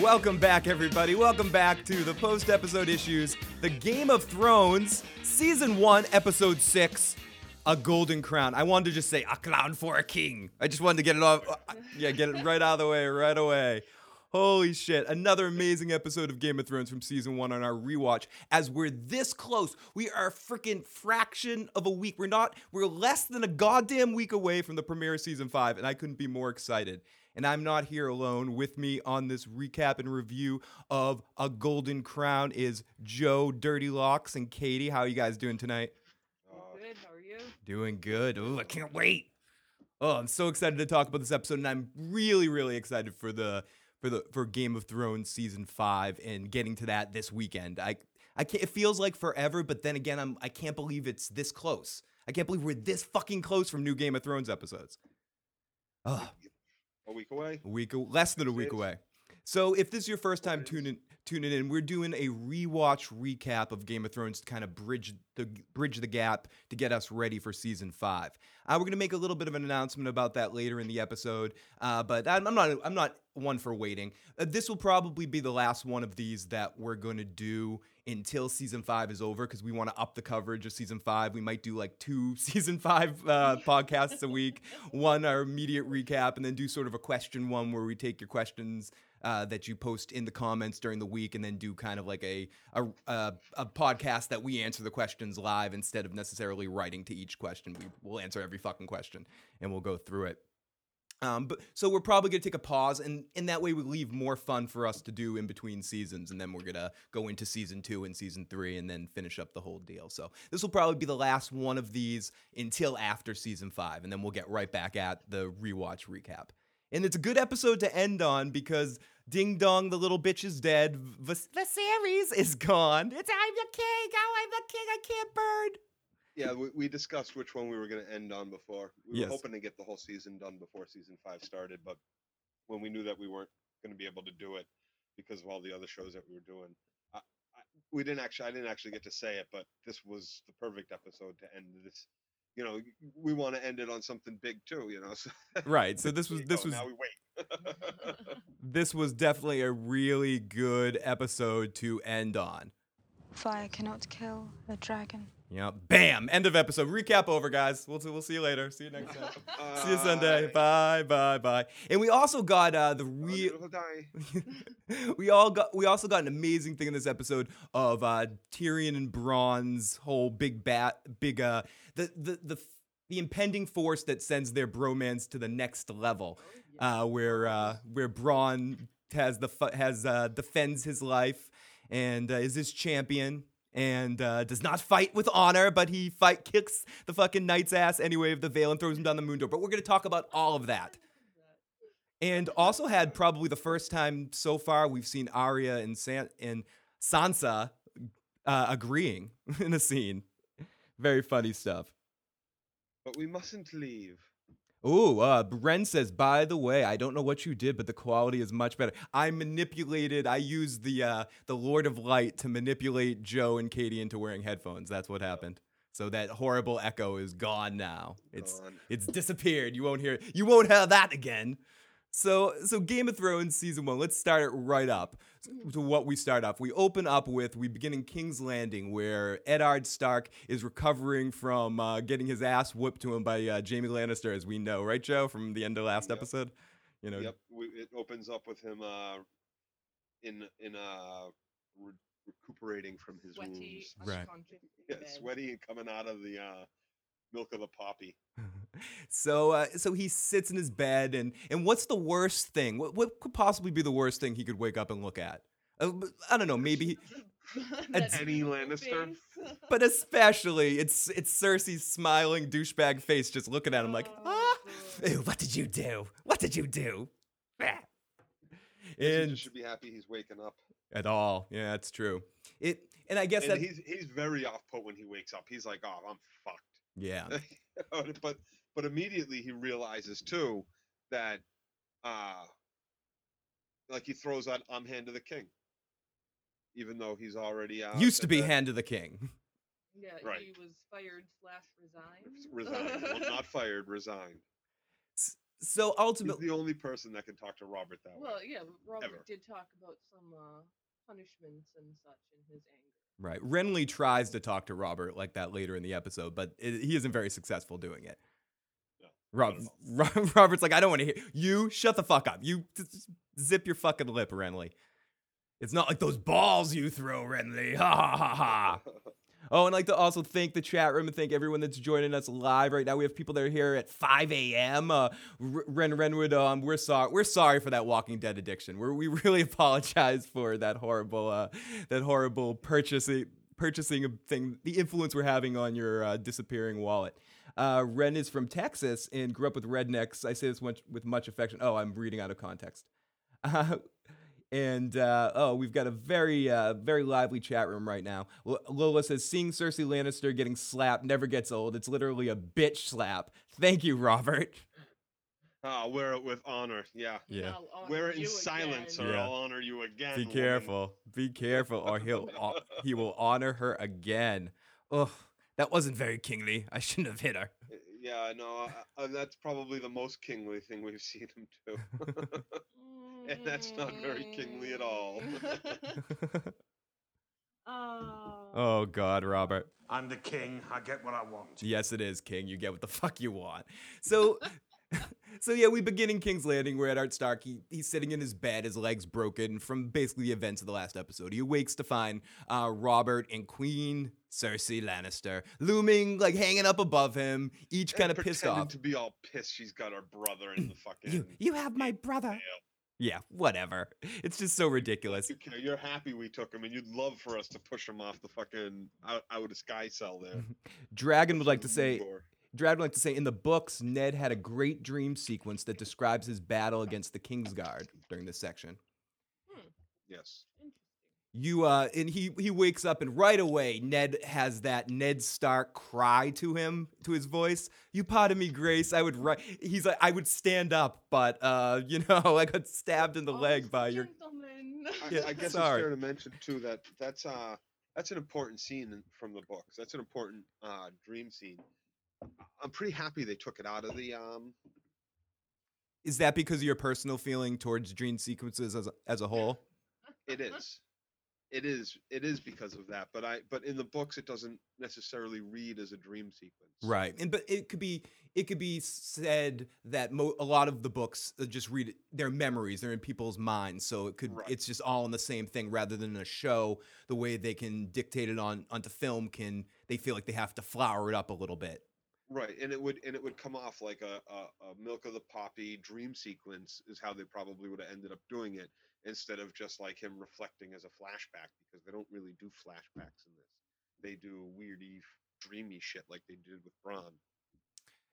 Welcome back, everybody. Welcome back to the post episode issues, the Game of Thrones, Season 1, Episode 6, A Golden Crown. I wanted to just say, a crown for a king. I just wanted to get it off. uh, Yeah, get it right out of the way, right away. Holy shit. Another amazing episode of Game of Thrones from season one on our rewatch. As we're this close, we are a freaking fraction of a week. We're not, we're less than a goddamn week away from the premiere of season five, and I couldn't be more excited. And I'm not here alone. With me on this recap and review of A Golden Crown is Joe, Dirty Locks, and Katie. How are you guys doing tonight? Good. How are you? Doing good. Ooh, I can't wait. Oh, I'm so excited to talk about this episode, and I'm really, really excited for the for the for Game of Thrones season five and getting to that this weekend. I I can't, it feels like forever, but then again, I'm I can't believe it's this close. I can't believe we're this fucking close from new Game of Thrones episodes. Oh, A week away. a week, less than a week away. So if this is your first time tuning tuning in, we're doing a rewatch recap of Game of Thrones to kind of bridge the bridge the gap to get us ready for season five. Uh, we're gonna make a little bit of an announcement about that later in the episode, uh, but I'm, I'm not I'm not one for waiting. Uh, this will probably be the last one of these that we're gonna do until season five is over because we want to up the coverage of season five. We might do like two season five uh, podcasts a week, one our immediate recap, and then do sort of a question one where we take your questions uh, that you post in the comments during the week, and then do kind of like a a, a a podcast that we answer the questions live instead of necessarily writing to each question. We will answer every fucking question and we'll go through it. Um, but so we're probably gonna take a pause, and in that way we leave more fun for us to do in between seasons, and then we're gonna go into season two and season three, and then finish up the whole deal. So this will probably be the last one of these until after season five, and then we'll get right back at the rewatch recap. And it's a good episode to end on because Ding Dong, the little bitch, is dead. Vis- Viserys is gone. It's I'm the king. Oh, I'm the king. I can't burn. Yeah, we, we discussed which one we were going to end on before. We Yes. were hoping to get the whole season done before season five started, but when we knew that we weren't going to be able to do it because of all the other shows that we were doing, I, I, we didn't actually. I didn't actually get to say it, but this was the perfect episode to end this. You know, we want to end it on something big too. You know, so Right. So this was this was now we wait. this was definitely a really good episode to end on. Fire cannot kill a dragon. Yeah. Bam. End of episode. Recap over, guys. We'll we'll see you later. See you next time. see you Sunday. Bye. Bye. Bye. And we also got uh, the Have real. we all got we also got an amazing thing in this episode of uh Tyrion and Bronn's whole big bat big uh the the the the impending force that sends their bromance to the next level uh where uh where Bronn has the has uh defends his life and uh, is his champion and uh, does not fight with honor, but he fight kicks the fucking knight's ass anyway of the Vale and throws him down the moon door. But we're gonna talk about all of that and also had probably the first time so far we've seen Arya and San- and Sansa uh, agreeing in a scene. Very funny stuff. But we mustn't leave. Ooh, uh, Ren says, by the way, I don't know what you did, but the quality is much better. I manipulated, I used the uh, the Lord of Light to manipulate Joe and Katie into wearing headphones. That's what happened. So that horrible echo is gone now. It's Gone. it's disappeared. You won't hear you won't have that again. So so Game of Thrones season 1, let's start it right up to what we start off. We open up with we begin in King's Landing where Eddard Stark is recovering from uh, getting his ass whooped to him by uh, Jaime Lannister as we know, right Joe, from the end of last Yep. episode? You know, Yep, we, it opens up with him uh, in in uh, re- recuperating from his Sweaty, wounds. Right. Yeah, sweaty and coming out of the uh, milk of the poppy. so uh, so he sits in his bed and and what's the worst thing? What what could possibly be the worst thing he could wake up and look at? Uh, b- I don't know, maybe he, That Any Lannister? but especially it's it's Cersei's smiling douchebag face just looking at him like, Oh, ah, ew, what did you do? What did you do? He And just should be happy he's waking up. at all, yeah, that's true. It and I guess And that he's he's very off put when he wakes up. He's like, "Oh, I'm fucked." yeah, but but immediately he realizes too that uh like he throws out I'm hand to the king. Even though he's already out. used to be that- hand of the king. Yeah, Right. he was fired slash resigned. resigned. well, not fired, resigned. So He's ultimately, the only person that can talk to Robert that Well, way. yeah, Robert Ever. did talk about some uh, punishments and such in his anger. right? Renly tries to talk to Robert like that later in the episode, but it, he isn't very successful doing it. Rob, Robert's like, I don't want to hear you. Shut the fuck up. You zip your fucking lip, Renly. It's not like those balls you throw, Renly. Ha ha ha ha. Oh, and I'd like to also thank the chat room and thank everyone that's joining us live right now. We have people that are here at 5 a.m. Uh, Ren Renwood, um, we're sorry. We're sorry for that Walking Dead addiction. We're, we really apologize for that horrible, uh, that horrible purchasing purchasing thing. The influence we're having on your uh, disappearing wallet. Uh, Ren is from Texas and grew up with rednecks. I say this much, with much affection. Oh, I'm reading out of context. Uh, and uh, oh, we've got a very, uh, very lively chat room right now. L- Lola says, "Seeing Cersei Lannister getting slapped never gets old. It's literally a bitch slap." Thank you, Robert. Ah, wear it with honor. Yeah. Yeah. I'll Wear it in silence, again. or Yeah. I'll honor you again. Be woman. careful. Be careful, or he'll he will honor her again. Ugh, that wasn't very kingly. I shouldn't have hit her. Yeah, no, uh, uh, that's probably the most kingly thing we've seen him do. and that's not very kingly at all. Oh. oh God, Robert. I'm the king. I get what I want. Yes, it is, King. You get what the fuck you want. So, so yeah, we begin in King's Landing. We're Eddard Stark. He, he's sitting in his bed, his legs broken from basically the events of the last episode. He awakes to find uh, Robert and Queen Cersei Lannister looming, like hanging up above him, each kind of pissed off. to be all pissed she's got her brother in the fucking. You, you have my brother. jail. Yeah, whatever. It's just so ridiculous. You care, You're happy we took him, and you'd love for us to push him off the fucking out, out of sky cell there. Dragon would like to say, Drad would like to say, in the books, Ned had a great dream sequence that describes his battle against the Kingsguard during this section. Yes. Interesting. You uh, and he he wakes up and right away Ned has that Ned Stark cry to him to his voice. You pardon me, Grace. I would right. He's like I would stand up, but uh, you know, I got stabbed in the Oh, leg by your. gentleman. I, Yeah, I guess sorry. it's fair to mention too that that's uh that's an important scene from the books. That's an important uh dream scene. I'm pretty happy they took it out of the um. Is that because of your personal feeling towards dream sequences as a, as a whole? It is. It is. It is because of that. But I. But in the books, it doesn't necessarily read as a dream sequence. Right, and but it could be it could be said that mo- a lot of the books uh, just read it- their memories, they're in people's minds, so it could Right. it's just all in the same thing rather than a show. The way they can dictate it on onto film can they feel like they have to flower it up a little bit. Right, and it would and it would come off like a, a, a milk of the poppy dream sequence is how they probably would have ended up doing it instead of just like him reflecting as a flashback because they don't really do flashbacks in this. They do weirdy, dreamy shit like they did with Bronn.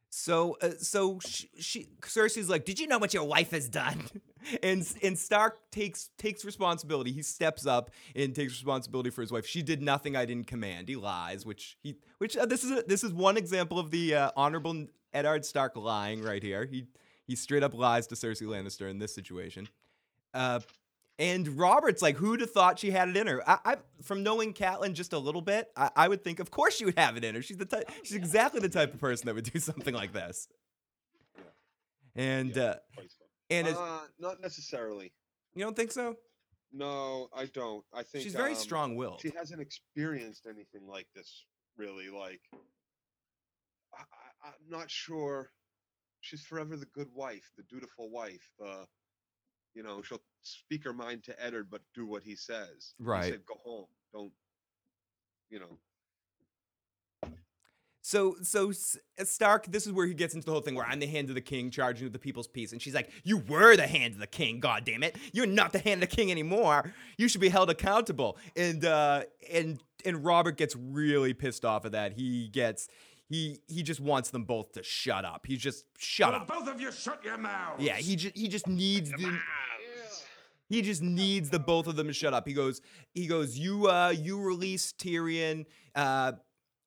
So, uh, so she, she Cersei's like, "Did you know what your wife has done?" and and Stark takes takes responsibility. He steps up and takes responsibility for his wife. She did nothing I didn't command. He lies, which he which uh, this is a, this is one example of the uh, honorable Eddard Stark lying right here. He he straight up lies to Cersei Lannister in this situation. Uh, and Robert's like, who'd have thought she had it in her? I, I from knowing Catelyn just a little bit, I, I would think, of course, she would have it in her. She's the type. She's exactly the type of person that would do something like this. And uh. And as, uh, not necessarily. you don't think so? No, I don't. I think She's very um, strong-willed. She hasn't experienced anything like this, really. Like, I, I'm not sure. She's forever the good wife, the dutiful wife. The, you know, she'll speak her mind to Eddard, but do what he says. Right. He said, "Go home. Don't." You know. So, so Stark, this is where he gets into the whole thing where I'm the hand of the king, charging with the people's peace, and she's like, "You were the hand of the king, God damn it! You're not the hand of the king anymore. You should be held accountable." And uh, and and Robert gets really pissed off of that. He gets he he just wants them both to shut up. He's just shut Well, up. both of you shut your mouths. Yeah, he just he just needs them. Ew. He just needs the both of them to shut up. He goes, he goes, you uh you release Tyrion, uh,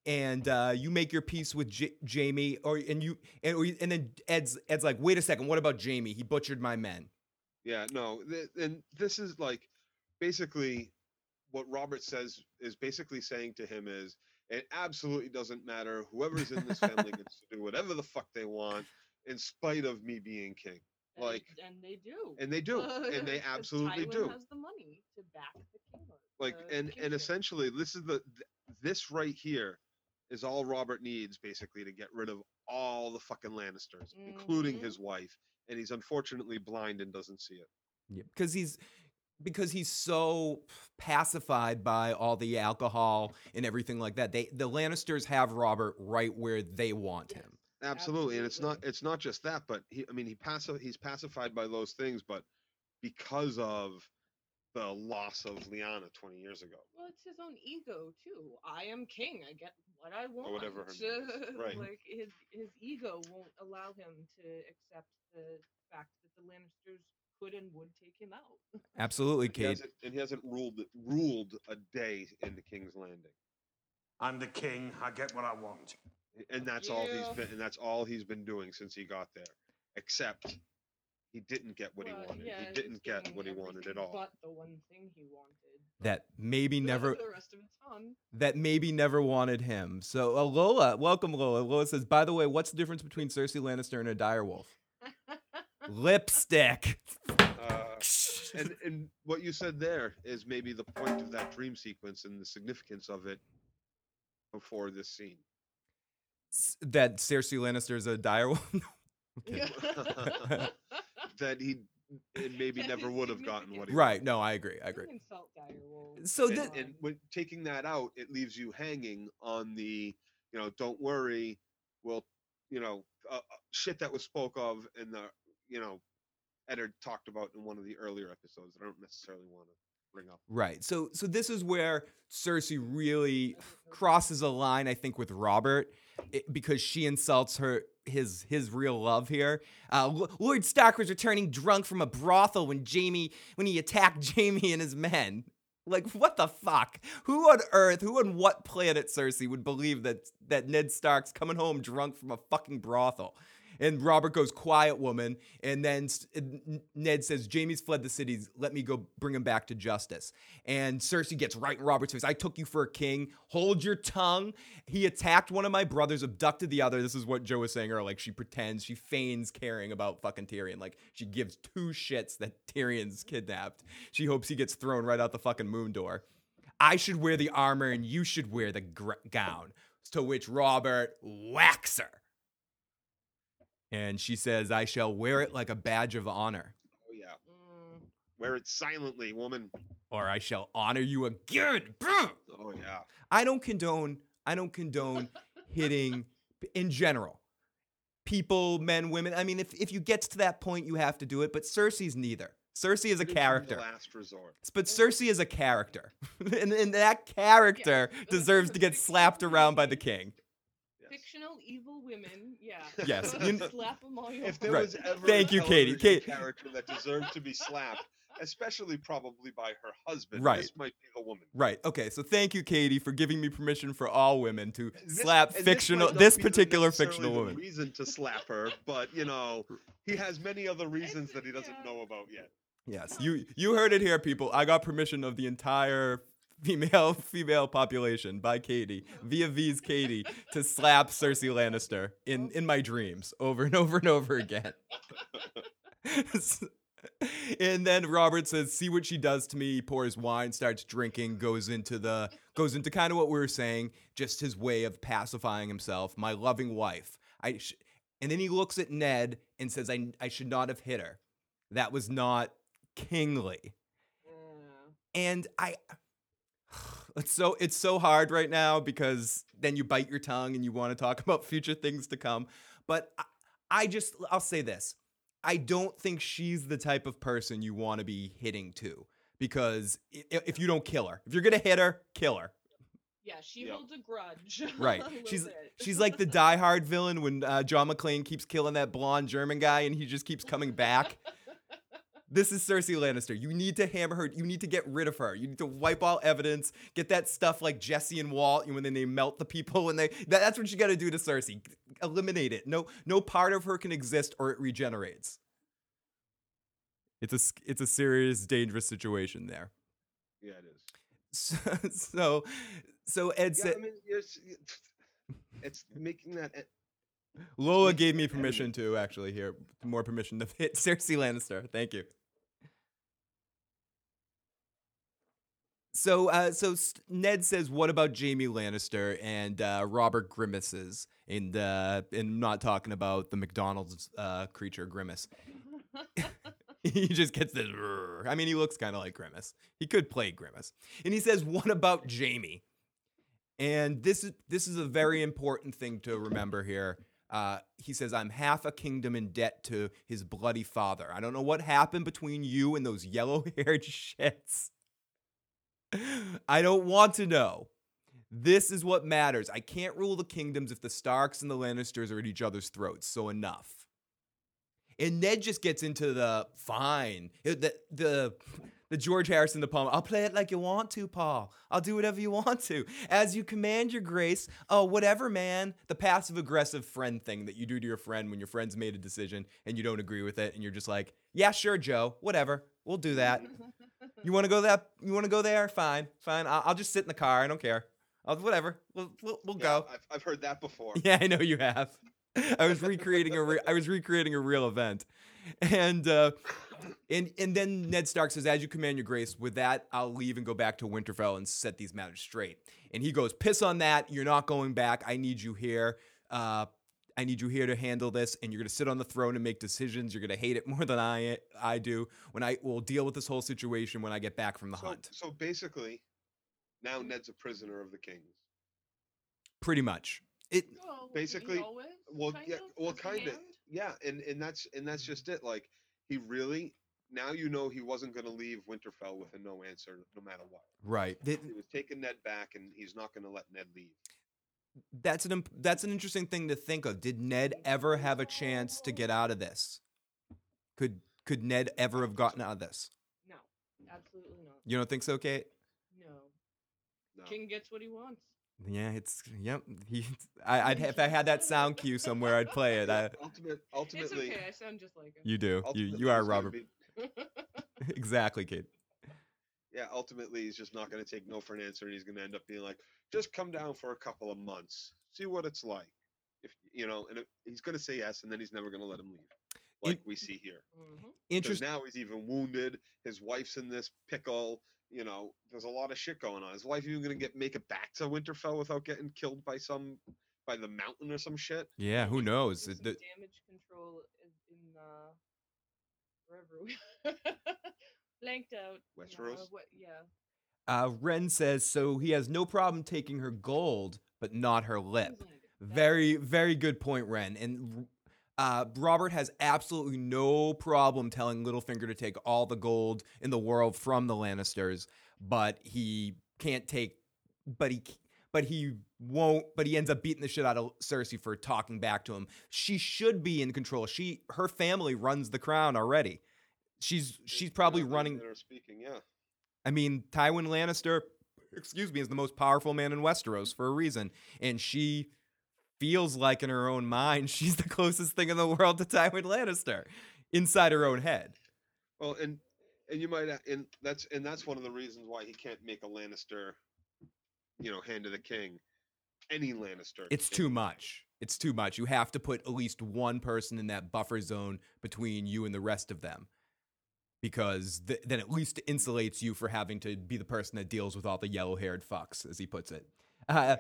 and uh, you make your peace with J- Jaime, or and you and or, and then Ed's Ed's like, wait a second, what about Jaime? He butchered my men. Yeah, no, th- and this is like basically what Robert says is basically saying to him is it absolutely doesn't matter. Whoever's in this family gets to do whatever the fuck they want. in spite of me being king. Like, and they do. and they do, and they absolutely Tywin do. has the money to back the king. Like, the and and essentially, this is the th- this right here is all Robert needs basically to get rid of all the fucking Lannisters, including Mhm. his wife. And he's unfortunately blind and doesn't see it. because he's because he's so pacified by all the alcohol and everything like that. They the Lannisters have Robert right where they want Yes. him. Absolutely, and it's not it's not just that, but he I mean he paci- he's pacified by those things, but because of the loss of Lyanna 20 years ago. Well, it's his own ego too. I am king. I get what I want. Or whatever her name is. Right. like his his ego won't allow him to accept the fact that the Lannisters could and would take him out. Absolutely, And he Kate. and he hasn't ruled ruled a day in the King's Landing. I'm the king. I get what I want. and that's all he's Yeah. been and that's all he's been doing since he got there except he didn't get what Well, he wanted yeah, he didn't get what he wanted at all But the one thing he wanted. That maybe never the rest of it's fun. that maybe never wanted him. So uh, Lola, welcome Lola. Lola says, by the way, what's the difference between Cersei Lannister and a direwolf? Lipstick. uh, and and what you said there is maybe the point of that dream sequence and the significance of it before this scene S- that Cersei Lannister is a direwolf. Okay. that he and maybe never would have gotten what he right. No, I agree. I agree. So and, thi- and when taking that out, it leaves you hanging on the, you know, don't worry, we'll, you know, uh, uh, shit that was spoke of in the, you know, Eddard talked about in one of the earlier episodes. I don't necessarily want to bring up. Right. So so this is where Cersei really crosses a line, I think, with Robert, it, because she insults her his his real love here. Uh, Lord Stark was returning drunk from a brothel when Jaime when he attacked Jaime and his men. Like what the fuck? Who on earth, who on what planet, Cersei, would believe that that Ned Stark's coming home drunk from a fucking brothel? And Robert goes, "Quiet, woman." And then Ned says, "Jaime's fled the cities. Let me go bring him back to justice." And Cersei gets right in Robert's face. "I took you for a king. Hold your tongue." He attacked one of my brothers, abducted the other. This is what Joe was saying earlier. Like she pretends, she feigns caring about fucking Tyrion. Like she gives two shits that Tyrion's kidnapped. She hopes he gets thrown right out the fucking moon door. I should wear the armor and you should wear the gr- gown. To which Robert whacks her. And she says, I shall wear it like a badge of honor, Oh yeah, Mm, wear it silently, woman. or I shall honor you again. Oh yeah, I don't condone, I don't condone hitting in general. People, men, women. I mean, if, if you get to that point, you have to do it, but Cersei's neither. Cersei is a It is the character. last resort. But Cersei is a character. and, and that character Yes. deserves to get slapped around by the king. Yes. fictional evil women, yeah. Yes, Go you- Slap them all you If there Right. was ever Thank a you, Katie. Kate- character that deserved to be slapped, especially probably by her husband, Right. this might be the woman. Right. Okay. So thank you, Katie, for giving me permission for all women to This- slap and this fictional this particular fictional woman. Reason to slap her, but you know, he has many other reasons that he doesn't yeah. know about yet. Yes. You you heard it here, people. I got permission of the entire female female population by Katie via V's Katie to slap Cersei Lannister in in my dreams over and over and over again. and then Robert says, "See what she does to me." He pours wine, starts drinking, goes into the goes into kind of what we were saying, just his way of pacifying himself. My loving wife. I sh-, and then he looks at Ned and says, "I I should not have hit her. That was not kingly." Yeah. And I it's so it's so hard right now because then you bite your tongue and you want to talk about future things to come. But I, I just I'll say this. I don't think she's the type of person you want to be hitting to because if you don't kill her, if you're going to hit her, kill her. Yeah, she Yep. holds a grudge. Right. a She's she's like the diehard villain when uh, John McClane keeps killing that blonde German guy and he just keeps coming back. This is Cersei Lannister. You need to hammer her. You need to get rid of her. You need to wipe all evidence. Get that stuff like Jesse and Walt when then they melt the people when they. That, that's what you got to do to Cersei. Eliminate it. No, no part of her can exist or it regenerates. It's a it's a serious, dangerous situation there. Yeah, it is. So so, so Ed Yeah, said, I mean, it's, it's making that. Lola gave me permission to actually here more permission to hit Cersei Lannister. Thank you. So, uh, so Ned says, "What about Jaime Lannister and uh, Robert Grimaces?" And uh, and not talking about the McDonald's uh, creature Grimace. he just gets this. "Rrr." I mean, he looks kind of like Grimace. He could play Grimace. And he says, "What about Jaime?" And this is this is a very important thing to remember here. Uh, he says, "I'm half a kingdom in debt to his bloody father. I don't know what happened between you and those yellow-haired shits. I don't want to know. This is what matters. I can't rule the kingdoms if the Starks and the Lannisters are at each other's throats. So enough." And Ned just gets into the fine. The the the George Harrison the poem. I'll play it like you want to, Paul. I'll do whatever you want to. As you command your grace. Oh, whatever, man. The passive aggressive friend thing that you do to your friend when your friend's made a decision and you don't agree with it and you're just like, "Yeah, sure, Joe. Whatever. We'll do that." You want to go that you want to go there? Fine. Fine. I'll, I'll just sit in the car. I don't care. I'll, whatever. We'll we'll, we'll Yeah, go. I've, I've heard that before. Yeah, I know you have. I was recreating a re- I was recreating a real event, and uh, and and then Ned Stark says, "As you command your grace." With that, I'll leave and go back to Winterfell and set these matters straight. And he goes, "Piss on that! You're not going back. I need you here. Uh, I need you here to handle this. And you're gonna sit on the throne and make decisions. You're gonna hate it more than I I do. When I will deal with this whole situation when I get back from the So, hunt. so basically, now Ned's a prisoner of the kings. Pretty much. It Well, Basically, always, Well, kind yeah, of, well, kind of, yeah, and and that's and that's just it. Like he really now you know he wasn't going to leave Winterfell with a no answer, no matter what. right. It- He was taking Ned back, and he's not going to let Ned leave. That's an that's an interesting thing to think of. Did Ned ever have a chance to get out of this? Could could Ned ever have gotten out of this? No, absolutely not. You don't think so, Kate? No. No. King gets what he wants. Yeah, it's yep. He, I, I'd if I had that sound cue somewhere, I'd play it. I, Ultimate, It's ultimately, okay. I sound just like him. you do. You ultimately you are Robert. be- exactly, Kate. yeah, ultimately he's just not going to take no for an answer, and he's going to end up being like, just come down for a couple of months, see what it's like. If you know, and if, he's going to say yes, and then he's never going to let him leave, In- like we see here. Mhm. Interesting. now he's even wounded. His wife's in this pickle. You know, there's a lot of shit going on. Is wife even gonna get make it back to Winterfell without getting killed by some by the mountain or some shit. Yeah, who knows? It- the- damage control is in uh, wherever we blanked out. Westeros? uh, what, yeah. uh, Ren says so. He has no problem taking her gold, but not her lip. things like that. Very, very good point, Ren. And uh, Robert has absolutely no problem telling Littlefinger to take all the gold in the world from the Lannisters, but he can't take, but he, but he won't. But he ends up beating the shit out of Cersei for talking back to him. She should be in control. She, her family runs the crown already. She's she's probably that- running. speaking, yeah. I mean, Tywin Lannister, excuse me, is the most powerful man in Westeros for a reason. And she feels like in her own mind, she's the closest thing in the world to Tywin Lannister inside her own head. Well, and and you might and that's and that's one of the reasons why he can't make a Lannister, you know, hand to the king. Any Lannister. It's too much. It's too much. You have to put at least one person in that buffer zone between you and the rest of them. Because th- then at least it insulates you for having to be the person that deals with all the yellow haired fucks, as he puts it. Uh,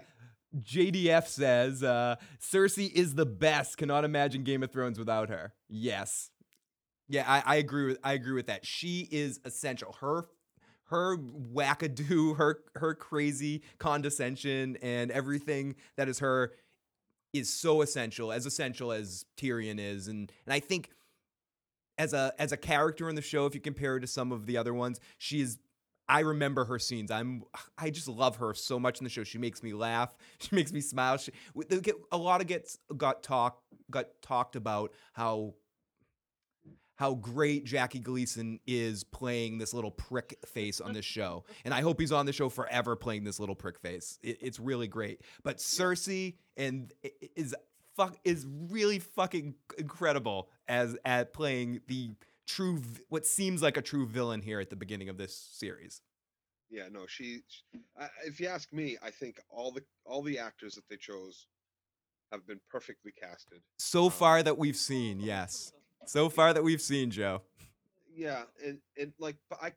JDF says uh, Cersei is the best. Cannot imagine Game of Thrones without her. Yes, yeah, I, I agree with I agree with that. She is essential. Her her wackadoo, her her crazy condescension, and everything that is her is so essential, as essential as Tyrion is, and and I think as a as a character in the show, if you compare her to some of the other ones, she is. I remember her scenes. I'm I just love her so much in the show. She makes me laugh. She makes me smile. She, get, a lot of gets got talk got talked about how how great Jackie Gleason is playing this little prick face on this show. And I hope he's on the show forever playing this little prick face. It, it's really great. But Cersei and is fuck is really fucking incredible as at playing the true what seems like a true villain here at the beginning of this series. Yeah, no, she. sh I, if you ask me, I think all the all the actors that they chose have been perfectly casted. So um, far that we've seen, yes. So far that we've seen, Joe. Yeah, and and like, but I,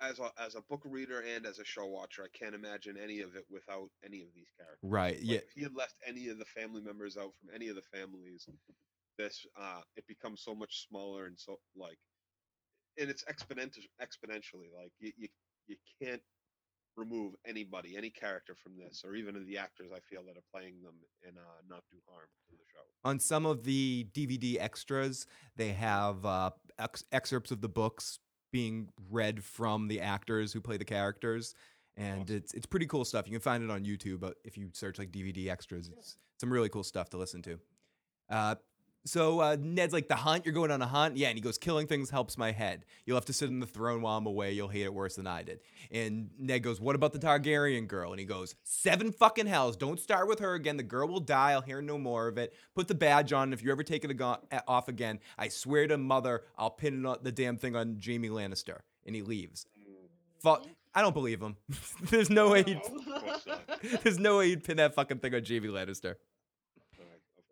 as a as a book reader and as a show watcher, I can't imagine any of it without any of these characters. Right. Like, Yeah. if he had left any of the family members out from any of the families, this uh, it becomes so much smaller and so like, and it's exponential exponentially. Like you you you can't remove anybody, any character from this, or even the actors I feel that are playing them, and uh, not do harm to the show. On some of the DVD extras, they have uh, ex- excerpts of the books being read from the actors who play the characters, and Awesome. it's it's pretty cool stuff. You can find it on YouTube, but if you search like DVD extras, it's some really cool stuff to listen to. Uh, so uh, Ned's like the hunt. You're going on a hunt, yeah. And he goes, killing things helps my head. You'll have to sit in the throne while I'm away. You'll hate it worse than I did. And Ned goes, what about the Targaryen girl? And he goes, seven fucking hells. Don't start with her again. The girl will die. I'll hear no more of it. Put the badge on. If you ever take it ago- off again, I swear to mother, I'll pin it on the damn thing on Jaime Lannister. And he leaves. Fuck. I don't believe him. There's no way. He'd, Of course not. there's no way he'd pin that fucking thing on Jaime Lannister.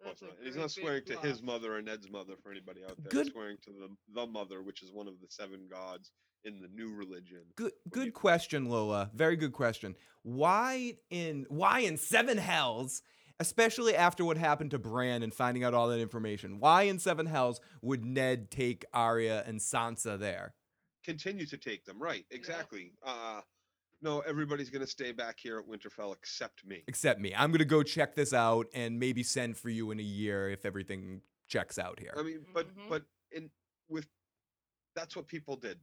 Right, of course That's a not. He's not swearing to his mother or Ned's mother for anybody out there. Good- He's swearing to the the mother, which is one of the seven gods in the new religion. Good good question, Lola. Very good question. Why in why in seven hells, especially after what happened to Bran and finding out all that information, why in seven hells would Ned take Arya and Sansa there? Continue to take them, right? Exactly. Uh no, everybody's gonna stay back here at Winterfell except me. Except me. I'm gonna go check this out and maybe send for you in a year if everything checks out here. I mean, but Mhm. but in with that's what people did.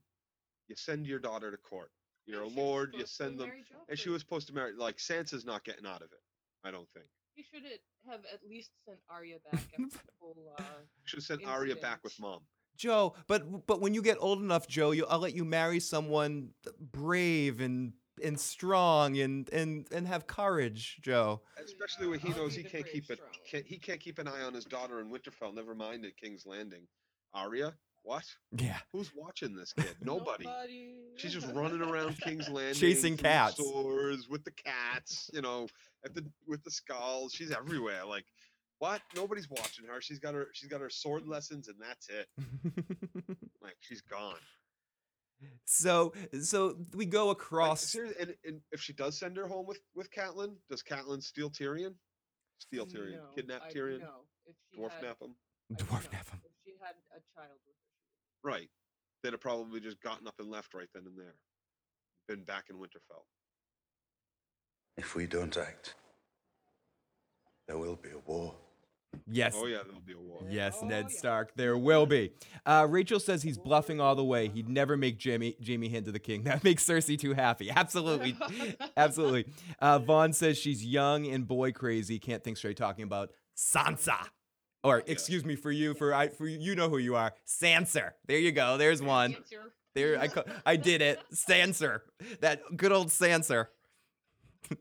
You send your daughter to court. You're a Yeah, she was lord. You send them, marry and she was supposed to marry. Like Sansa's not getting out of it. I don't think. He should have at least sent Arya back after the whole. Uh, Should have sent Arya back with mom. Joe, but but when you get old enough, Joe, you, I'll let you marry someone brave and and strong and and and have courage, Joe. Especially when he knows he can't keep it. Can't, he can't keep an eye on his daughter in Winterfell. Never mind at King's Landing. Arya, what? Yeah. Who's watching this kid? Nobody. Nobody. She's just running around King's Landing, Chasing cats. stores with the cats. You know, at the with the skulls. She's everywhere. Like, what? Nobody's watching her. She's got her. She's got her sword lessons, and that's it. Like, she's gone. So so we go across seriously, and, and if she does send her home with with Catelyn, does Catelyn steal Tyrion? Steal Tyrion, No, kidnap I- Tyrion, No, if she dwarf had, nap him. I dwarf nap him. If she had a child with her, Right. They'd have probably just gotten up and left right then and there. Been back in Winterfell. If we don't act, there will be a war. Yes. Oh yeah, there'll be a war. Yes, Oh, Ned yeah. Stark. There will be. Uh, Rachel says he's bluffing all the way. He'd never make Jaime Jaime Hint to the king. That makes Cersei too happy. Absolutely, absolutely. Uh, Vaughn says she's young and boy crazy. Can't think straight. Talking about Sansa, or excuse me for you for I for you, you know who you are. Sansa. There you go. There's one. Answer. There I ca- I did it. Sansa. That good old Sansa. I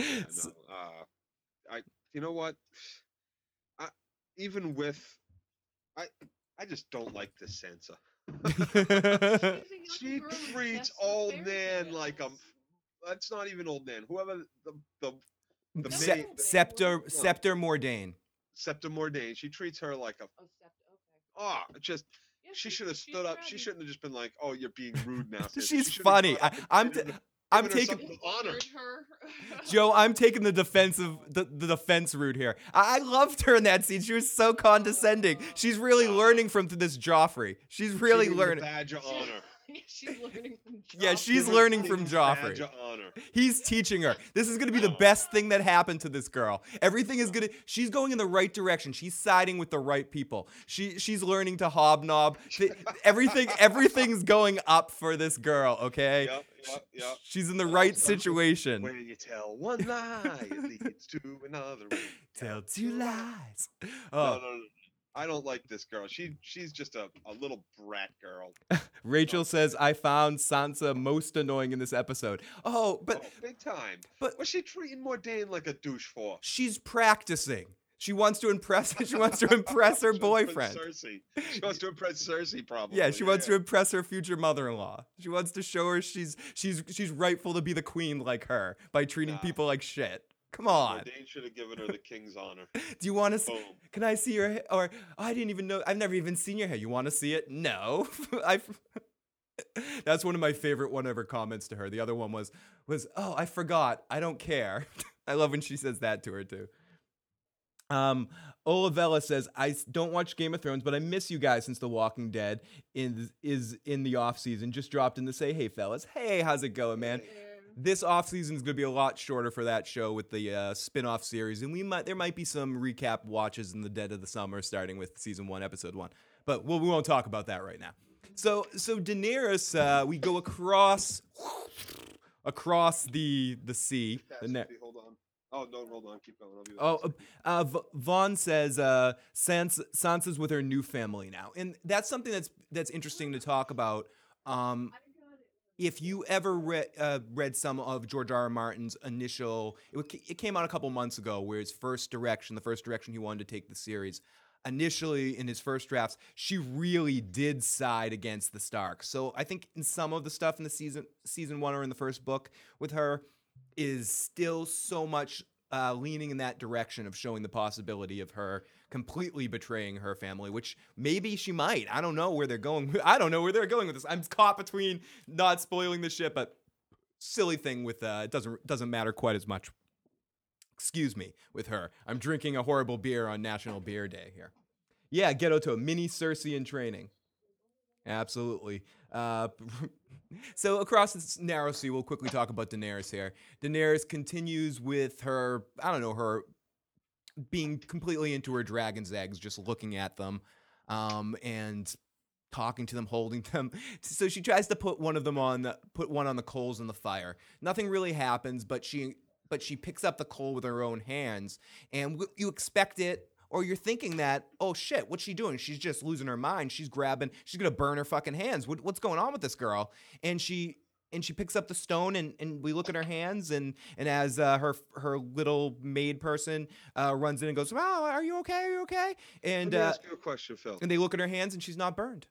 know. Uh, I. You know what? I even with, I. I just don't like this Sansa. She treats best of old fairy Nan like a. That's not even old Nan. Whoever the the the Se- maid, Scepter No. Scepter Mordane. Septa Mordane. She treats her like a. Oh, sept- okay. Oh, just Yeah, she she's- should have stood up. She shouldn't have just been like, "Oh, you're being rude now." Sansa." She She's funny. I, I'm t- her- I'm taking honor. Joe, I'm taking the defensive the, the defense route here. I, I loved her in that scene. She was so condescending. She's really learning from this Joffrey. She's really She gave the learning. Badge of honor. she's learning from. Yeah, she's learning from Joffrey. Badge of honor. He's teaching her. This is going to be the best thing that happened to this girl. Everything is going to she's going in the right direction. She's siding with the right people. She she's learning to hobnob. Everything everything's going up for this girl, okay? Yep, yep, yep. She's in the right situation. When you tell one lie, it leads to another. You Tell two lies. No, Oh, no, no. I don't like this girl. She she's just a, a little brat girl. Rachel says I found Sansa most annoying in this episode. Oh, but oh, big time. but- what's she treating Mordane like a douche for? she's practicing. She wants to impress. She wants to impress her She boyfriend. Cersei. She wants to impress Cersei, probably. Yeah, she wants to impress her future mother-in-law. She wants to show her she's she's she's rightful to be the queen like her by treating Nah. people like shit. Come on. Dane should have given her the king's honor. Do you want to? See, can I see your hair? Or oh, I didn't even know. I've never even seen your hair. You want to see it? No. I. That's one of my favorite one ever comments to her. The other one was was oh I forgot. I don't care. I love when she says that to her too. Um, Olivella says, "I don't watch Game of Thrones, but I miss you guys since The Walking Dead in, is in the off season. Just dropped in to say, hey, fellas. Hey, how's it going, man? This off season is going to be a lot shorter for that show with the uh, spin off series. And we might there might be some recap watches in the dead of the summer, starting with season one, episode one. But we'll, we won't talk about that right now. So, so Daenerys, uh, we go across across the the sea. The ne- hold on. Oh no, hold on. Keep going. I'll be Oh, uh, uh, Vaughn says uh, Sans- Sansa's with her new family now, and that's something that's that's interesting to talk about. Um, if you ever read uh, read some of George R. R. Martin's initial, it, it came out a couple months ago, where his first direction, the first direction he wanted to take the series. Initially, in his first drafts, she really did side against the Stark. So I think in some of the stuff in the season season one or in the first book with her is still so much uh, leaning in that direction of showing the possibility of her completely betraying her family, which maybe she might. I don't know where they're going. I don't know where they're going with this. I'm caught between not spoiling the shit, but silly thing with uh, it doesn't doesn't matter quite as much. Excuse me, with her. I'm drinking a horrible beer on National Beer Day here. Yeah, get to a mini Cersei in training. Absolutely. Uh, so across this narrow sea, we'll quickly talk about Daenerys here. Daenerys continues with her, I don't know, her being completely into her dragon's eggs, just looking at them, um, and talking to them, holding them. So she tries to put one of them on, the, put one on the coals in the fire. Nothing really happens, but she, but she picks up the coal with her own hands, and w- you expect it. Or you're thinking that, oh shit, what's she doing? She's just losing her mind. She's grabbing, she's gonna burn her fucking hands. What, what's going on with this girl? And she and she picks up the stone and, and we look at her hands and and as uh, her her little maid person uh, runs in and goes, "Wow, are you okay? Are you okay?" And Let me uh, ask you a question, Phil. and they look at her hands and she's not burned.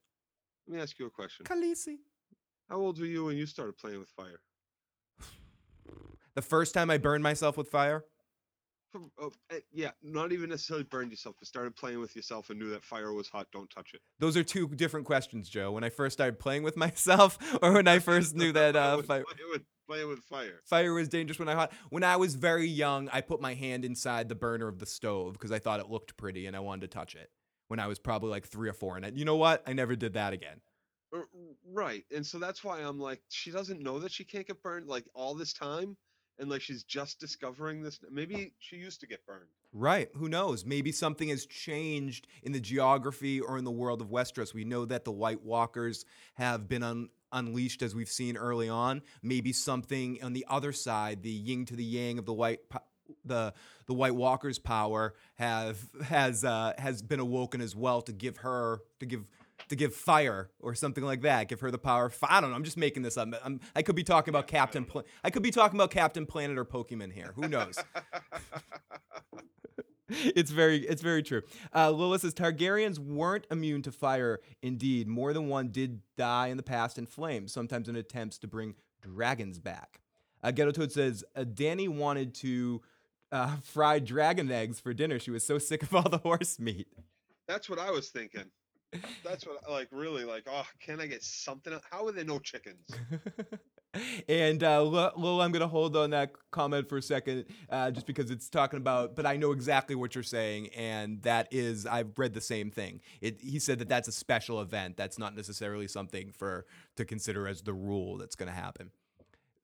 Let me ask you a question. Khaleesi. How old were you when you started playing with fire? The first time I burned myself with fire, oh, eh, yeah, not even necessarily burned yourself, but started playing with yourself and knew that fire was hot. Don't touch it. those are two different questions, Joe. When I first started playing with myself, or when I first knew that uh, was fire, with, playing with fire. fire was dangerous when I hot. When I was very young, I put my hand inside the burner of the stove because I thought it looked pretty and I wanted to touch it. When I was probably like three or four, and I, you know what? I never did that again. Right, and so that's why I'm like, she doesn't know that she can't get burned like all this time, and like she's just discovering this. Maybe she used to get burned. Right. Who knows? Maybe something has changed in the geography or in the world of Westeros. We know that the White Walkers have been un- unleashed as we've seen early on. Maybe something on the other side, the yin to the yang of the white po- the the White Walkers' power have has uh, has been awoken as well to give her to give to give fire or something like that. Give her the power. of I don't know. I'm just making this up. I'm, I could be talking about Captain. Pla- I could be talking about Captain Planet or Pokemon here. Who knows? it's very it's very true. Uh, Lilith says Targaryens weren't immune to fire. Indeed, more than one did die in the past in flames, sometimes in attempts to bring dragons back. Uh, Ghetto Toad says uh, Dany wanted to uh, fry dragon eggs for dinner. She was so sick of all the horse meat. That's what I was thinking. That's what, like, really, like, oh, can I get something? How are there no chickens? and uh, Lola, I'm going to hold on that comment for a second, uh, just because it's talking about. But I know exactly what you're saying, and that is, I've read the same thing. It, he said that that's a special event. That's not necessarily something for to consider as the rule that's going to happen.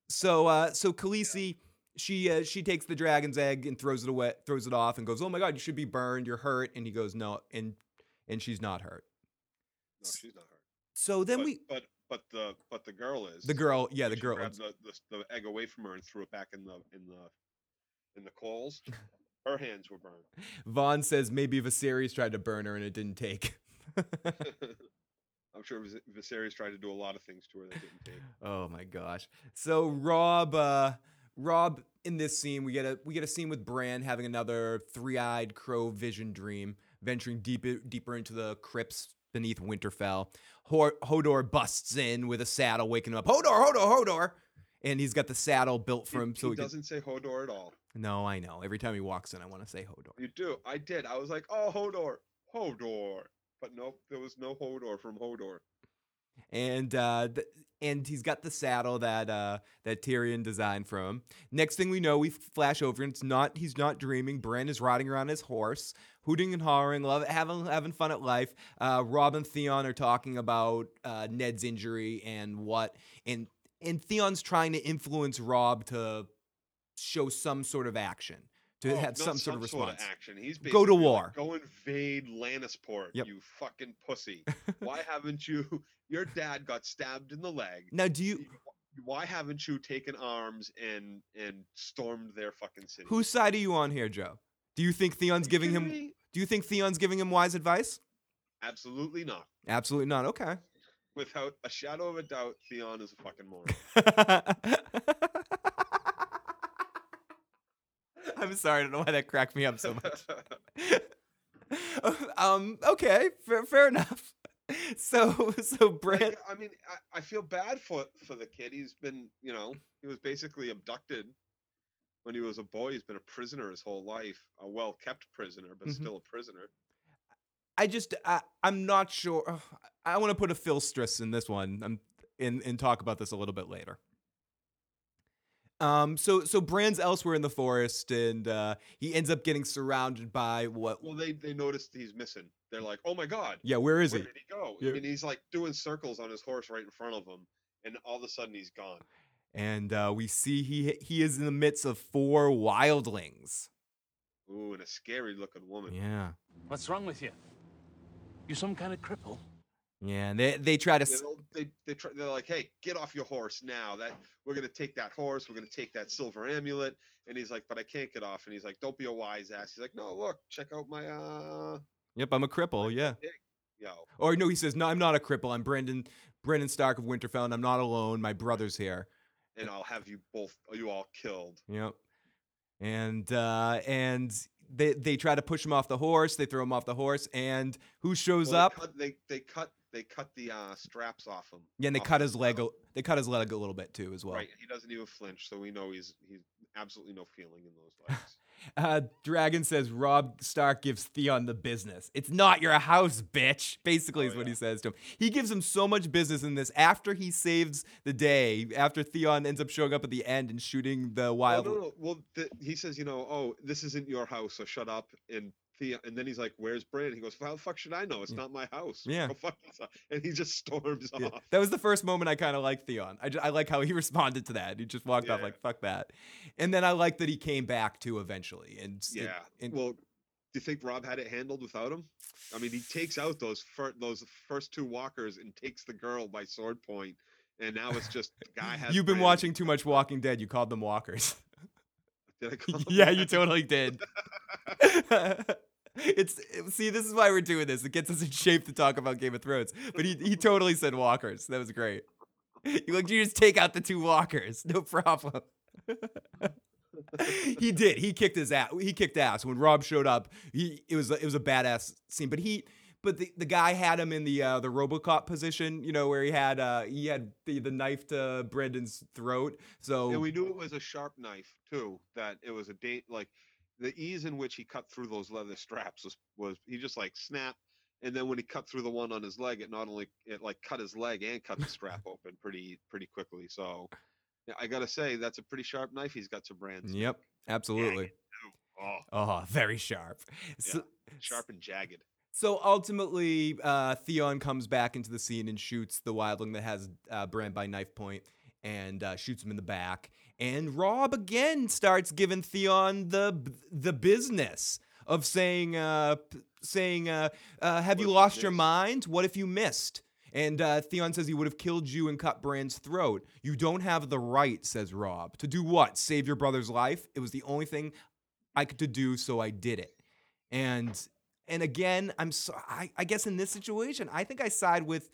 So, uh, so Khaleesi, she uh, she takes the dragon's egg and throws it away, throws it off, and goes, "Oh my God, you should be burned. You're hurt." And he goes, "No," and and she's not hurt. No, she's not hurt. So then but, we, but but the but the girl is the girl, yeah, the girl. grabbed the, the, the egg away from her and threw it back in the in the in the coals. Her hands were burned. Vaughn says maybe Viserys tried to burn her and it didn't take. I'm sure Vis- Viserys tried to do a lot of things to her that didn't take. oh my gosh. So Rob, uh, Rob, in this scene, we get a we get a scene with Bran having another three-eyed crow vision dream, venturing deeper deeper into the crypts beneath Winterfell. Hodor busts in with a saddle, waking him up. Hodor, Hodor, Hodor, and he's got the saddle built for He, him. So he he doesn't say Hodor at all. No, I know. Every time he walks in, I want to say Hodor. You do. I did. I was like, oh, Hodor, Hodor. But nope, there was no Hodor from Hodor. And uh, th- and he's got the saddle that uh, that Tyrion designed for him. Next thing we know, we flash over, and it's not he's not dreaming. Bran is riding around his horse, hooting and hollering, love having having fun at life. Uh, Robb and Theon are talking about uh, Ned's injury and what and and Theon's trying to influence Robb to show some sort of action to Oh, have some sort of response. action. He's Go to basically like, war. Go invade Lannisport, Yep. you fucking pussy. Why haven't you? Your dad got stabbed in the leg. Now, do you Why haven't you taken arms and and stormed their fucking city? whose side are you on here, Joe? Do you think Theon's giving him? me? Do you think Theon's giving him wise advice? Absolutely not. Absolutely not. Okay. Without a shadow of a doubt, Theon is a fucking moron. I'm sorry, I don't know why that cracked me up so much. um, okay, fair, fair enough. So, so Like, I mean, I, I feel bad for for the kid. He's been, you know, he was basically abducted when he was a boy. He's been a prisoner his whole life, a well kept prisoner, but Mhm. still a prisoner. I just, I, I'm not sure. I want to put a Phil stress in this one. I'm and and talk about this a little bit later. Um, so so Bran's elsewhere in the forest, and uh, he ends up getting surrounded by what? Well, they they noticed he's missing. They're like, "Oh my god, Yeah, where is he? where he? did he go?" Yeah. And he's like doing circles on his horse right in front of him, and all of a sudden he's gone. And uh, we see he he is in the midst of four wildlings. Ooh, and a scary looking woman. Yeah, What's wrong with you? You some kind of cripple? Yeah. They they try to. they they, they try, they're like, hey, get off your horse now. That we're gonna take that horse. We're gonna take that silver amulet. And he's like, but I can't get off. And he's like, don't be a wise ass. He's like, no, look, check out my uh, Yep, I'm a cripple. Yeah. yo. Or no, he says, "No, I'm not a cripple. I'm Brandon Brandon Stark of Winterfell, and I'm not alone. My brother's here." And I'll have you both, you all killed. Yep. And uh, and they they try to push him off the horse. They throw him off the horse, and who shows Well, up? Cut, they, they cut they cut the uh, straps off him. yeah, and they cut his leg. A, they cut his leg a little bit too, as well. Right. He doesn't even flinch, so we know he's he's absolutely no feeling in those legs. Uh, Dragon says Robb Stark gives Theon the business. It's not your house, bitch. Basically, Oh, is what yeah. he says to him. He gives him so much business in this. After he saves the day, after Theon ends up showing up at the end and shooting the Well, wild. no, no. Well, th- he says, you know, oh, this isn't your house, so shut up. And Thea, and then he's like, "Where's Bran?" He goes, "How the fuck should I know? It's Yeah. not my house." Yeah. Fuck yourself." And he just storms Yeah. off. That was the first moment I kind of liked Theon. I, ju- I like how he responded to that. He just walked off like "fuck that," and then I like that he came back too eventually. And Yeah. and, well, do you think Robb had it handled without him? I mean, he takes out those fir- those first two walkers and takes the girl by sword point, and now it's just the guy has. you've been watching too much Walking Dead. You called them walkers. Did I call him yeah, that? you totally did. it's it- see, this is why we're doing this. It gets us in shape to talk about Game of Thrones. But he he totally said walkers. That was great. You like you just take out the two walkers, no problem. he did. He kicked his ass. He kicked ass when Robb showed up. He it was it was a badass scene. But he but the, the guy had him in the uh, the RoboCop position, you know, where he had uh he had the, the knife to Brandon's throat. So And we knew it was a sharp knife too. That it was a date like the ease in which he cut through those leather straps was was he just like snap, and then when he cut through the one on his leg, it not only it like cut his leg and cut the strap open pretty pretty quickly. So yeah, I gotta say that's a pretty sharp knife he's got to Bran's. Yep, absolutely. Oh, Oh, very sharp. So, sharp and jagged. So ultimately, uh, Theon comes back into the scene and shoots the wildling that has uh, Bran by knife point and uh, shoots him in the back. And Robb again starts giving Theon the the business of saying, uh, saying, uh, uh, "Have you lost your mind? What if you missed?" And uh, Theon says he would have killed you and cut Bran's throat. You don't have the right, says Robb, to do what? Save your brother's life? It was the only thing I could do, so I did it. And and again, I'm so I, I guess in this situation, I think I side with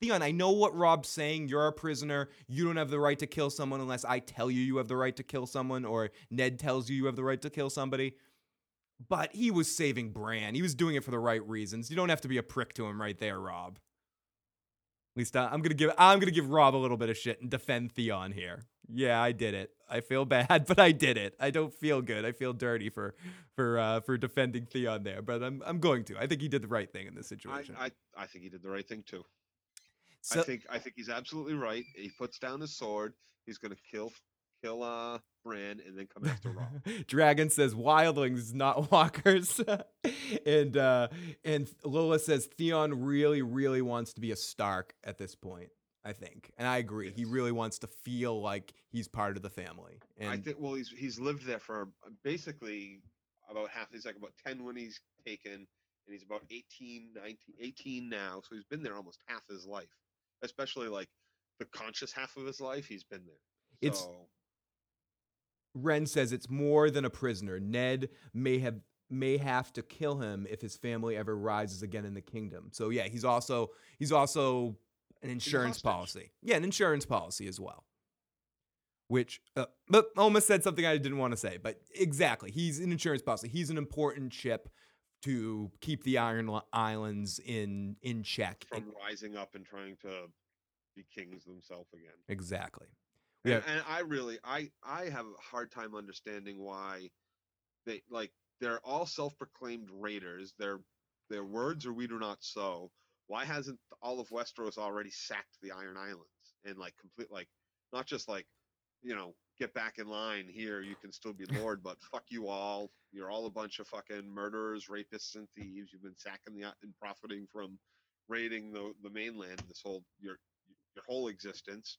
Theon. I know what Robb's saying. You're a prisoner. You don't have the right to kill someone unless I tell you you have the right to kill someone, or Ned tells you you have the right to kill somebody. But he was saving Bran. He was doing it for the right reasons. You don't have to be a prick to him right there, Robb. At least I, I'm gonna give I'm gonna give Robb a little bit of shit and defend Theon here. Yeah, I did it. I feel bad, but I did it. I don't feel good. I feel dirty for for uh, for defending Theon there, but I'm I'm going to. I think he did the right thing in this I, situation. I I think he did the right thing too. so, I think I think he's absolutely right. He puts down his sword. He's gonna kill kill uh Bran and then come after Robb. Dragon says wildlings, not walkers, and uh, and Lola says Theon really, really wants to be a Stark at this point. I think, and I agree. He really wants to feel like he's part of the family. And I think well he's he's lived there for uh, basically about half he's like about 10 when he's taken and he's about 18 19 18 now so he's been there almost half his life especially like the conscious half of his life he's been there It's- Ren says it's more than a prisoner. Ned may have may have to kill him if his family ever rises again in the kingdom. So yeah, he's also he's also an insurance policy. Yeah, an insurance policy as well. Which, uh, but almost said something I didn't want to say. But exactly, he's an insurance policy. He's an important chip to keep the Iron Islands in in check. from rising up and trying to be kings themselves again exactly. And, Yeah. and I really, I, I have a hard time understanding why they like they're all self-proclaimed raiders. Their their words are "We do not sow." Why hasn't all of Westeros already sacked the Iron Islands and like complete like not just like you know get back in line here you can still be lord but fuck you all. You're all a bunch of fucking murderers rapists and thieves. You've been sacking the and profiting from raiding the the mainland this whole your your whole existence.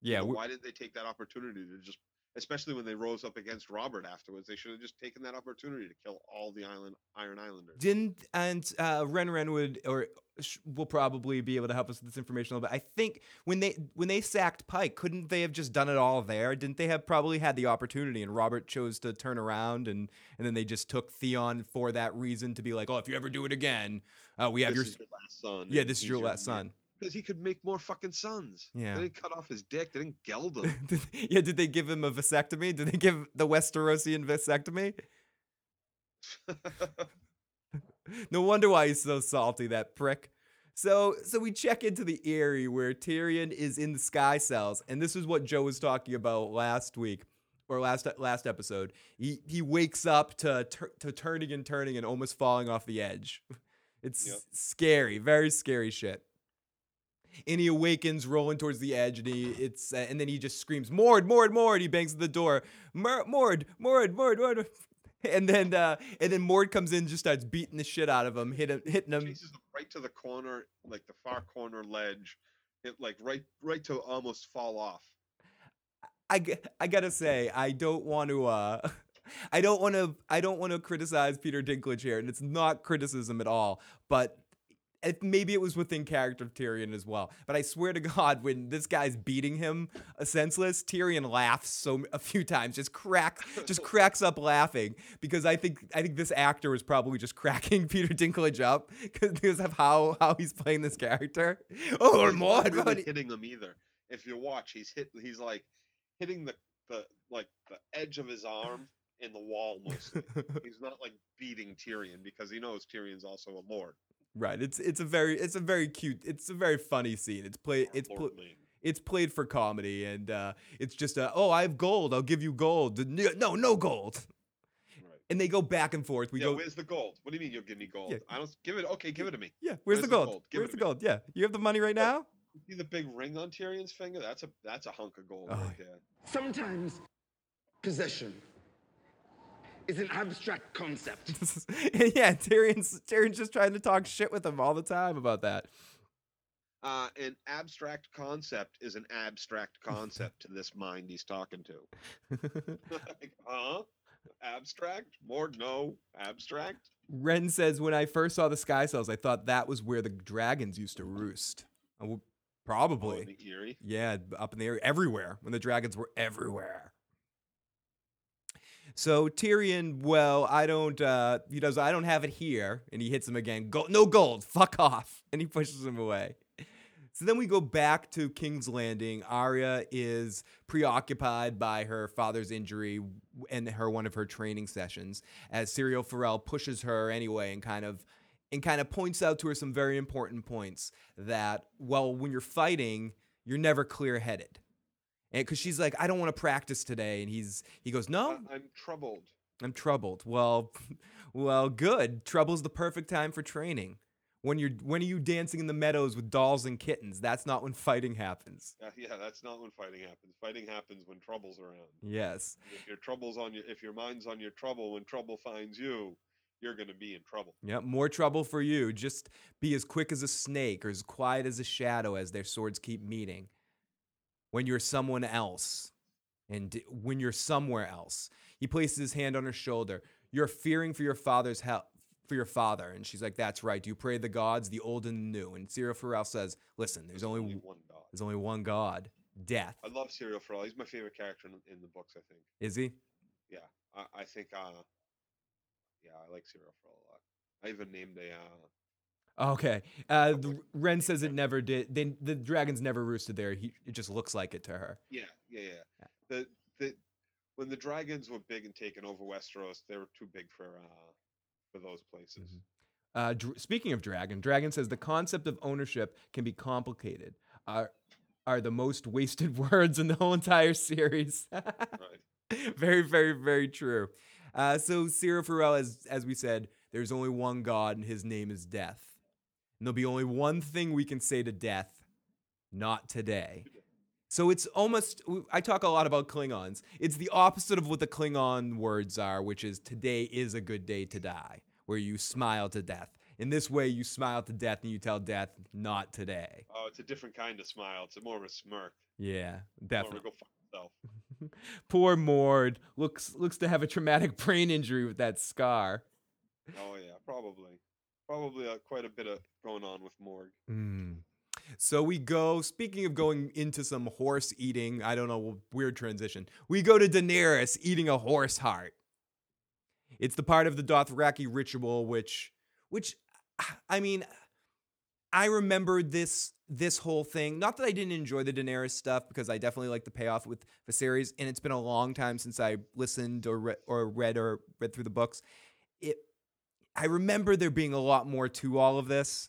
Yeah, we- why didn't they take that opportunity to just, especially when they rose up against Robert afterwards, they should have just taken that opportunity to kill all the island Iron Islanders. Didn't and uh, Ren Ren would or sh- will probably be able to help us with this information a little bit. I think when they when they sacked Pike, couldn't they have just done it all there? Didn't they have probably had the opportunity and Robert chose to turn around and and then they just took Theon for that reason to be like, oh, if you ever do it again, uh, we have this your is your last son. yeah, this is your last son. Because he could make more fucking sons. Yeah. They didn't cut off his dick. They didn't geld him. Did- yeah, did they give him a vasectomy? Did they give the Westerosian vasectomy? No wonder why he's so salty, that prick. So, so we check into the Eyrie where Tyrion is in the sky cells, and this is what Joe was talking about last week or last last episode. He he wakes up to to turning and turning and almost falling off the edge. It's Yep. scary, very scary shit. And he awakens, rolling towards the edge, and he it's uh, and then he just screams, "Mord, Mord, Mord!" He bangs at the door, "Mord, Mord, Mord, Mord, Mord!" And then uh, and then Mord comes in, and just starts beating the shit out of him, hit him, hitting him. Chases him right to the corner, like the far corner ledge. It like right right to almost fall off. i i gotta say, I don't want to. Uh, I don't want to. I don't want to criticize Peter Dinklage here, and it's not criticism at all. But maybe it was within character of Tyrion as well. But I swear to God, when this guy's beating him uh, senseless, Tyrion laughs so a few times, just cracks, just cracks up laughing because I think I think this actor was probably just cracking Peter Dinklage up because of how how he's playing this character. Oh, He's not really hitting him either. If you watch, he's hit. He's like hitting the the like the edge of his arm in the wall mostly. he's not like beating Tyrion because he knows Tyrion's also a lord. Right. It's it's a very it's a very cute it's a very funny scene. It's played or it's pl- it's played for comedy and uh it's just a oh I have gold I'll give you gold no no gold Right. and they go back and forth. We yeah, go where's the gold? What do you mean you'll give me gold? Yeah. I don't give it. Okay, give it to me. yeah where's, the where's the gold, gold? Give where's to the me. gold yeah you have the money right now See the big ring on Tyrion's finger? That's a that's a hunk of gold Oh, right there. Sometimes possession is an abstract concept. yeah Tyrion's Tyrion's just trying to talk shit with him all the time about that. Uh, an abstract concept is an abstract concept to this mind he's talking to. like, huh? Abstract? More no. Abstract? Ren says when I first saw the sky cells I thought that was where the dragons used to roost. I would- Oh, probably. in the Eyrie. Yeah, up in the air, everywhere when the dragons were everywhere. So Tyrion, well, I don't. Uh, he does. I don't have it here, and he hits him again. Go, no gold. Fuck off, and he pushes him away. So then we go back to King's Landing. Arya is preoccupied by her father's injury and her one of her training sessions as Syrio Forel pushes her anyway and kind of and kind of points out to her some very important points that well when you're fighting you're never clear-headed and because she's like, I don't want to practice today, and he's he goes, No, I'm troubled. I'm troubled. Well, well, good. Trouble's the perfect time for training. When you're when are you dancing in the meadows with dolls and kittens? That's not when fighting happens. Uh, yeah, that's not when fighting happens. Fighting happens when trouble's around. Yes. If your trouble's on your, if your mind's on your trouble, when trouble finds you, you're gonna be in trouble. Yep, more trouble for you. Just be as quick as a snake or as quiet as a shadow as their swords keep meeting. When you're someone else and when you're somewhere else. He places his hand on her shoulder. You're fearing for your father's help. For your father, and she's like, "That's right. Do you pray the gods, the old and the new?" And Syrio Forel says, "Listen, there's only, w- one God. there's only one God, death. I love Syrio Forel. He's my favorite character in, in the books. I think. Is he? Yeah, I, I think. uh Yeah, I like Syrio Forel a lot. I even named a. uh Okay. Uh, Ren says it never did. They, the dragons never roosted there. He, it just looks like it to her. Yeah, yeah, yeah. The the when the dragons were big and taken over Westeros, they were too big for uh for those places. Uh, dr- speaking of dragon, dragon says the concept of ownership can be complicated. Are are the most wasted words in the whole entire series. Right. very, very, very true. Uh, so Syrio Forel, as as we said, there's only one God, and His name is Death. And there'll be only one thing we can say to Death: not today. So it's almost. I talk a lot about Klingons. It's the opposite of what the Klingon words are, which is "today is a good day to die," where you smile to death. In this way, you smile to death and you tell death, "Not today." Oh, it's a different kind of smile. It's a more of a smirk. Yeah, More of a definitely. go fuck yourself. Poor Mord looks looks to have a traumatic brain injury with that scar. Oh yeah, probably, probably uh, quite a bit of going on with Mord. Mm. So we go. Speaking of going into some horse eating, I don't know, weird transition. We go to Daenerys eating a horse heart. It's the part of the Dothraki ritual, which, which, I mean, I remember this this whole thing. Not that I didn't enjoy the Daenerys stuff, because I definitely like the payoff with series, and it's been a long time since I listened or re- or read or read through the books. It, I remember there being a lot more to all of this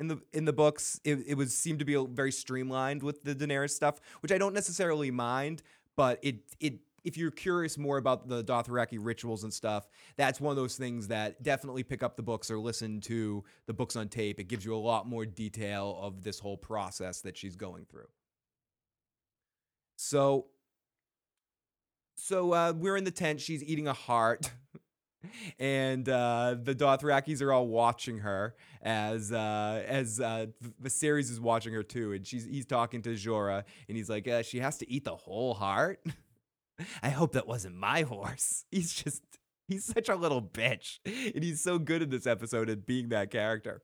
in the in the books. It, it was seemed to be a- very streamlined with the Daenerys stuff, which I don't necessarily mind, but it it if you're curious more about the Dothraki rituals and stuff, that's one of those things that definitely pick up the books or listen to the books on tape. It gives you a lot more detail of this whole process that she's going through. So so uh, we're in the tent. She's eating a heart. and uh, the Dothrakis are all watching her as uh, as uh, Viserys is watching her too, and she's he's talking to Jorah, and he's like, uh, "She has to eat the whole heart." I hope that wasn't my horse. He's just he's such a little bitch, and he's so good in this episode at being that character.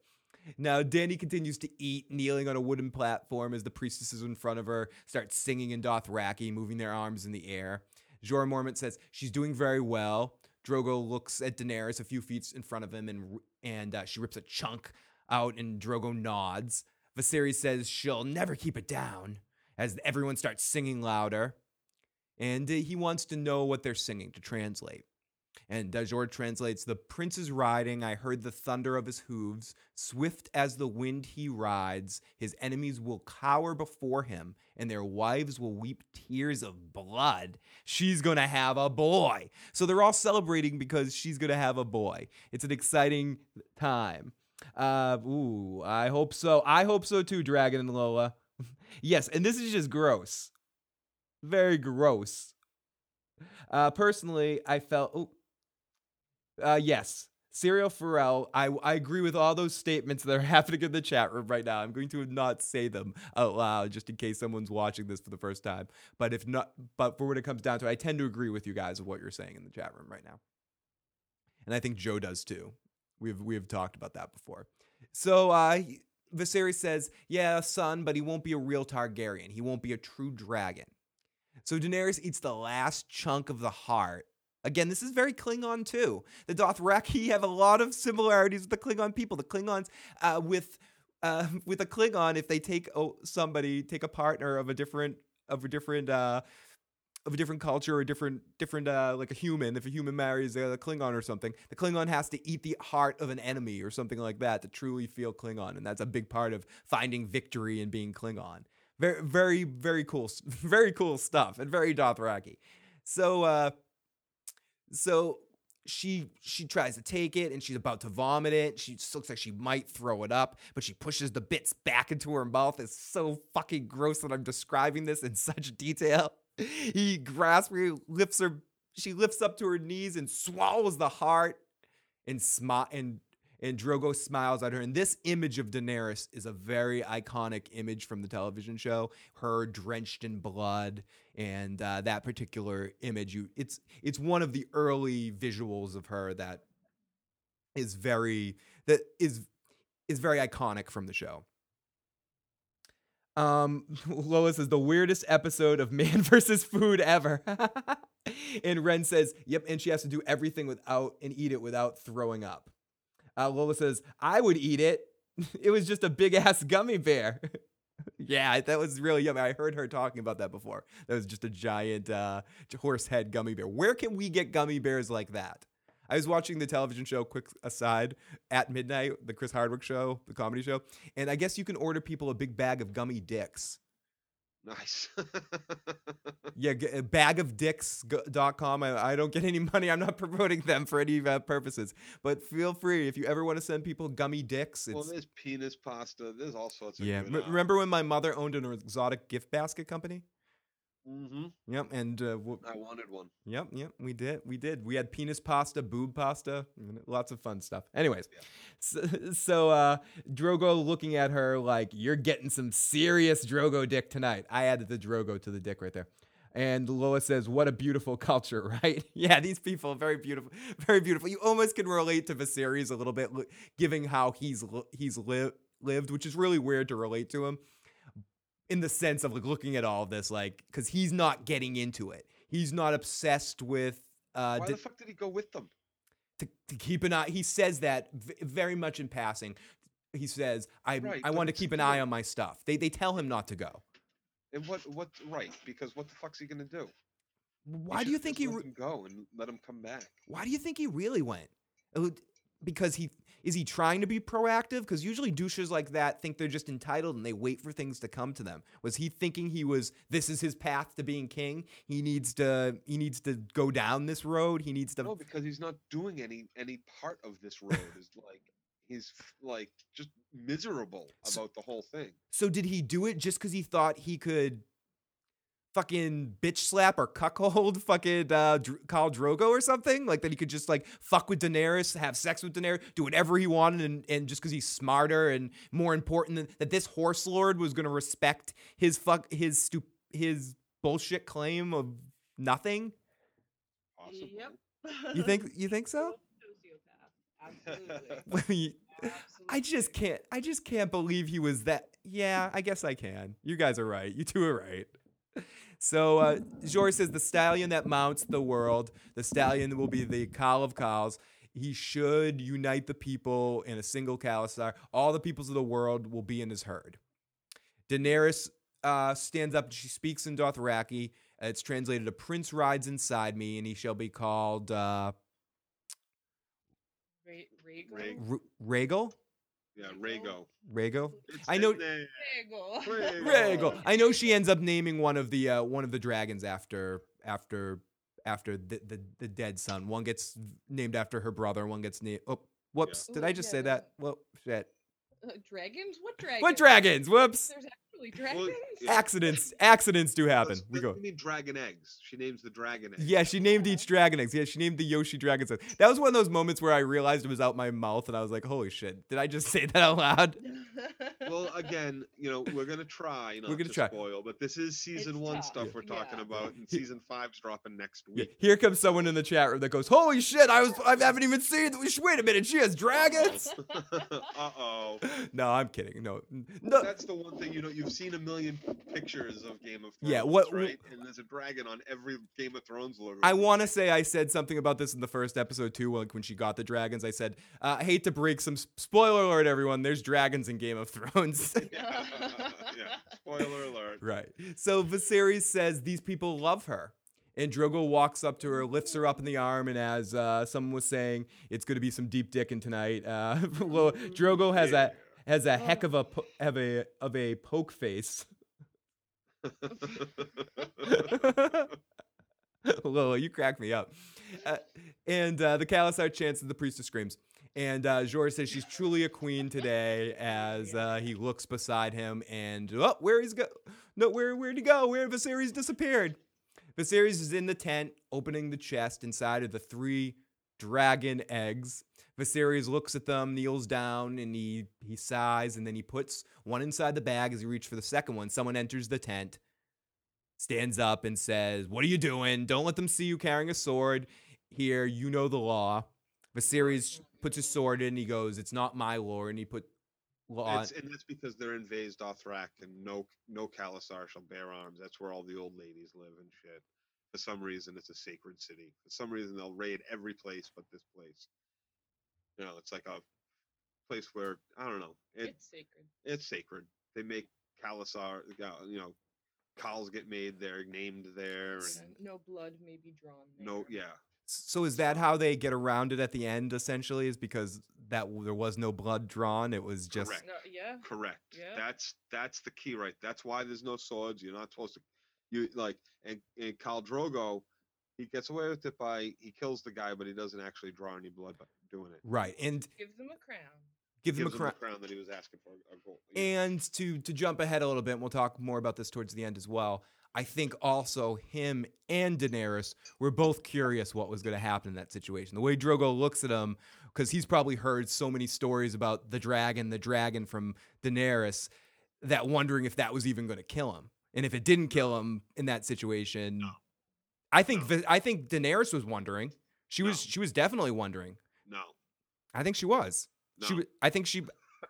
Now, Dany continues to eat, kneeling on a wooden platform as the priestesses in front of her start singing in Dothraki, moving their arms in the air. Jorah Mormont says she's doing very well. Drogo looks at Daenerys a few feet in front of him, and and uh, she rips a chunk out, and Drogo nods. Viserys says she'll never keep it down, as everyone starts singing louder, and uh, he wants to know what they're singing to translate. And Jorah translates, The prince is riding, I heard the thunder of his hooves. Swift as the wind he rides, his enemies will cower before him, and their wives will weep tears of blood. She's gonna have a boy. So they're all celebrating because she's gonna have a boy. It's an exciting time. Uh, ooh, I hope so. I hope so too, Dragon and Lola. yes, and this is just gross. Very gross. Uh, personally, I felt. Uh, yes, Syrio Forel. I I agree with all those statements that are happening in the chat room right now. I'm going to not say them out loud just in case someone's watching this for the first time. But if not, but for what it comes down to I tend to agree with you guys of what you're saying in the chat room right now, and I think Joe does too. We've we've talked about that before. So uh, Viserys says, "Yeah, son, but he won't be a real Targaryen. He won't be a true dragon." So Daenerys eats the last chunk of the heart. Again, this is very Klingon too. The Dothraki have a lot of similarities with the Klingon people. The Klingons, uh, with uh, with a Klingon, if they take oh, somebody, take a partner of a different of a different uh, of a different culture or a different different uh, like a human, if a human marries a Klingon or something, the Klingon has to eat the heart of an enemy or something like that to truly feel Klingon, and that's a big part of finding victory and being Klingon. Very, very, very cool, very cool stuff, and very Dothraki. So, uh, so she she tries to take it, and she's about to vomit it. She just looks like she might throw it up, but she pushes the bits back into her mouth. It's so fucking gross that I'm describing this in such detail. He grasps her, lifts her, she lifts up to her knees and swallows the heart, and smile and and Drogo smiles at her. And this image of Daenerys is a very iconic image from the television show. Her drenched in blood, and uh, that particular image, you it's it's one of the early visuals of her that is very that is is very iconic from the show. Um, Lois is the weirdest episode of Man versus Food ever. and Ren says, "Yep," and she has to do everything without and eat it without throwing up. Uh, Lola says, "I would eat it. It was just a big ass gummy bear." yeah, that was really yummy. I heard her talking about that before. That was just a giant uh, horse head gummy bear. Where can we get gummy bears like that? I was watching the television show, quick aside, at midnight, the Chris Hardwick show, the comedy show, and I guess you can order people a big bag of gummy dicks. Nice. Yeah, g- uh, bagofdicks.com. I, I don't get any money. I'm not promoting them for any uh, purposes. But feel free if you ever want to send people gummy dicks. well, It's, there's penis pasta. There's all sorts of yeah. good, uh, remember when my mother owned an exotic gift basket company? Mhm. Yep. And uh, w- I wanted one. Yep, yep, we did. We did. We had penis pasta, boob pasta, lots of fun stuff. Anyways, so, so uh Drogo looking at her like you're getting some serious Drogo dick tonight. I added the Drogo to the dick right there. And Lois says, "What a beautiful culture, right? yeah, these people are very beautiful, very beautiful. You almost can relate to Viserys a little bit, giving how he's he's li- lived, which is really weird to relate to him in the sense of like looking at all of this, like because he's not getting into it. He's not obsessed with uh, Why d- the fuck did he go with them? to, to keep an eye. He says that v- very much in passing. He says, "I Right, I want to keep an eye on my stuff." They they tell him not to go. And what? What? Right? Because what the fuck's he gonna do? Why do you think he? let Re- him go and let him come back? why do you think he really went? Would- Because he is he trying to be proactive? Because usually douches like that think they're just entitled and they wait for things to come to them. Was he thinking he was this is his path to being king? He needs to he needs to go down this road. He needs to No, because he's not doing any any part of this road. is like he's like just miserable So- about the whole thing. So did he do it just because he thought he could fucking bitch slap or cuckold fucking uh, Dr- Khal Drogo or something? Like that he could just like fuck with Daenerys, have sex with Daenerys, do whatever he wanted, and, and just because he's smarter and more important than that, this horse lord was gonna respect his fuck his stu- his bullshit claim of nothing. Possible. Yep. You think you think so? Sociopath. Absolutely. I just can't. I just can't believe he was that. Yeah, I guess I can. You guys are right. You two are right. So uh, Jor says the stallion that mounts the world, the stallion will be the Khal of Khals. He should unite the people in a single Khalasar. All the peoples of the world will be in his herd. Daenerys uh, stands up and she speaks in Dothraki. It's translated to "Prince rides inside me, and he shall be called uh, Rhaegal? Rhaeg- R- Rhaegal." Yeah, Rhaego. Rhaegal. It's I know- name. Rhaegal. Rhaegal. Rhaegal. I know she ends up naming one of the uh, one of the dragons after after after the, the the dead son. One gets named after her brother. One gets named. Oh, whoops! Did Ooh, I just yeah, say that? Well, shit. Uh, dragons? What dragons? What dragons? Whoops! There's actually dragons? yeah. Accidents. Accidents do happen. Does- We go. he mean dragon eggs. She names the dragon eggs. Yeah, she named each dragon eggs. Yeah, she named the Yoshi dragon eggs. That was one of those moments where I realized it was out my mouth, and I was like, "Holy shit! Did I just say that out loud?" Well, again, you know, we're gonna try not gonna to try. spoil, but this is season It's one tough, stuff we're talking yeah. about, and season five's dropping next Yeah, week. here comes someone in the chat room that goes, "Holy shit! I was I haven't even seen. Wait a minute, she has dragons." uh oh. no, I'm kidding. No, no. That's the one thing you know. You've seen a million pictures of Game of Thrones, Yeah, what- right? And there's a dragon on every Game of Thrones logo. I want to say I said something about this in the first episode too, like when she got the dragons. I said, uh, "I hate to break some spoiler alert, everyone. There's dragons in Game of Thrones." yeah. yeah. Spoiler alert. right. So Viserys says these people love her. And Drogo walks up to her, lifts her up in the arm, and as uh, someone was saying, it's going to be some deep dicking tonight. Uh, Drogo has a has a heck of a po- have a of a poke face. Lola, you crack me up. Uh, and uh, the Khalasar chants and the priestess screams. And uh, Jor says she's truly a queen today as uh, he looks beside him and oh, where he's go? No, where where'd he go? Where Viserys disappeared? Viserys is in the tent, opening the chest inside of the three dragon eggs. Viserys looks at them, kneels down, and he he sighs, and then he puts one inside the bag as he reaches for the second one. Someone enters the tent, stands up, and says, "What are you doing? Don't let them see you carrying a sword. Here, you know the law." Viserys puts his sword in. He goes, "It's not my lord," and he put law. It's, and that's because they're in Vaes Dothrak and no no Khalasar shall bear arms. That's where all the old ladies live and shit. For some reason, it's a sacred city. For some reason, they'll raid every place but this place. You know, it's like a place where I don't know. It, it's sacred. it's sacred. They make Khalasar, you know, calls get made there, named there, and And no blood may be drawn. There. no, yeah, So is that how they get around it at the end? Essentially, is because that there was no blood drawn. It was just Correct. No, yeah. correct. Yeah. That's that's the key, right? That's why there's no swords. You're not supposed to, you like, and and Khal Drogo, he gets away with it by he kills the guy, but he doesn't actually draw any blood by doing it. right. And Gives them a crown. give them a Gives him crown. crown that he was asking for. A gold. And to to jump ahead a little bit, and we'll talk more about this towards the end as well. I think also him and Daenerys were both curious what was going to happen in that situation. The way Drogo looks at him, because he's probably heard so many stories about the dragon, the dragon from Daenerys, that wondering if that was even going to kill him, and if it didn't kill him in that situation, No. I think No. I think Daenerys was wondering. She was No. she was definitely wondering. no, I think she was. no. She was, I think she.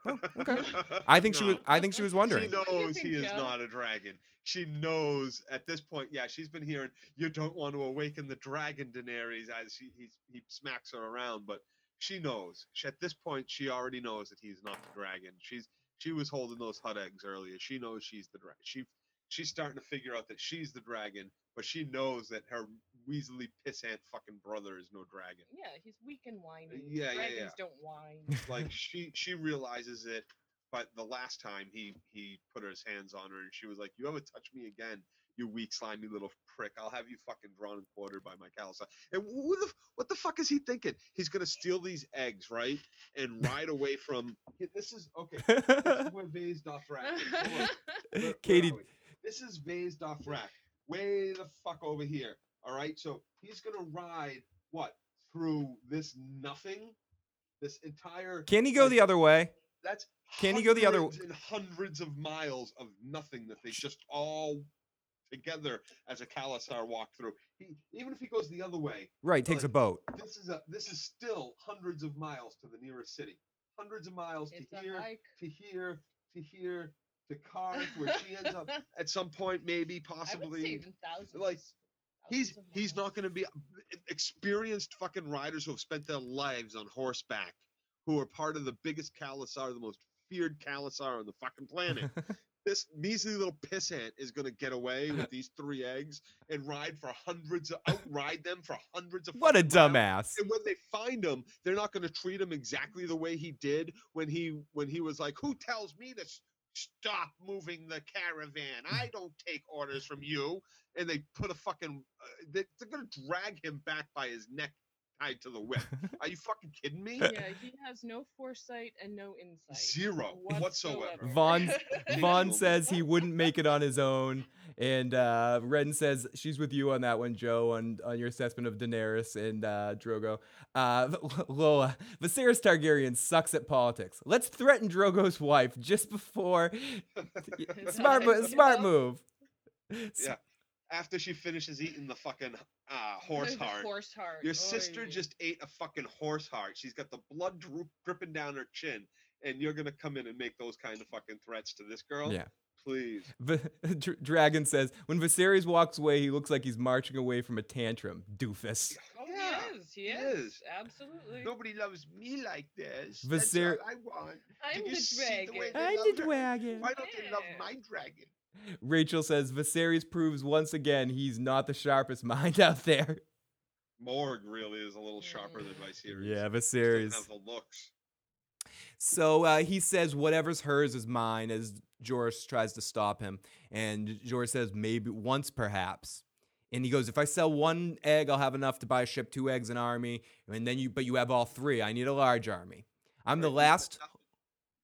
Oh, okay. I think she was. I think she was wondering. She What do you knows he is not a dragon. She knows at this point. Yeah, she's been hearing you don't want to awaken the dragon, Daenerys, as he he, he smacks her around. But she knows. She, at this point, she already knows that he's not the dragon. She's she was holding those hot eggs earlier. She knows she's the dragon. She she's starting to figure out that she's the dragon, but she knows that her weaselly pissant fucking brother is no dragon. Yeah, he's weak and whiny. yeah, yeah, Dragons yeah. don't whine. like she she realizes it but the last time he he put his hands on her and she was like you ever touch me again you weak slimy little prick i'll have you fucking drawn and quartered by my callus and who the, what the fuck is he thinking he's gonna steal these eggs right and ride away from this is okay this is where Vaes Dothrak is. Hold on. Where- where Katie- this is Vaes Dothrak way the fuck over here all right so he's gonna ride what through this nothing this entire Can he go like, the other way? that's Can he go the other- hundreds and hundreds of miles of nothing that they just all together as a Khalasar walk through. He, even if he goes the other way, Right, takes a boat. this is a this is still hundreds of miles to the nearest city. Hundreds of miles it's to here, hike. to here, to here, to Qarth, where she ends up at some point, maybe, I would say possibly. even thousands. like, He's thousands of he's not going to be experienced fucking riders who have spent their lives on horseback, who are part of the biggest Khalasar, the most feared Khalasar on the fucking planet. this measly little pissant is going to get away with these three eggs and ride for hundreds of outride them for hundreds of what a dumbass. And when they find him, they're not going to treat him exactly the way he did when he when he was like, "Who tells me to s- stop moving the caravan? I don't take orders from you." And they put a fucking uh, they, they're going to drag him back by his neck tied to the whip. Are you fucking kidding me? Yeah, he has no foresight and no insight. Zero whatsoever. Vaughn Vaughn says he wouldn't make it on his own, and uh, Redden says she's with you on that one, Joe, on on your assessment of Daenerys and uh, Drogo. Uh, Lola, Viserys Targaryen sucks at politics. Let's threaten Drogo's wife just before. smart, mo- smart move. Yeah. After she finishes eating the fucking uh, horse heart. Horse heart. Your sister just ate a fucking horse heart. She's got the blood droop, dripping down her chin, and you're gonna come in and make those kind of fucking threats to this girl? Yeah. Please. V- Dr- Dragon says when Viserys walks away, he looks like he's marching away from a tantrum. Doofus. Oh, Yeah, he is. He, he is. is. Absolutely. Nobody loves me like this. Viser- That's all I want. I'm Did the see the dragon. I'm love the her? dragon. Why don't they love my dragon? Rachel says Viserys proves once again he's not the sharpest mind out there. Mord really is a little sharper than Viserys. Yeah, Just Viserys. have the looks. So uh, he says whatever's hers is mine as Jorah tries to stop him, and Jorah says maybe once, perhaps. And he goes, if I sell one egg, I'll have enough to buy a ship, two eggs, an army, and then you, but you have all three. I need a large army. I'm the Right, he's got last. nothing.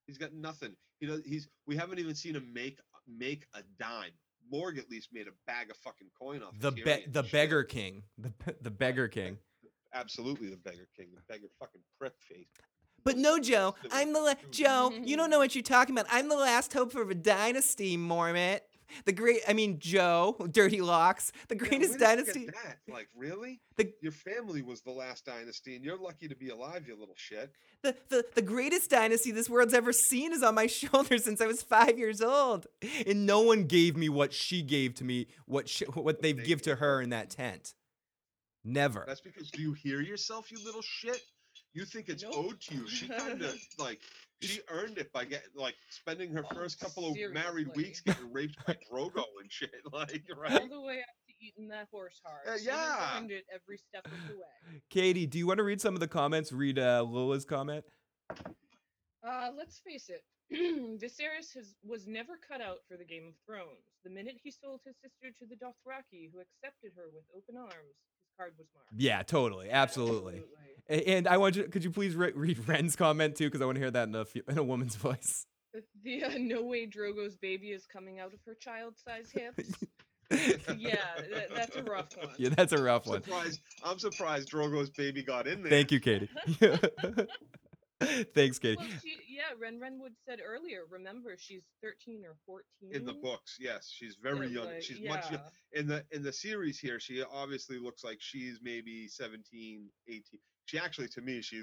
He's got nothing. You know, he's we haven't even seen him make make a dime. Mord at least made a bag of fucking coin off of The be- the Shit. beggar king, the the beggar king. Absolutely the beggar king, the beggar fucking prick face. But no, Joe, I'm the la- Joe. You don't know what you're talking about. I'm the last hope of a dynasty, Mormont. The great, I mean, Joe, Dirty Locks, the greatest you dynasty. that? Like really? The- Your family was the last dynasty, and you're lucky to be alive, you little shit. The, the the greatest dynasty this world's ever seen is on my shoulders since I was five years old, and no one gave me what she gave to me, what she, what they give to her in that tent. Never. That's because do you hear yourself, you little shit? You think it's Nope. owed to you. She kind of like she earned it by getting like spending her first couple of married weeks getting raped by Drogo and shit. Like right all the way up to eating that horse hard. Uh, She yeah. earned it every step of the way. Katie, do you want to read some of the comments? Read uh, Lola's comment. Uh, let's face it. Viserys has, was never cut out for the Game of Thrones. The minute he sold his sister to the Dothraki, who accepted her with open arms, his card. Yeah, totally, absolutely. A- And I want you. Could you please re- read Ren's comment too? Because I want to hear that in a fe- in a woman's voice. The, the uh, no way Drogo's baby is coming out of her child-sized hips. yeah, that, that's a rough one. Yeah, that's a rough I'm one. surprised. I'm surprised Drogo's baby got in there. Thank you, Katie. Thanks, Katie. Well, she, yeah, Ren Renwood said earlier. Remember, she's 13 or 14. In the books, yes, she's very Yeah, young. like, She's yeah. much young. in the in the series here. She obviously looks like she's maybe 17, 18. She actually, to me, she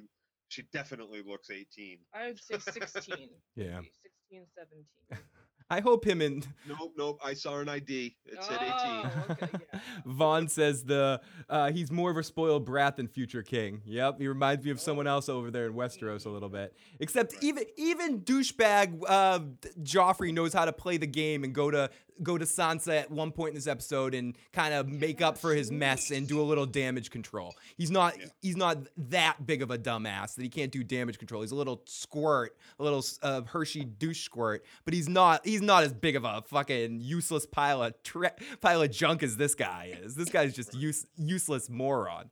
she definitely looks 18. I would say 16. Yeah. maybe, 16, 17. I hope him and Nope, nope. I saw an ID. It said 18. Oh, okay, yeah. Vaughn says the uh, he's more of a spoiled brat than future king. Yep, he reminds me of someone else over there in Westeros a little bit. Except even even douchebag uh, Joffrey knows how to play the game and go to go to Sansa at one point in this episode and kind of make up for his mess and do a little damage control. He's not Yeah. he's not that big of a dumbass that he can't do damage control. He's a little squirt, a little uh, Hershey douche squirt, but he's not he's not as big of a fucking useless pile of tre- pile of junk as this guy is. This guy's just use, useless moron.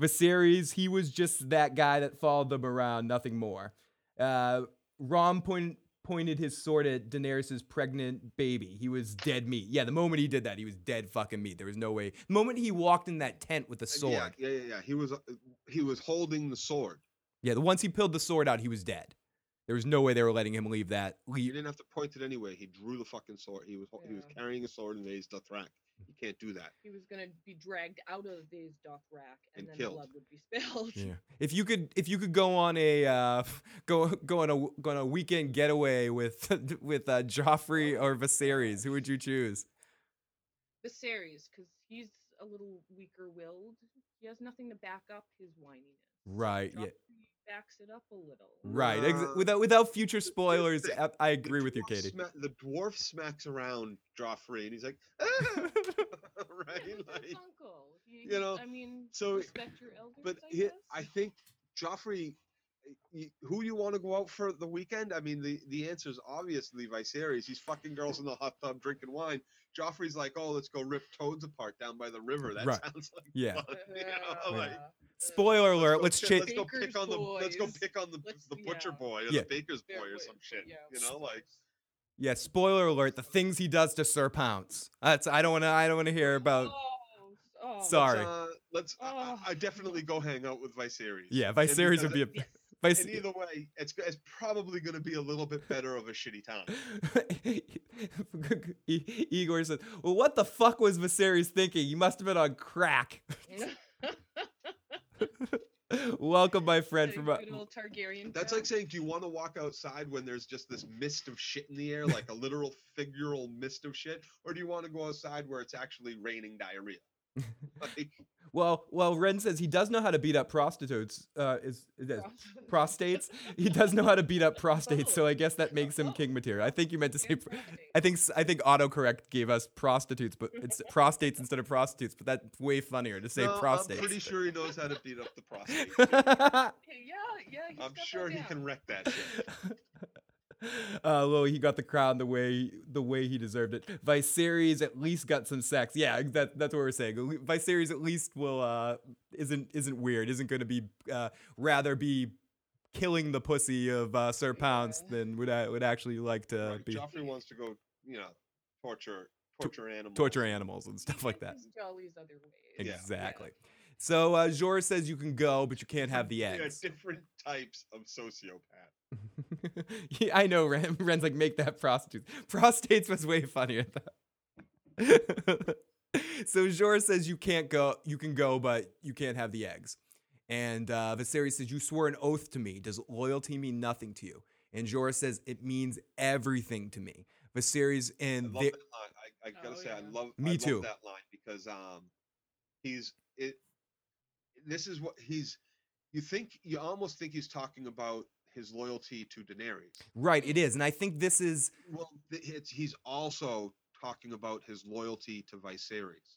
Viserys, he was just that guy that followed them around, nothing more. Uh, Rom point, pointed his sword at Daenerys' pregnant baby. He was dead meat. Yeah, the moment he did that, he was dead fucking meat. There was no way. The moment he walked in that tent with the sword, Yeah, yeah, yeah, yeah. He was uh, he was holding the sword. yeah, the once he pulled the sword out, he was dead. There was no way they were letting him leave that. He Leave. didn't have to point it anyway. He drew the fucking sword. He was ho- he was Yeah. carrying a sword in Aes Dothrak. You can't do that. He was going to be dragged out of Vaes Dothrak, and, And then killed. blood would be spilled. Yeah. If you could, if you could go on a uh, go go on a go on a weekend getaway with with uh, Joffrey or Viserys, who would you choose? Viserys, because he's a little weaker-willed. He has nothing to back up his whininess. Right. Yeah. Joffrey backs it up a little. Right. Ex- without without future spoilers, the- I, I agree with you, Katie. sma- the dwarf smacks around Joffrey, and he's like, "Ah!" right? He's his Like, uncle. He, you know, I mean, so- respect your elders. but I, he. I think Joffrey. y- Who you want to go out for the weekend? I mean, the the answer is obviously Viserys. He's fucking girls in the hot tub drinking wine. Joffrey's like, oh, let's go rip toads apart down by the river. That Right. sounds like Yeah. fun. You know, Yeah, like, yeah. Spoiler alert. go Let's pi- change. Let's go pick on the. Let's go pick on the Let's- the butcher yeah. boy or Yeah. the baker's Fair boy or some shit. yeah. You know, like Yeah. Spoiler alert. The things he does to Sir Pounce. That's. I don't want to. I don't want to hear about. Oh, oh, Sorry. Let's, uh, let's I- I, Oh. I definitely go hang out with Viserys. Yeah. And Viserys would be a. Yes. Vice- And either way, it's it's probably going to be a little bit better of a shitty time. Igor says, "Well, what the fuck was Viserys thinking? You must have been on crack." Welcome, my friend. From a, good old Targaryen. That's like saying, do you want to walk outside when there's just this mist of shit in the air, like a literal figural mist of shit, or do you want to go outside where it's actually raining diarrhea? Like, well, well, Ren says he does know how to beat up prostitutes. Uh, is, is that prostates? He does know how to beat up prostates, so I guess that makes him king material. I think you meant to say. I think I think autocorrect gave us prostitutes, but it's prostates instead of prostitutes. But that's way funnier to say no, I'm pretty sure he knows how to beat up the prostate. Yeah, yeah. I'm sure he down. can wreck that shit. uh, well, he got the crown the way the way he deserved it. Viserys at least got some sex. Yeah, that, that's what we're saying. Viserys at least will uh, isn't isn't weird. Isn't going to be uh, rather be killing the pussy of uh, Sir Pounce Yeah. than would I would actually like to Right, be Joffrey wants to go, you know, torture torture animals. torture animals and stuff like that. His jollies other ways. Yeah. Exactly. So uh, Jorah says you can go, but you can't have the Yeah, eggs. different types of sociopath. yeah, I know. Ren, Ren's like, make that prostitutes. Prostates was way funnier though. so Jorah says you can't go. You can go, but you can't have the eggs. And uh, Viserys says you swore an oath to me. Does loyalty mean nothing to you? And Jorah says it means everything to me. Viserys I and love they, that line. I, I gotta Oh, say, I love Me I love too. that line because um, he's it. This is what he's. You think you almost think he's talking about his loyalty to Daenerys. right, it is, and I think this is Well, it's, he's also talking about his loyalty to Viserys,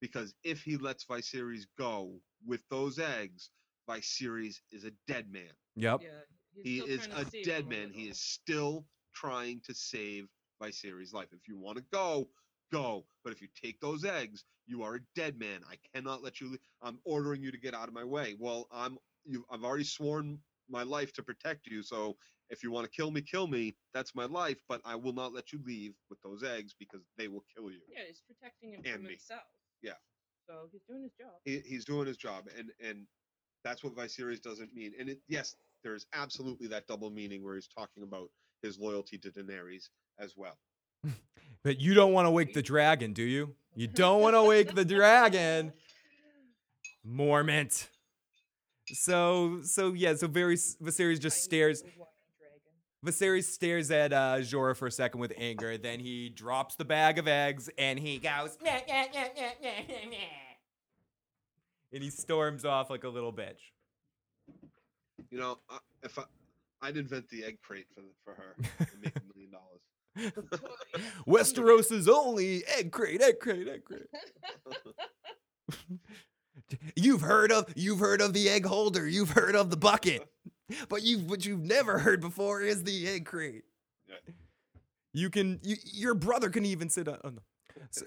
because if he lets Viserys go with those eggs, Viserys is a dead man. yep. Yeah. he is a dead man. He is still trying to save Viserys' life. If you want to go, go. But if you take those eggs, you are a dead man. I cannot let you. leave. I'm ordering you to get out of my way. Well, I'm. You. I've already sworn my life to protect you. So if you want to kill me, kill me. That's my life. But I will not let you leave with those eggs because they will kill you. Yeah, he's protecting him And from me. himself. Yeah. So he's doing his job. He, he's doing his job, and and that's what Viserys doesn't mean. And it, yes, there's absolutely that double meaning where he's talking about his loyalty to Daenerys as well. But you don't want to wake the dragon, do you? You don't want to wake the dragon. Mormont. So so yeah, so very Viserys just stares. little. Viserys stares at uh, Jorah for a second with anger. Then he drops the bag of eggs and he goes, "Nyeh, nyeh, nyeh, nyeh, nyeh, nyeh, nyeh." and he storms off like a little bitch. You know, if I, I'd invent the egg crate for for her and make a million dollars. Westeros' is only egg crate, egg crate, egg crate. You've heard of you've heard of the egg holder, you've heard of the bucket, but you've what you've never heard before is the egg crate. You can you, your brother can even sit on. the, so,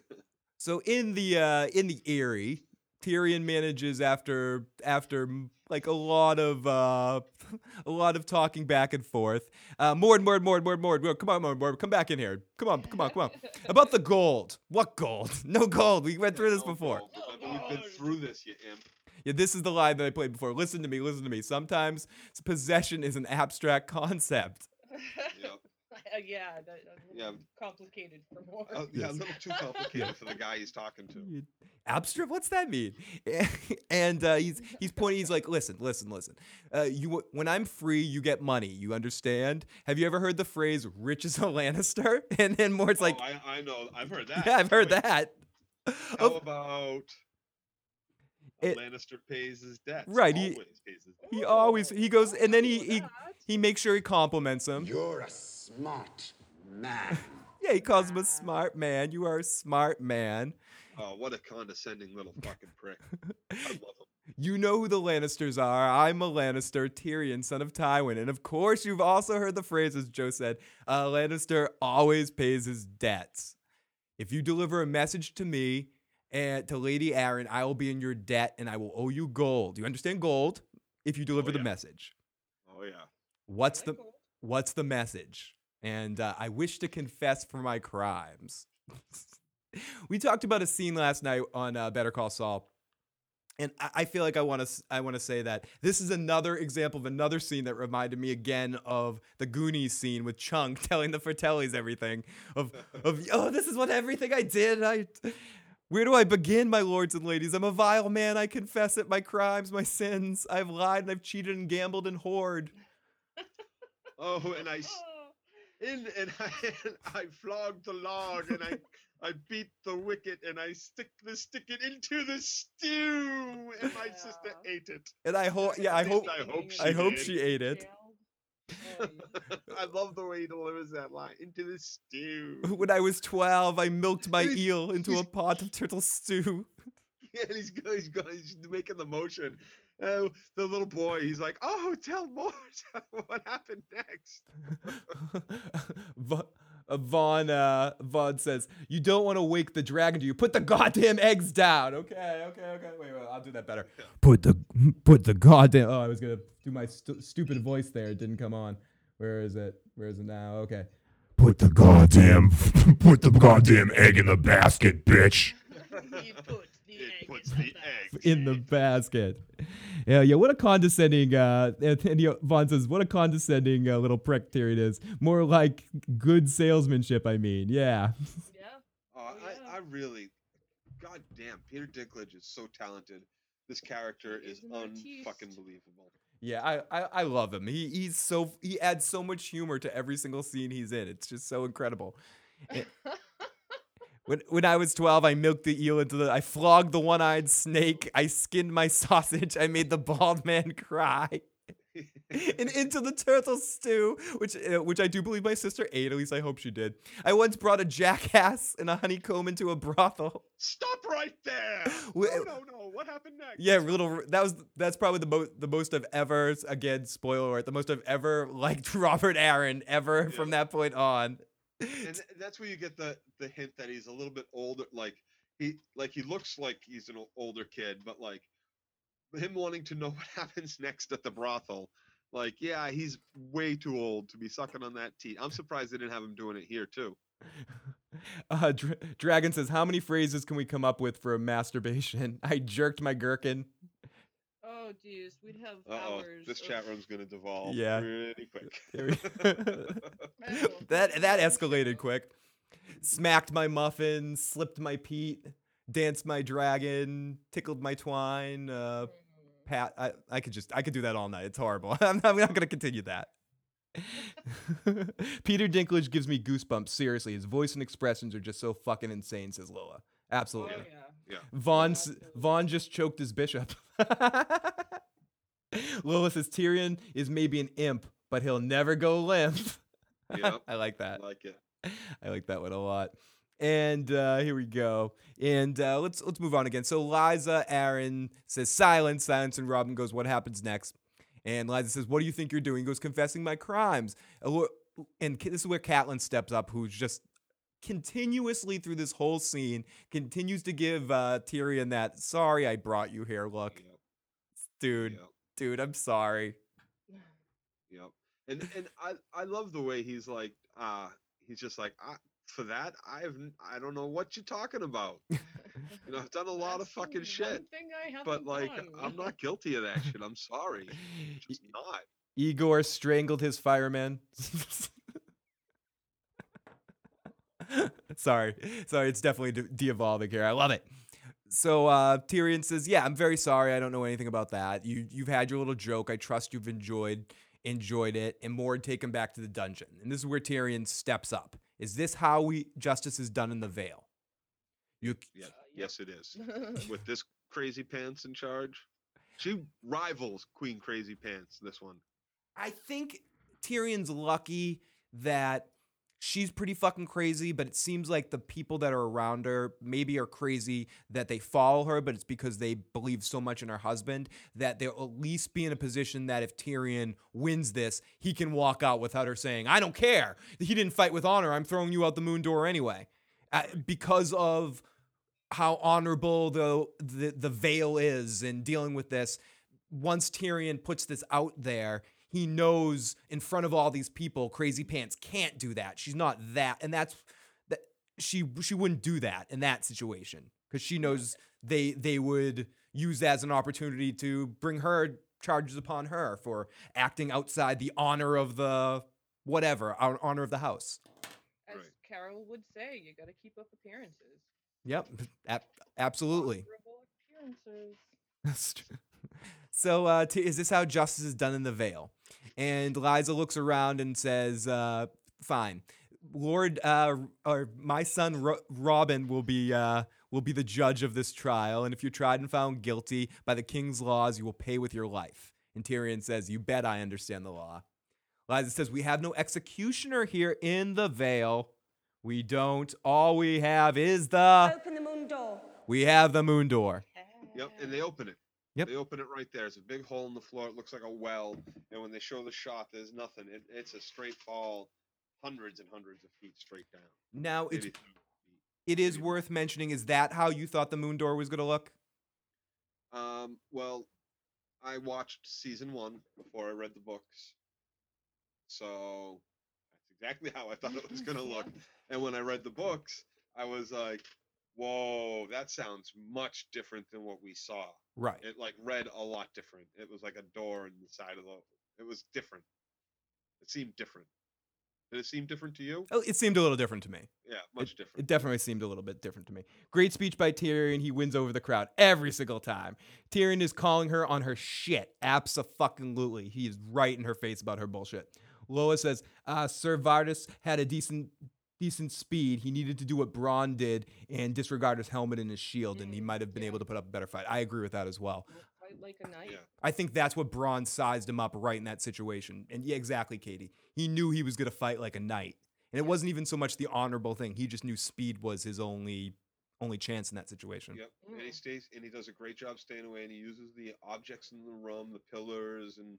so in the uh, in the Eyrie, Tyrion manages after after like a lot of uh, a lot of talking back and forth. Uh, Mord, Mord, Mord, Mord, Mord, Mord, come on, Mord, Mord, come back in here. Come on, come on, come on. About the gold. What gold? No gold. We went through this before. gold. We've been through this, you imp. Yeah, this is the line that I played before. Listen to me, listen to me. Sometimes possession is an abstract concept. Yep. Uh, yeah, that, that's Yeah. complicated for Mord. Oh, yeah, a little too complicated for the guy he's talking to. You- Abstract? What's that mean? and uh, he's he's pointing. He's like, listen, listen, listen. Uh, you when I'm free, you get money. You understand? Have you ever heard the phrase "rich as a Lannister"? And then Mord's like, oh, I, I know. I've heard that. yeah, I've heard Wait, that. How Of- about It- Lannister pays his debts? Right, he- Always pays his debts. he always he goes and then he Oh, he, he makes sure he compliments him. You're a smart man. Yeah, he calls him a smart man. You are a smart man. Oh, what a condescending little fucking prick. I love him. You know who the Lannisters are. I'm a Lannister, Tyrion, son of Tywin. And of course, you've also heard the phrase, as Joe said, a Lannister always pays his debts. If you deliver a message to me and to Lady Arryn, I will be in your debt and I will owe you gold. You understand gold? If you deliver oh, the yeah. message. Oh yeah. What's the like gold. What's the message? And uh, I wish to confess for my crimes. we talked about a scene last night on uh, Better Call Saul, and I, feel like I want to I want to say that this is another example of another scene that reminded me again of the Goonies scene with Chunk telling the Fratellis everything of of oh this is what everything I did. I where do I begin, my lords and ladies? I'm a vile man. I confess it, my crimes, my sins. I've lied and I've cheated and gambled and whored. Oh, and I Oh, in and I, I flogged the log and I I beat the wicket and I stick the stick it into the stew and my sister ate it. And I hope, yeah, I hope, I hope she I hope did. she ate it. jailed. You- I love the way he delivers that line into the stew. When I was 12, I milked my eel into a pot of turtle stew. Yeah, and he's go- he's go- he's making the motion. Uh, the little boy, he's like, "Oh, tell more. What happened next." Va- uh, Vaughn uh, Vaughn says, "You don't want to wake the dragon, do you? Put the goddamn eggs down." Okay, okay, okay. Wait, wait. I'll do that better. Put the put the goddamn. Oh, I was gonna do my stu- stupid voice there. It didn't come on. Where is it? Where is it now? Okay. Put the goddamn put the goddamn egg in the basket, bitch. he put the It egg puts in the basket. egg. in the basket. Yeah, yeah. What a condescending. Uh, and you Vaughn says, "What a condescending uh, little prick Tyrion is. More like good salesmanship. I mean, yeah." Yeah. Oh, Oh, I. I really, god damn, Peter Dinklage is so talented. This character is is unfucking believable. Yeah, I, I, I love him. He he's so he adds so much humor to every single scene he's in. It's just so incredible. When when I was twelve, I milked the eel into the. I flogged the one-eyed snake. I skinned my sausage. I made the bald man cry. and into the turtle stew, which uh, which I do believe my sister ate. At least I hope she did. I once brought a jackass and a honeycomb into a brothel. Stop right there! No, no, no. What happened next? Yeah, little. That was that's probably the most the most I've ever again spoiler alert the most I've ever liked Robert Arryn ever from that point on. And that's where you get the the hint that he's a little bit older. Like he like he looks like he's an older kid, but like him wanting to know what happens next at the brothel. Like, yeah, he's way too old to be sucking on that teat. I'm surprised they didn't have him doing it here too. Uh, Dra- Dragon says, "How many phrases can we come up with for a masturbation?" I jerked my gherkin. Oh, geez, we'd have Uh oh, hours. this of- chat room's gonna devolve Yeah. pretty quick. That that escalated quick. Smacked my muffin, slipped my peat, danced my dragon, tickled my twine. Uh, pat, I, I could just I could do that all night. It's horrible. I'm, I'm not gonna continue that. Peter Dinklage gives me goosebumps. Seriously, his voice and expressions are just so fucking insane. Says Lola. Oh, Absolutely. yeah. Yeah. Vaughn. Vaughn just choked his bishop. Lola says Tyrion is maybe an imp, but he'll never go limp. Yep. I like that. I like it. I like that one a lot. And uh, here we go. And uh, let's let's move on again. So Lysa Arryn says silence, silence, and Robin goes, "What happens next?" And Lysa says, "What do you think you're doing?" He goes, "Confessing my crimes." And this is where Catelyn steps up, who's just continuously through this whole scene continues to give uh, Tyrion that "Sorry, I brought you here." Look, Yep. dude, Yep. dude, I'm sorry. Yep. And and I I love the way he's like uh he's just like I for that I've I don't know what you're talking about. You know I've done a lot of fucking shit, thing I but like done. I'm not guilty of that shit. I'm sorry. Just not. Igor strangled his fireman. sorry, sorry, it's definitely de- de-evolving here. I love it. So uh, Tyrion says, "Yeah, I'm very sorry. I don't know anything about that. You you've had your little joke. I trust you've enjoyed enjoyed it." And Mord take him back to the dungeon. And this is where Tyrion steps up. Is this how we justice is done in the Vale? You Yeah, Uh, yes it is. With this crazy pants in charge, she rivals Queen Crazy Pants. This one. I think Tyrion's lucky that she's pretty fucking crazy, but it seems like the people that are around her maybe are crazy that they follow her, but it's because they believe so much in her husband that they'll at least be in a position that if Tyrion wins this, he can walk out without her saying, I don't care. He didn't fight with honor. I'm throwing you out the moon door anyway. Uh, because of how honorable the, the the Vale is in dealing with this once Tyrion puts this out there, he knows in front of all these people, Crazy Pants can't do that. She's not that, and that's that she she wouldn't do that in that situation because she knows they they would use that as an opportunity to bring her charges upon her for acting outside the honor of the whatever hon- honor of the house. As Right. Carol would say, you got to keep up appearances. Yep, ab- absolutely. Appearances. That's true. So, uh, t- is this how justice is done in the Vale? And Lysa looks around and says, uh, "Fine, Lord, uh, or my son Ro- Robin will be uh, will be the judge of this trial. And if you're tried and found guilty by the king's laws, you will pay with your life." And Tyrion says, "You bet I understand the law." Lysa says, "We have no executioner here in the Vale. We don't. All we have is the Open the moon door. we have the moon door." Yep. And they open it. Yep. They open it right there. It's a big hole in the floor. It looks like a well. And when they show the shot, there's nothing. It, it's a straight fall, hundreds and hundreds of feet straight down. Now it's Maybe 30 it is worth mentioning. Is that how you thought the moon door was going to look? Um, well, I watched season one before I read the books. So that's exactly how I thought it was going to look. And when I read the books, I was like, whoa, that sounds much different than what we saw. Right. It like read a lot different. It was like a door in the side of the. It was different. It seemed different. Did it seem different to you? Oh, It seemed a little different to me. Yeah, much different. It definitely seemed a little bit different to me. Great speech by Tyrion. He wins over the crowd every single time. Tyrion is calling her on her shit. Absolutely. He is right in her face about her bullshit. Lois says, uh, Sir Vardis had a decent decent speed. He needed to do what Bronn did and disregard his helmet and his shield, and he Mm, might have been yeah. able to put up a better fight. I agree with that as well. We'll fight like a knight. Yeah. I think that's what Bronn sized him up right in that situation. And yeah, exactly, Katie. He knew he was going to fight like a knight. And it wasn't even so much the honorable thing. He just knew speed was his only only chance in that situation. Yep. And he Mm. stays and he does a great job staying away and he uses the objects in the room, the pillars and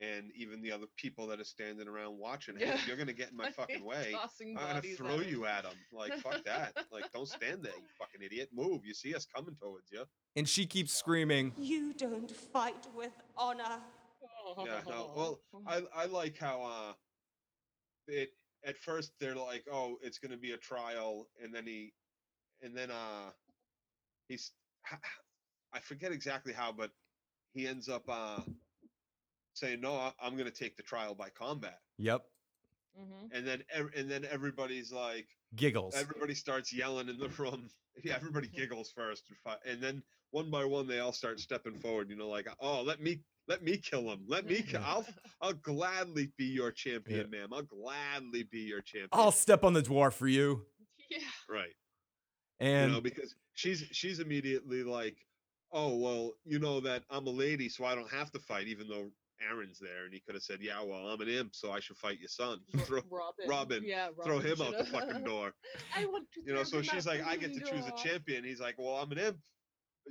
and even the other people that are standing around watching. Hey, Yeah. if you're gonna get in my fucking way, I'm gonna throw at you at them. Like fuck that. Like don't stand there, you fucking idiot. Move. You see us coming towards you. And she keeps screaming, You don't fight with honor. Yeah, no. Well, I I like how uh it at first they're like, oh, it's gonna be a trial, and then he and then uh he's I forget exactly how, but he ends up uh saying, no, I- I'm gonna take the trial by combat, "Yep." Mhm. and then ev- and then everybody's like, Giggles. everybody starts yelling in the room. Yeah, everybody giggles first, and fi- and then one by one they all start stepping forward. You know, like, oh, let me let me kill him. Let me. Kill. I'll I'll gladly be your champion, ma'am. I'll gladly be your champion. I'll step on the dwarf for you. Yeah. right. And you know, because she's she's immediately like, oh well, you know that I'm a lady, so I don't have to fight, even though Arryn's there, and he could have said, yeah, well, I'm an imp, so I should fight your son. Throw, Robin. Robin, Yeah, throw him out the fucking door. I want to you know so she's like i get to choose a champion he's like well i'm an imp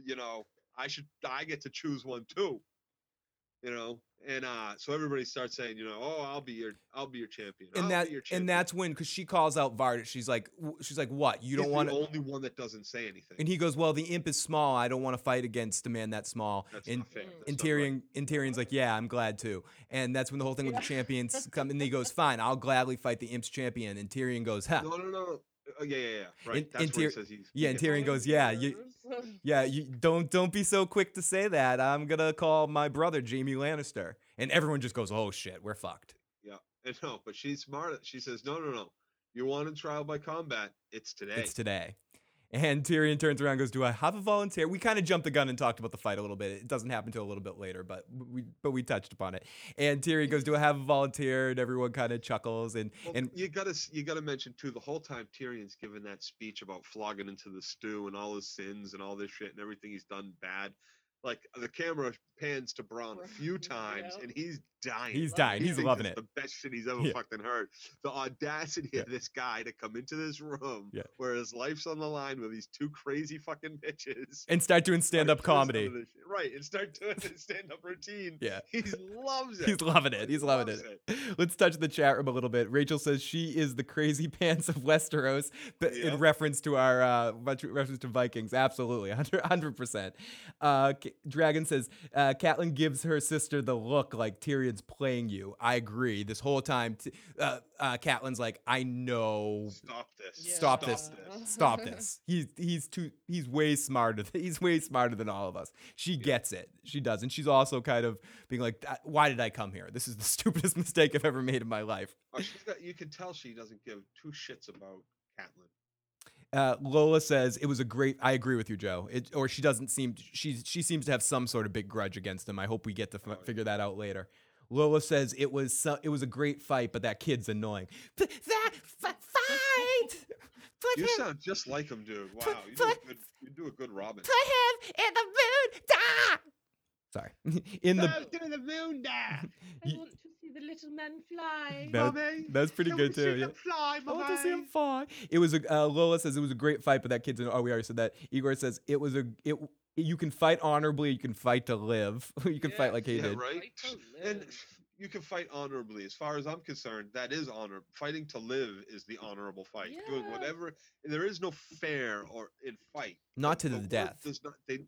you know i should i get to choose one too you know and uh so everybody starts saying you know oh i'll be your i'll be your champion and I'll that your champion. and that's when because she calls out Vardis. She's like, she's like, what? You don't want the only one that doesn't say anything And he goes, well, the imp is small. I don't want to fight against a man that small. that's and not fair. That's And right. Tyrion, and Tyrion's like, yeah, I'm glad too. And that's when the whole thing with the champions come. And he goes, fine, I'll gladly fight the imp's champion. And Tyrion goes, huh. no no no oh, yeah yeah yeah. Right. And- that's and where he Tyr- says he's Yeah, and Tyrion goes, yeah, you, yeah, you don't don't be so quick to say that. I'm gonna call my brother Jaime Lannister, and everyone just goes, "Oh shit, we're fucked." yeah and no but she's smart. She says no no no. You want a trial by combat? It's today. It's today. And Tyrion turns around and goes, "Do I have a volunteer?" We kind of jumped the gun and talked about the fight a little bit. It doesn't happen until a little bit later, but we but we touched upon it. And Tyrion goes, "Do I have a volunteer?" And everyone kind of chuckles and Well, and you gotta you gotta mention too the whole time Tyrion's giving that speech about flogging into the stew and all his sins and all this shit and everything he's done bad. Like the camera pans to Bronn a few times yeah. and he's dying. he's dying. it. He He's loving it. The best shit he's ever Yeah. fucking heard. The audacity Yeah. of this guy to come into this room Yeah. where his life's on the line with these two crazy fucking bitches. And start doing some of comedy. Right, and start doing his stand-up routine. Yeah. He loves it. He's loving it. He's loving loves it. Let's touch the chat room a little bit. Rachel says she is the crazy pants of Westeros, in reference to our uh, reference to Vikings. Absolutely, hundred percent. Uh, Dragon says uh, Catelyn gives her sister the look like Tyrion's playing you. I agree. This whole time, t- uh, uh, Catelyn's like, I know. Stop this. Yeah. Stop Stop this. this. Stop this. He's he's too he's way smarter. th- He's way smarter than all of us. She gets it. She does, and she's also kind of being like, "Uh, "Why did I come here? This is the stupidest mistake I've ever made in my life." Oh, she's got, you can tell she doesn't give two shits about Catelyn. Uh, Lola says it was a great. I agree with you, Joe. It, or she doesn't seem. She she seems to have some sort of big grudge against him. I hope we get to f- Oh, yeah. figure that out later. Lola says it was so, it was a great fight, but that kid's annoying. P- that f- fight. Put You him, sound just like him, dude. Wow, Put- you do, a put- good, you do a good Robin. put him in the moon. Die. Sorry. in the to the moon there. I Ye- want to see the little man fly. That- Mommy. that's pretty Can good we see too. Yeah. them Fly, I want to see him fly. It was a uh, Lola says it was a great fight, but that kid's an, oh we already said that. Igor says it was a it you can fight honorably, you can fight to live, you can fight like he yeah, did. right. And you can fight honorably. As far as I'm concerned, that is honor. Fighting to live is the honorable fight. Yeah. Doing Yeah. whatever. There is no fair or in fight. Not to the word death. Does not. They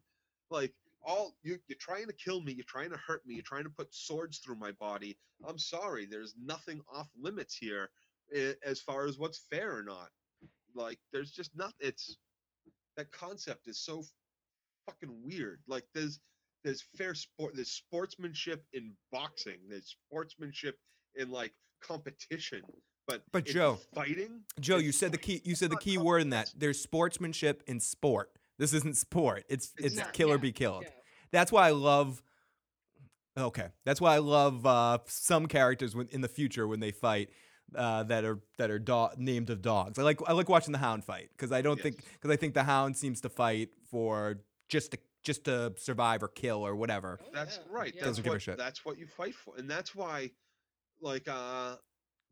like all you. You're trying to kill me. You're trying to hurt me. You're trying to put swords through my body. I'm sorry. There's nothing off limits here, eh, as far as what's fair or not. Like there's just not. It's that concept is so fucking weird. Like there's there's fair sport. There's sportsmanship in boxing. There's sportsmanship in like competition. But But in Joe, fighting. Joe, you said the key. You said the key word in that. There's sportsmanship in sport. This isn't sport. It's it's Exactly. kill or Yeah, be killed. yeah. That's why I love. Okay, that's why I love uh, some characters when, in the future when they fight uh, that are that are do- named of dogs. I like I like watching the Hound fight because I don't think because I think the Hound seems to fight for just to just to survive or kill or whatever. Oh, That's yeah, right. yeah. That's Doesn't give a what, shit. That's what you fight for, and that's why, like, uh,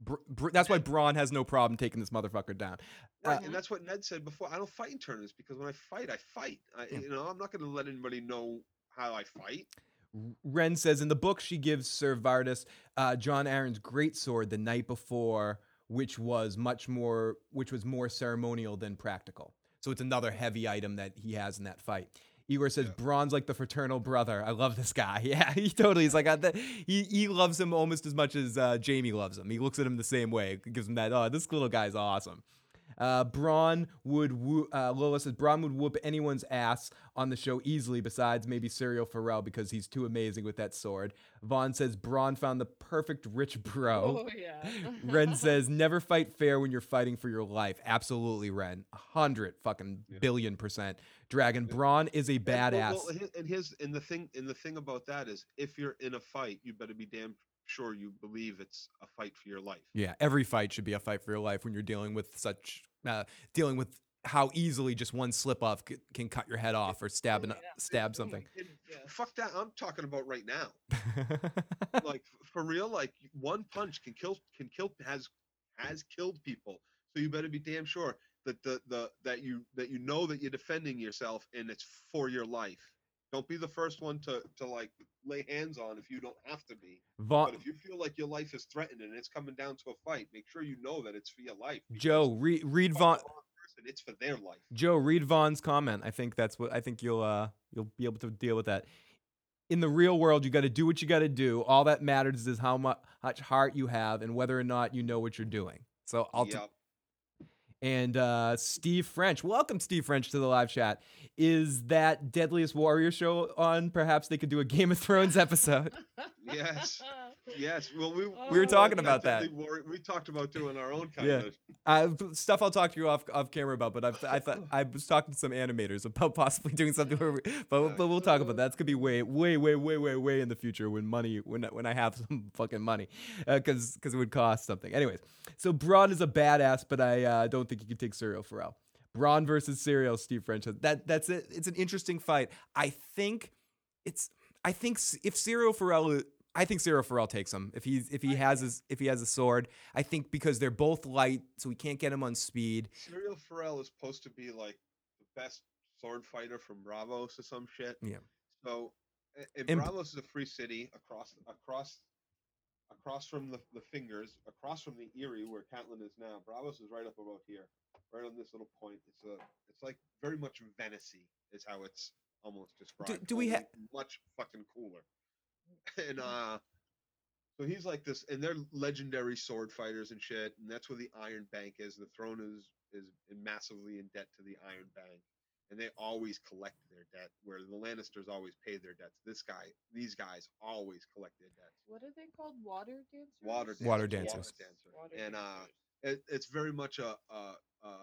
Br- Br- that's why Bronn has no problem taking this motherfucker down. right, Uh, and that's what Ned said before. I don't fight in tournaments because when I fight, I fight. I, Yeah. you know, I'm not going to let anybody know how I fight. Ren says in the book she gives Sir Vardis uh, Jon Arryn's great sword the night before, which was much more, which was more ceremonial than practical. So it's another heavy item that he has in that fight. Igor says Yeah. Bronn's like the fraternal brother. I love this guy. Yeah, he totally is like I, th- he he loves him almost as much as uh, Jaime loves him. He looks at him the same way. Gives him that. Oh, this little guy's awesome. Uh, Bronn would woo, uh, Lola says Bronn would whoop anyone's ass on the show easily, besides maybe Syrio Forel because he's too amazing with that sword. Vaughn says Bronn found the perfect rich bro. Oh yeah. Ren says never fight fair when you're fighting for your life. Absolutely, Ren. A hundred fucking Yeah. billion percent. Dragon Bronn is a And, well, badass. well, and his and the thing and the thing about that is, if you're in a fight, you better be damn sure you believe it's a fight for your life. Yeah, every fight should be a fight for your life when you're dealing with such uh, dealing with how easily just one slip up c- can cut your head off or stab an, yeah. stab my something. And Yeah. Fuck that! I'm talking about right now. like for real like one punch can kill can kill has has killed people so you better be damn sure that the the that you that you know that you're defending yourself and it's for your life don't be the first one to to like lay hands on if you don't have to be Vaughn, but if you feel like your life is threatened and it's coming down to a fight make sure you know that it's for your life Joe, read read Vaughn. person, it's for their life Joe, read Vaughn's comment. I think that's what I think you'll uh you'll be able to deal with that. In the real world, you got to do what you got to do. All that matters is how mu- much heart you have and whether or not you know what you're doing. So I'll t- Yep. And uh, Steve French, welcome Steve French to the live chat. Is that Deadliest Warrior show on? Perhaps they could do a Game of Thrones episode. yes yes well we We were talking about that. deadly we talked about doing our own kind Yeah. of Uh, b- stuff I'll talk to you off off camera about, but I've, I thought I was talking to some animators about possibly doing something. Where we, but but we'll talk about that. It's gonna be way way way way way way in the future when money when I- when I have some fucking money, because because it would cost something. Anyways, so Bronn is a badass, but I uh, don't think you can take Syrio Forel. Bronn versus Syrio, Steve French. That that's it. It's an interesting fight. I think it's. I think s- if Syrio Forel. I think Syrio Forel takes him if he's if he has his if he has a sword. I think because they're both light, so we can't get him on speed. Syrio Forel is supposed to be like the best sword fighter from Braavos or some shit. Yeah. So, a- and, And- Braavos is a free city across across across from the, the fingers, across from the Eyrie where Catelyn is now. Braavos is right up about here, right on this little point. It's a it's like very much Venice is how it's almost described. do we have much fucking cooler? And uh so he's like this, and they're legendary sword fighters and shit, and that's where the Iron Bank is. The throne is is massively in debt to the Iron Bank, and they always collect their debt. Where the Lannisters always pay their debts. This guy, these guys, always collect their debts. What are they called? Water dancers. Water dancers, Water water dancers. dancer. Water and uh, it, it's very much a, a, a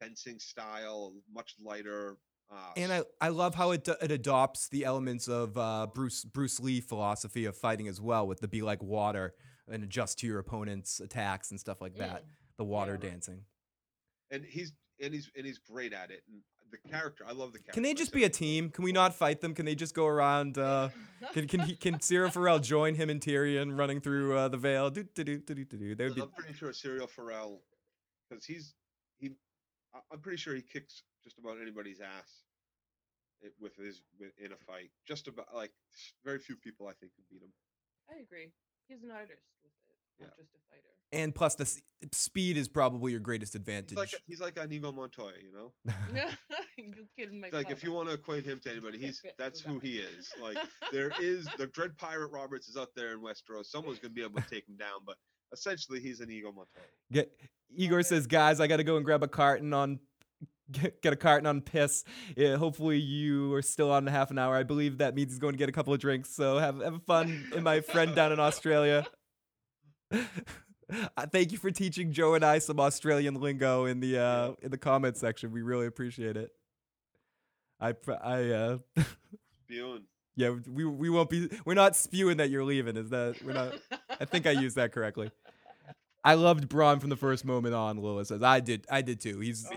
fencing style, much lighter. Uh, And I, I love how it it adopts the elements of uh, Bruce Bruce Lee philosophy of fighting as well, with the be like water and adjust to your opponent's attacks and stuff like that. The water Yeah. dancing. and he's and he's and he's great at it. And the character, I love the character. Can they just be a team? Can we not fight them? Can they just go around? Uh, can can he, can Syrio Forel join him and Tyrion running through uh, the Vale? Do do do do do do. That would be I'm pretty sure Syrio Forel, because he's he, I'm pretty sure he kicks just about anybody's ass. it, with his with, in a fight. Just about like very few people I think could beat him. I agree. He's an artist with it, not Yeah. just a fighter. And plus, the s- speed is probably your greatest advantage. He's like a, he's like Inigo Montoya, you know. you kidding my like if you want to equate him to anybody, he's that's who he is. Like there is the Dread Pirate Roberts is up there in Westeros. Someone's gonna be able to take him down, but essentially he's an Inigo Montoya. Get, Igor says, guys, I got to go and grab a carton on. Get, get a carton on piss. Yeah, hopefully you are still on in half an hour. I believe that means he's going to get a couple of drinks. So have have fun, and my friend down in Australia. Thank you for teaching Joe and I some Australian lingo in the uh, in the comment section. We really appreciate it. I I uh, Spewing. yeah we we won't be we're not spewing that you're leaving. Is that we're not? I think I used that correctly. I loved Bronn from the first moment on. Lila says I did. I did too. He's oh.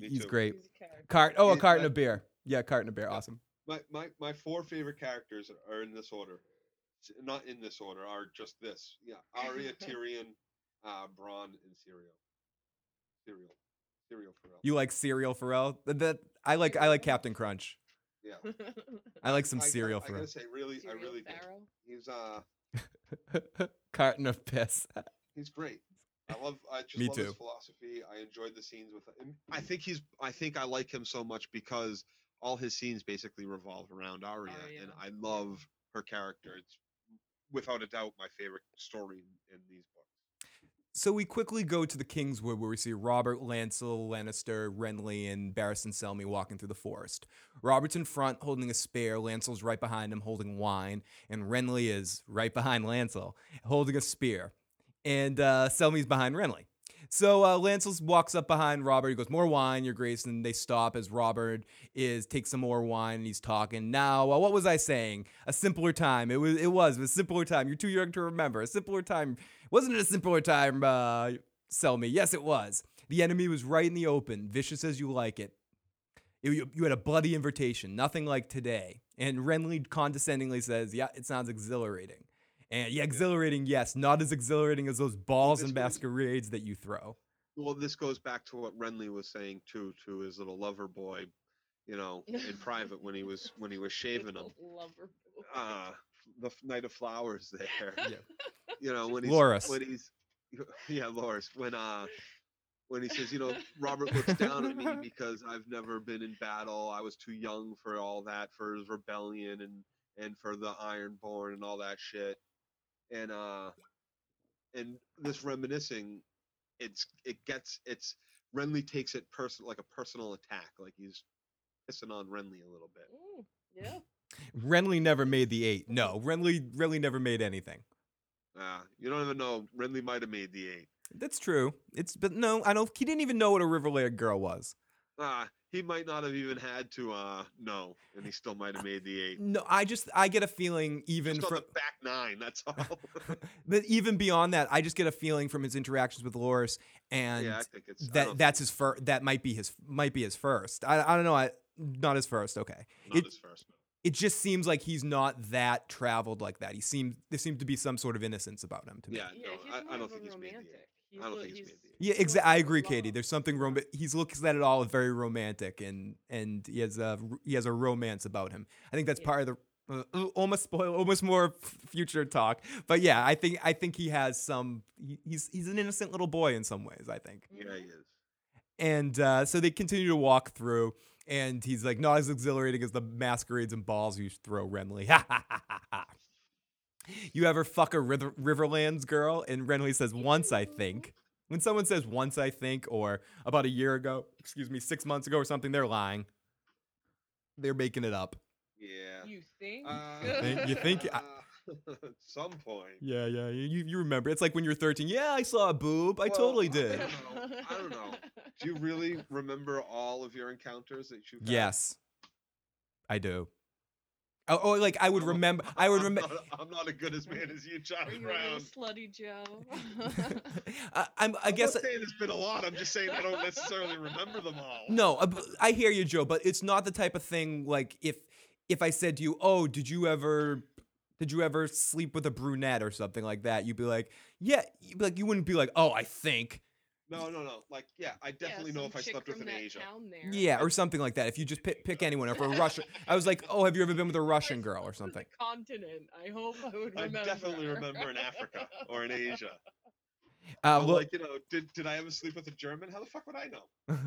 Me he's too. great. He's a. Cart. Oh, a Yeah, carton but- of beer. Yeah, carton of beer. Awesome. My my my four favorite characters are in this order. Not in this order. Are just this. Yeah, Arya, Tyrion, uh, Bronn, and Cereal. Cereal. Syrio Forel. You like cereal, Pharrell? That, that I like. I like Captain Crunch. Yeah. I like some I gotta- cereal, I gotta say, really, I Serial really do. He's uh carton of piss. he's great. I love I just Me love too. his philosophy. I enjoyed the scenes with him. I think he's I think I like him so much because all his scenes basically revolve around Arya, Arya. and I love her character. It's without a doubt my favorite story in, in these books. So we quickly go to the Kingswood where we see Robert, Lancel, Lannister, Renly, and Barristan Selmy walking through the forest. Robert's in front holding a spear, Lancel's right behind him holding wine, and Renly is right behind Lancel holding a spear. And uh, Selmy's behind Renly. So uh, Lancel walks up behind Robert. He goes, "More wine, Your Grace." And they stop as Robert is takes some more wine and he's talking. Now, uh, what was I saying? A simpler time. It was. It was. It a simpler time. You're too young to remember. A simpler time. Wasn't it a simpler time? Uh. Yes, it was. The enemy was right in the open, vicious as you like it. You- You, you had a bloody invitation, nothing like today. And Renly condescendingly says, "Yeah, it sounds exhilarating." And yeah, exhilarating, yes, not as exhilarating as those balls this and masquerades that you throw. Well, this goes back to what Renly was saying too to his little lover boy, you know, in private when he was when he was shaving him. Lover. boy. Uh the night of flowers there. Yeah. You know, when he's Loras. when he's yeah, Loras. When uh when he says, you know, Robert looks down at me because I've never been in battle. I was too young for all that, for his rebellion and and for the Ironborn and all that shit. And uh and this reminiscing, it's it gets it's Renly takes it person like a personal attack, like he's pissing on Renly a little bit. Mm, yeah. Renly never made the eight. No, Renly Renly never made anything. Uh, you don't even know Renly might have made the eight. That's true. It's but no, I don't. He didn't even know what a Riverlayer girl was. Ah, he might not have even had to uh know, and he still might have made the eight. No, I just I get a feeling even Just on from the back nine, that's all. but even beyond that, I just get a feeling from his interactions with Loras and yeah, I think it's I that don't that's think his first. That might be his might be his first. I I don't know. I not his first. Okay. not it- his first. No. It just seems like he's not that traveled like that. He seems there seems to be some sort of innocence about him to me. Yeah, Yeah, no, he's I, I don't of a think he's made the romantic. Eight. He's I don't lo- think he's he's- made. Yeah, exactly. I agree. Katie. There's something rom- He's looks at it all very romantic, and and he has a he has a romance about him. I think that's Yeah. part of the uh, uh, almost spoil, almost more f- future talk. But yeah, I think I think he has some. He, he's he's an innocent little boy in some ways. I think. Yeah, he is. And uh, so they continue to walk through, and he's like, not as exhilarating as the masquerades and balls you throw, Renly. you ever fuck a River- Riverlands girl? And Renly says, once, I think. When someone says once, I think, or about a year ago, excuse me, six months ago or something, they're lying. They're making it up. Yeah. You think? Uh, think- you think- I- at some point. Yeah, yeah, you, you remember. It's like when you're 13. Yeah, I saw a boob. I Well, totally I did. don't know. I don't know. Do you really remember all of your encounters that you've had? Yes, I do. Oh, oh, like I would remember. I would I'm remember. I'm not as good as man as you, Are Charlie you a Brown. slutty Joe? I, I'm. I I'm guess. not saying it's been a lot. I'm just saying I don't necessarily remember them all. No, uh, I, b- I hear you, Joe, but it's not the type of thing like if if I said to you, "Oh, did you ever did you ever sleep with a brunette or something like that?" You'd be like, "Yeah." You'd be like, you wouldn't be like, "Oh, I think." No, no, no. Like, yeah, I definitely know if I slept with an that Asia. town there. Yeah, or something like that. If you just pick, pick anyone, or for a Russian, I was like, oh, have you ever been with a Russian girl or something? a continent. I hope I would remember. I definitely remember in Africa or in Asia. Uh, But, look, like, you know, did did I ever sleep with a German? How the fuck would I know?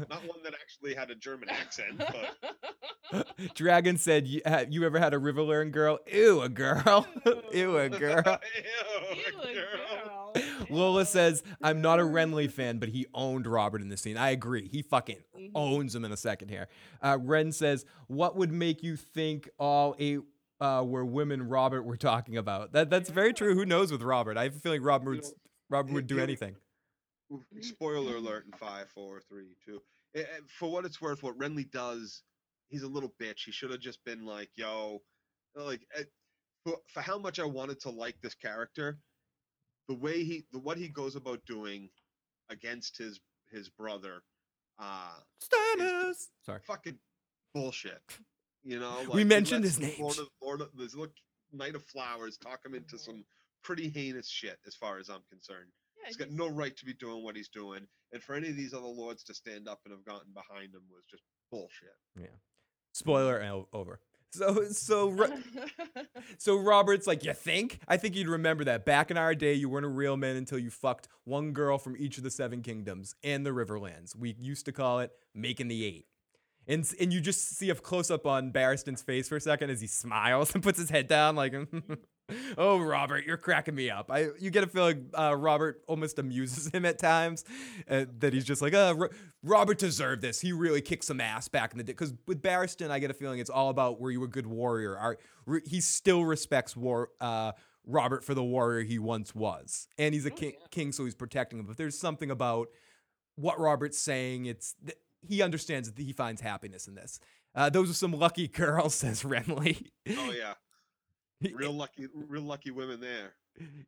Not one that actually had a German accent, but Dragon said, you, ha- you ever had a Riverland girl? Ew, a girl. Ew, a girl. Ew, Ew, a girl. Lola says, I'm not a Renly fan, but he owned Robert in the scene. I agree. He fucking Mhm. owns him in a second here. Uh, Ren says, What would make you think all eight uh, were women Robert were talking about? That That's very true. Who knows with Robert? I have a feeling Robert would, Robert would do anything. Spoiler alert in five, four, three, two. For what it's worth, what Renly does, he's a little bitch. He should have just been like, "Yo," like eh, for, for how much I wanted to like this character, the way he, the what he goes about doing against his his brother, uh, Stannis. Sorry. fucking bullshit. You know, We mentioned his name Lord of, Lord of, this look Knight of Flowers talk him into some pretty heinous shit, as far as I'm concerned. Yeah, He's got no right to be doing what he's doing, and for any of these other lords to stand up and have gotten behind him was just bullshit. Yeah spoiler and over. So, so, Ro- so Robert's like, you think? I think you'd remember that back in our day, you weren't a real man until you fucked one girl from each of the seven kingdoms and the Riverlands. We used to call it making the eight. And, and you just see a close up on Barristan's face for a second as he smiles and puts his head down, like, mm-hmm. "Oh, Robert, you're cracking me up." I you get a feeling uh, Robert almost amuses him at times, uh, that he's just like, "Uh, Ro- Robert deserved this. He really kicked some ass back in the day." Because with Barristan, I get a feeling it's all about were you a good warrior? Are, re- he still respects war, uh, Robert for the warrior he once was, and he's a Oh, king, yeah. king, so he's protecting him. But there's something about what Robert's saying. It's th- he understands that he finds happiness in this. Uh, those are some lucky girls, says Renly. Oh yeah, real lucky, real lucky women there.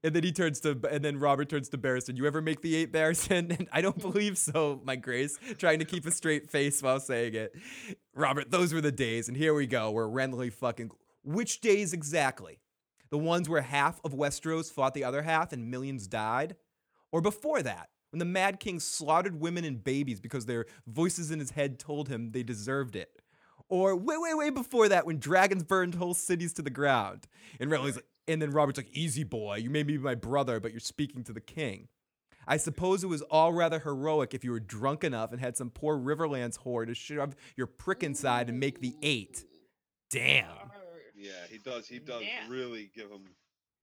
And then he turns to, and then Robert turns to Barristan. You ever make the eight, Barristan? And I don't believe so, my grace. Trying to keep a straight face while saying it. Robert, those were the days. And here we go, We're Renly fucking. Which days exactly? The ones where half of Westeros fought the other half and millions died? Or before that, when the Mad King slaughtered women and babies because their voices in his head told him they deserved it? Or way, way, way before that, when dragons burned whole cities to the ground. And Renly's like, and then Robert's like, "Easy boy, you may be my brother, but you're speaking to the king." I suppose it was all rather heroic if you were drunk enough and had some poor Riverlands whore to shove your prick inside and make the eight. Damn. Yeah, he does. He does Yeah. really give him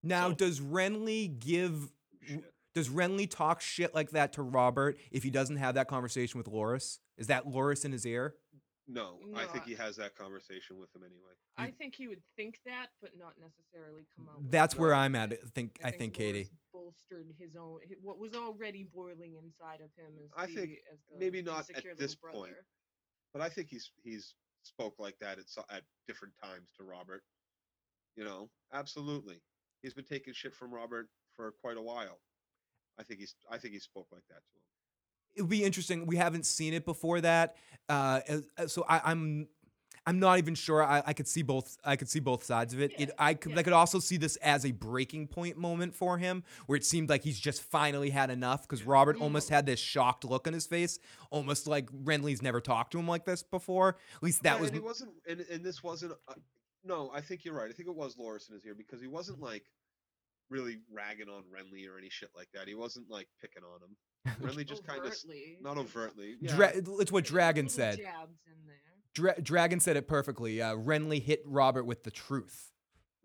Now, So- does Renly give? shit. Does Renly talk shit like that to Robert if he doesn't have that conversation with Loras? Is that Loras in his ear? No, I think he has that conversation with him anyway. I think he would think that, but not necessarily come out. with That's it. where I'm at. I think. I think, Loras Katie. bolstered his own hi- what was already boiling inside of him. As I the, think as the maybe not at insecure this little point. brother. But I think he's he's spoke like that at so- at different times to Robert. You know, absolutely. He's been taking shit from Robert for quite a while. I think he's I think he spoke like that to him. It would be interesting. We haven't seen it before that, uh, uh, so I, I'm I'm not even sure. I, I could see both. I could see both sides of it. it I could I could also see this as a breaking point moment for him, where it seemed like he's just finally had enough. Because Robert almost had this shocked look on his face, almost like Renly's never talked to him like this before. At least that Yeah, was. and he wasn't and, and this wasn't uh, no, I think you're right. I think it was Loras in his ear because he wasn't like really ragging on Renly or any shit like that. He wasn't like picking on him. Renly just kind of Overtly, not overtly. Yeah, Dra- it's what Dragon little said. Jabs in there. Dra- Dragon said it perfectly. Uh, Renly hit Robert with the truth.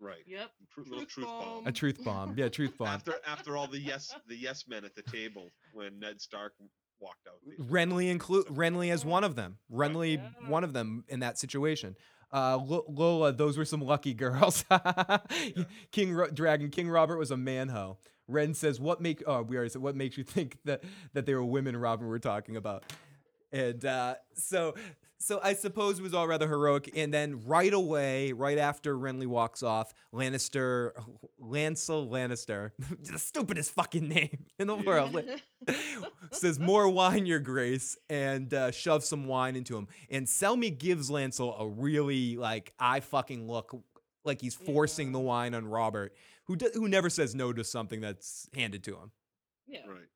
right. Yep. Tru- little Truth truth bomb. A truth bomb. Yeah, truth bomb. After after all the yes the yes men at the table when Ned Stark walked out. Renly include Renly as one of them. Renly Yeah. one of them in that situation. Uh, Lo- Lola, those were some lucky girls. King Ro- Dragon King Robert was a manho. Ren says, "What make? Oh, we already said what makes you think that that they were women?" Robin, we're talking about, and uh, so so I suppose it was all rather heroic. And then right away, right after Renly walks off, Lannister, Lancel Lannister, the stupidest fucking name in the world says more wine your grace and uh, shoves some wine into him and selmy gives lancel a really like i fucking look like he's forcing the wine on robert who do, who never says no to something that's handed to him Yeah. Right.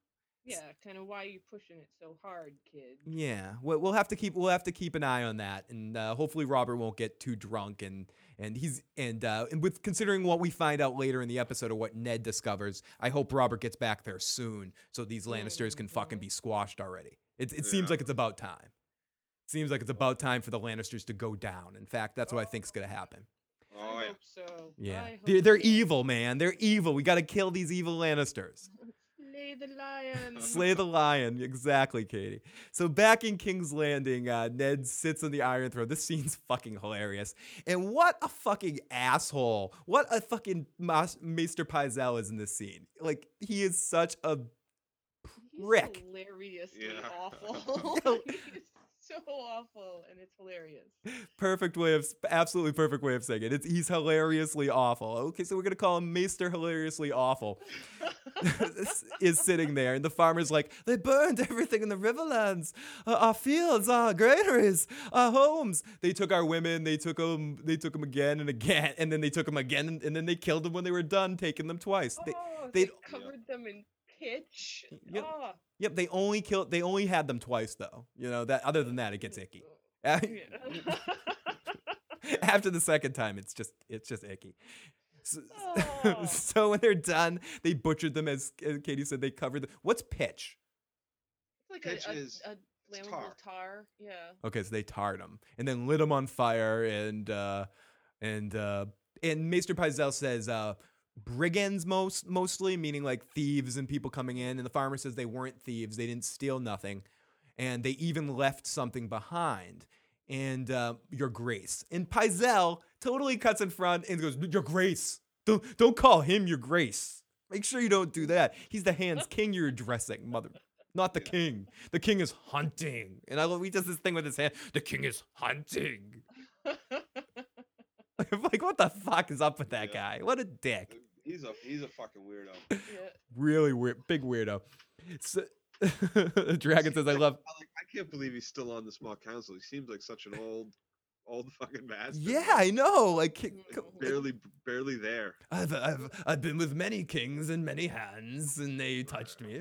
Yeah, kind of why are you pushing it so hard, kid. Yeah, we'll, we'll have to keep we'll have to keep an eye on that, and uh, hopefully Robert won't get too drunk, and and he's and uh, and with considering what we find out later in the episode of what Ned discovers, I hope Robert gets back there soon so these Lannisters can fucking be squashed already. It it seems like it's about time. Seems like it's about time for the Lannisters to go down. In fact, that's what I think is gonna happen. Oh I yeah. hope so. Yeah, hope they're, they're so. evil, man. They're evil. We got to kill these evil Lannisters. Slay the lion. Slay the lion. Exactly, Katie. So back in King's Landing, uh, Ned sits on the Iron Throne. This scene's fucking hilarious. And what a fucking asshole. What a fucking mas- Maester Pycelle is in this scene. Like, he is such a He's hilariously Yeah. awful. So awful, and it's hilarious. perfect way of, absolutely perfect way of saying it. It's, he's hilariously awful. Okay, so we're going to call him Maester Hilariously Awful. is sitting there, and the farmer's like, "They burned everything in the Riverlands, uh, our fields, our granaries, our homes. They took our women. They took them. They took them again and again, and then they took them again, and, and then they killed them when they were done taking them twice. They, oh, they- they covered them in pitch. Oh, yep, they only killed. They only had them twice, though. You know that. Other than that, it gets icky. After the second time, it's just it's just icky. So, Aw. so when they're done, they butchered them as, as Katie said. They covered them. What's pitch? It's like Pitch a, a, is- a it's flammable tar. tar. Yeah. Okay, so they tarred them and then lit them on fire, and uh, and uh, and Maester Pycelle says uh, brigands most mostly, meaning like thieves and people coming in, and the farmer says they weren't thieves, they didn't steal nothing, and they even left something behind. And uh, your grace, and Pycelle totally cuts in front and goes, "Your grace, don't don't call him your grace. Make sure you don't do that. He's the hands king you're addressing, mother." Not the king. The king is hunting. And I love he does this thing with his hand. The king is hunting. I'm like, what the fuck is up with that Yeah. guy? What a dick. He's a he's a fucking weirdo. yeah. Really weird, big weirdo. So, Dragon says, I love. I, can't believe he's still on the small council. He seems like such an old, old fucking bastard. Yeah, I know. Like, ki- barely, barely there. I've, I've, I've been with many kings and many hands, and they touched me.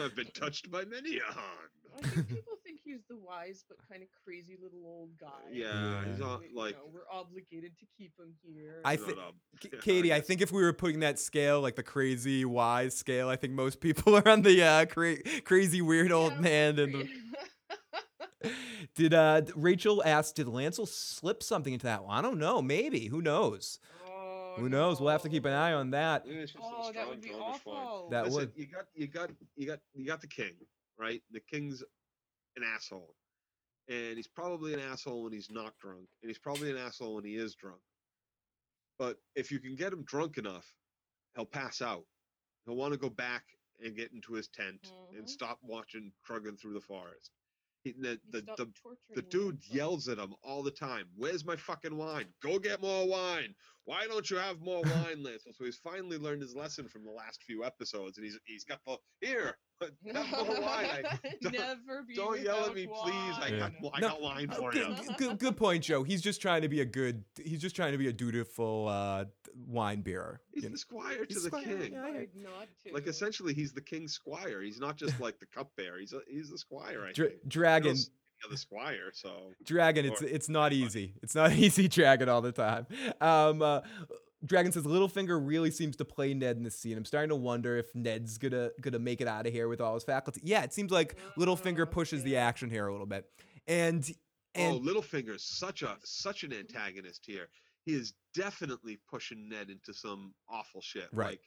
I've been touched by many a hand. I think people think he's the wise but kind of crazy little old guy. Yeah, he's not We- you like. know, we're obligated to keep him here. I not thi- a- K- yeah, Katie, I guess. think if we were putting that scale, like the crazy wise scale, I think most people are on the uh, cra- crazy weird old Yeah, man. And the, did uh, Rachel ask, did Lancel slip something into that one? I don't know. Maybe. Who knows? oh, Who knows? We'll have to keep an eye on that. Maybe it's just a Oh, that would be awful. That Listen, would. you got you got you got you got the king, right? The king's an asshole. And he's probably an asshole when he's not drunk. And he's probably an asshole when he is drunk. But if you can get him drunk enough, he'll pass out. He'll want to go back and get into his tent and Mhm. stop watching Truggen through the forest. He, the, He the, the, the dude Lancel. yells at him all the time. Where's my fucking wine? Go get more wine. Why don't you have more wine, Lancel? So he's finally learned his lesson from the last few episodes, and he's he's got the here. Have more wine. I, don't- Never be don't yell at without me, please. I Yeah. got I No, got wine for good, you. good- good, good point, Joe. He's just trying to be a good. He's just trying to be a dutiful uh, wine bearer. He's you know? the squire to He's the squire, king. yeah, yeah. Tried not to. Like essentially, he's the king's squire. He's not just like the cupbearer. He's a, he's the squire. I Dra- think. Dragon, don't see the squire. So Dragon, it's it's not easy. It's not easy, Dragon, all the time. Um, uh, Dragon says Littlefinger really seems to play Ned in this scene. I'm starting to wonder if Ned's gonna gonna make it out of here with all his faculty. Yeah, it seems like Littlefinger Uh, pushes the action here a little bit, and and oh, Littlefinger's such a such an antagonist here. He is definitely pushing Ned into some awful shit. Right. Like,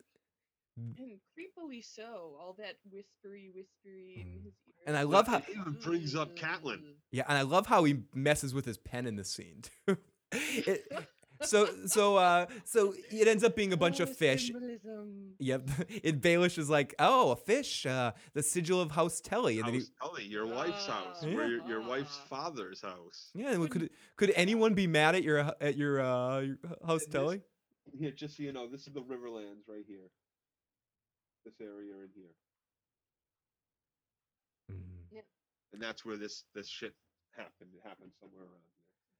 and creepily so. All that whispery, whispery in Mm. his ear. And I love how- It even brings up Catelyn. Yeah, and I love how he messes with his pen in this scene too. It- so so uh so it ends up being a bunch of Oh, fish. Symbolism. Yep. And Baelish is like, oh, a fish, uh, the sigil of House Tully. And then he, House Tully, your wife's house, Ah. or your, your wife's father's house. yeah, well, could could anyone be mad at your at your uh your House This- Tully? Here, just so you know, this is the Riverlands right here. This area in here, and that's where this this shit happened. It happened somewhere around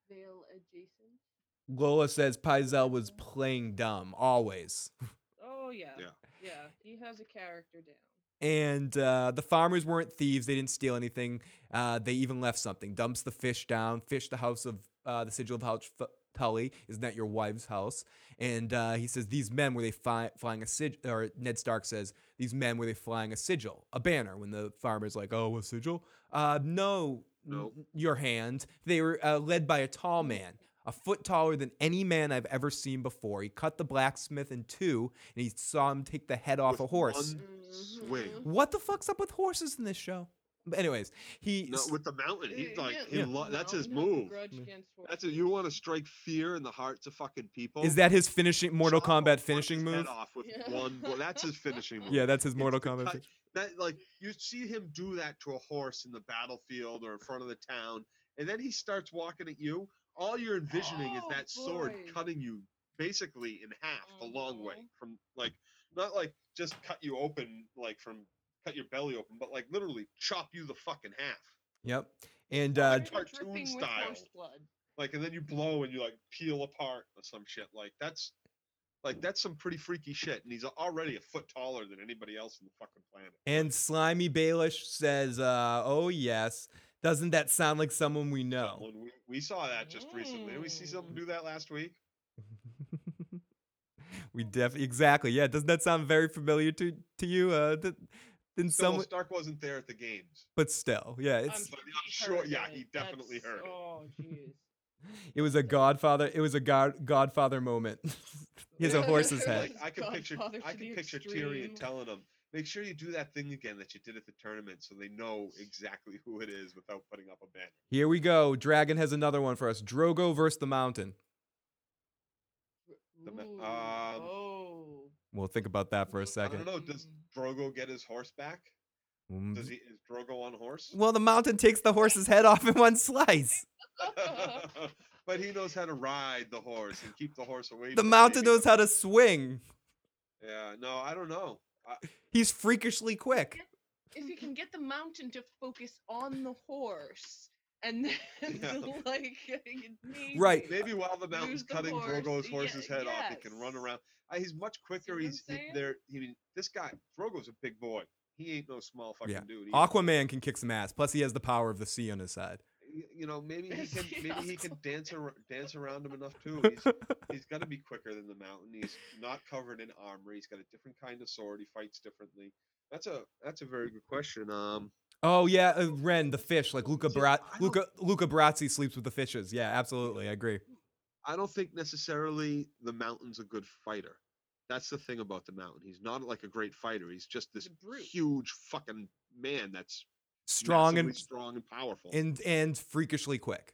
here. Vale adjacent. Lola says Pycelle was playing dumb always. Oh yeah. Yeah. Yeah. He has a character down. And uh, the farmers weren't thieves. They didn't steal anything. Uh, they even left something. Dumps the fish down. Fish the house of uh, the sigil of House F- Tully. Isn't that your wife's house? And uh, he says, These men were they fi- flying a sigil, or Ned Stark says, These men were they flying a sigil, a banner. When the farmer's like, Oh, a sigil? Uh, no, No. n- your hand. They were uh, led by a tall man, a foot taller than any man I've ever seen before. He cut the blacksmith in two, and he saw him take the head off a horse. swing. What the fuck's up with horses in this show? But anyways, he No, with the mountain, he's like, yeah, he Yeah. lo- that's his Mountain have a move. Mm. That's it. You want to strike fear in the hearts of fucking people? is that his finishing Mortal Chop a Kombat fucking finishing head move? Off with Yeah. one. Well, that's his finishing move. Yeah, that's his Mortal the Kombat. cut- That like you see him do that to a horse in the battlefield or in front of the town, and then he starts walking at you. All you're envisioning is Oh, that sword cutting you basically in half the long way Mhm. from like not like just cut you open like from cut your belly open, but like literally chop you the fucking half. Yep. And uh, it's cartoon style. blood. Like and then you blow and you like peel apart or some shit. Like that's like that's some pretty freaky shit. And he's already a foot taller than anybody else on the fucking planet. and Slimy Baelish says, uh, "Oh yes, doesn't that sound like someone we know?" Someone- we, we saw that just recently. Did we see someone Mm. do that last week? we definitely exactly yeah. Doesn't that sound very familiar to to you? Uh, th- then Still, some, Stark wasn't there at the games. but still, yeah. I'm It's But I'm sure- yeah, he definitely That's- heard it. Oh, jeez. it was a Godfather. It was a God Godfather moment. he has a horse's head. Like I could picture, Godfather I to could the picture extreme. Tyrion telling him, "Make sure you do that thing again that you did at the tournament, so they know exactly who it is without putting up a banner." Here we go. Dragon has another one for us. Drogo versus the Mountain. The ma- um, oh. We'll think about that for a second. I don't know. Does Drogo get his horse back? Mm. Does he? Is Drogo on horse? Well, the Mountain takes the horse's head off in one slice. but he knows how to ride the horse and keep the horse away. The Mountain maybe- knows how to swing. Yeah. No, I don't know. I, He's freakishly quick. if you can get the mountain to focus on the horse and then Yeah. like maybe, Right. Maybe while the mountain's Use the cutting horse, Drogo's yeah, horse's head off, he can run around. Uh, he's much quicker. He's he, there. I mean, this guy Drogo's a big boy. He ain't no small fucking Yeah. dude. He- Aquaman can kick some ass. Plus, he has the power of the sea on his side. You know, maybe he can. Maybe he can dance ar- dance around him enough too. He's he's got to be quicker than the mountain. He's not covered in armor. He's got a different kind of sword. He fights differently. That's a that's a very good question. Um, Oh yeah, uh, Ren, the fish, like Luca See, Bra- Luca Luca Brasi sleeps with the fishes. Yeah, absolutely, I agree. I don't think necessarily the mountain's a good fighter. That's the thing about the mountain. He's not like a great fighter. He's just this huge fucking man that's Strong and strong and powerful. and and freakishly quick.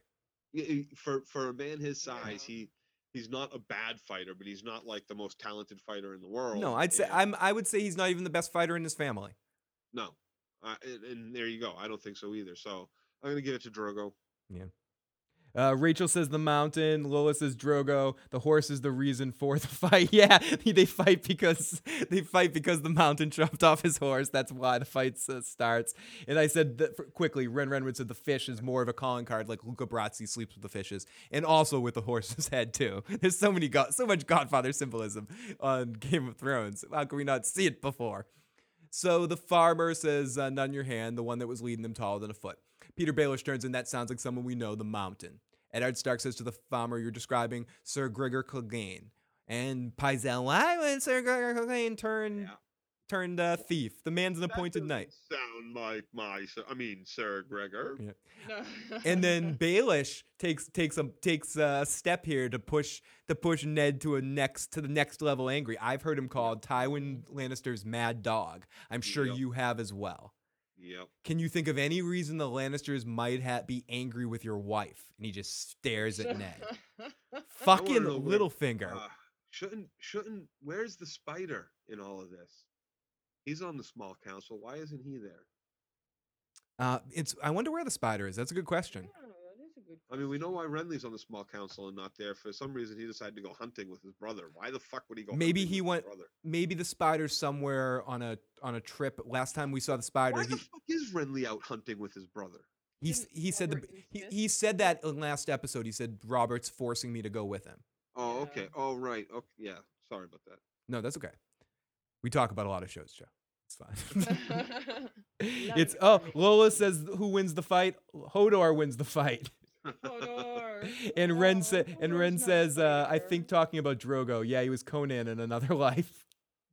For for a man his size, Yeah. he he's not a bad fighter, but he's not like the most talented fighter in the world. No, I'd say and- I'm I would say he's not even the best fighter in his family. no, uh, and, and there you go. I don't think so either. So I'm gonna give it to Drogo. Uh, Rachel says the mountain. Lola says Drogo. The horse is the reason for the fight. Yeah, they fight because they fight because the mountain chopped off his horse. That's why the fight uh, starts. And I said that quickly. Ren Renwood said the fish is more of a calling card, like Luca Brasi sleeps with the fishes, and also with the horse's head too. There's so many so much Godfather symbolism on Game of Thrones. How can we not see it before? So the farmer says, uh, "None your hand." The one that was leading them taller than a foot. Peter Baelish turns in. That sounds like someone we know. The Mountain. Eddard Stark says to the farmer you're describing, Sir Gregor Clegane. And Pycelle, why would Sir Gregor Clegane turn Yeah. turned uh, thief? The man's an That appointed knight. Sound like my. Sir- I mean, Sir Gregor. Yeah. And then Baelish takes takes a takes a step here to push to push Ned to a next to the next level angry. I've heard him called Tywin Lannister's mad dog. I'm sure Yep. you have as well. Yep. Can you think of any reason the Lannisters might ha- be angry with your wife? And he just stares at Ned. Fucking know where- Littlefinger. Uh, shouldn't shouldn't where's the spider in all of this? He's on the small council. Why isn't he there? Uh, it's. I wonder where the spider is. That's a good question. Yeah, that is a good I mean, we know why Renly's on the small council and not there. For some reason, he decided to go hunting with his brother. Why the fuck would he go? Maybe hunting he with went- his brother? Maybe the spider's somewhere on a on a trip. Last time we saw the spider, Why he the fuck is Renly out hunting with his brother? he, he said the, he, he said that in last episode. He said Robert's forcing me to go with him. Oh, Yeah. okay. Oh, right. Okay. Yeah. Sorry about that. No, that's okay. We talk about a lot of shows, Joe. It's fine. it's oh. Lola says who wins the fight? Hodor wins the fight. Hodor. And Ren Oh, sa- and Ren says uh, I think talking about Drogo. Yeah, he was Conan in another life.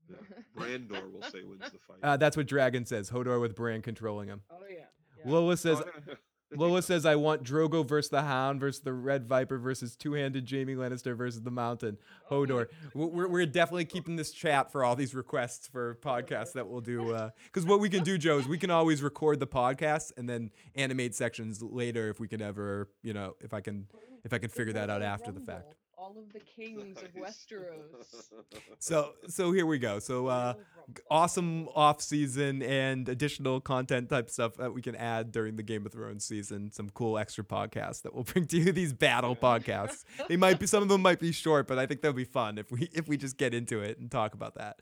Yeah. Brandor will say wins the fight. Uh, that's what Dragon says. Hodor with Bran controlling him. Oh yeah. yeah. Lola says Oh, yeah. Lola says I want Drogo versus the Hound versus the Red Viper versus two-handed Jaime Lannister versus the Mountain. Hodor. We're, we're- definitely keeping this chat for all these requests for podcasts that we'll do. Uh, because what we can do, Joe, is we can always record the podcast and then animate sections later if we can ever, you know, if I can, if I can figure that out after the fact. Rumble, All of the kings of Westeros. So, so here we go. So, uh, Royal g- Rumble. awesome off season and additional content type stuff that we can add during the Game of Thrones season. Some cool extra podcasts that we'll bring to you. These battle podcasts. They might be some of them might be short, but I think they'll be fun if we if we just get into it and talk about that.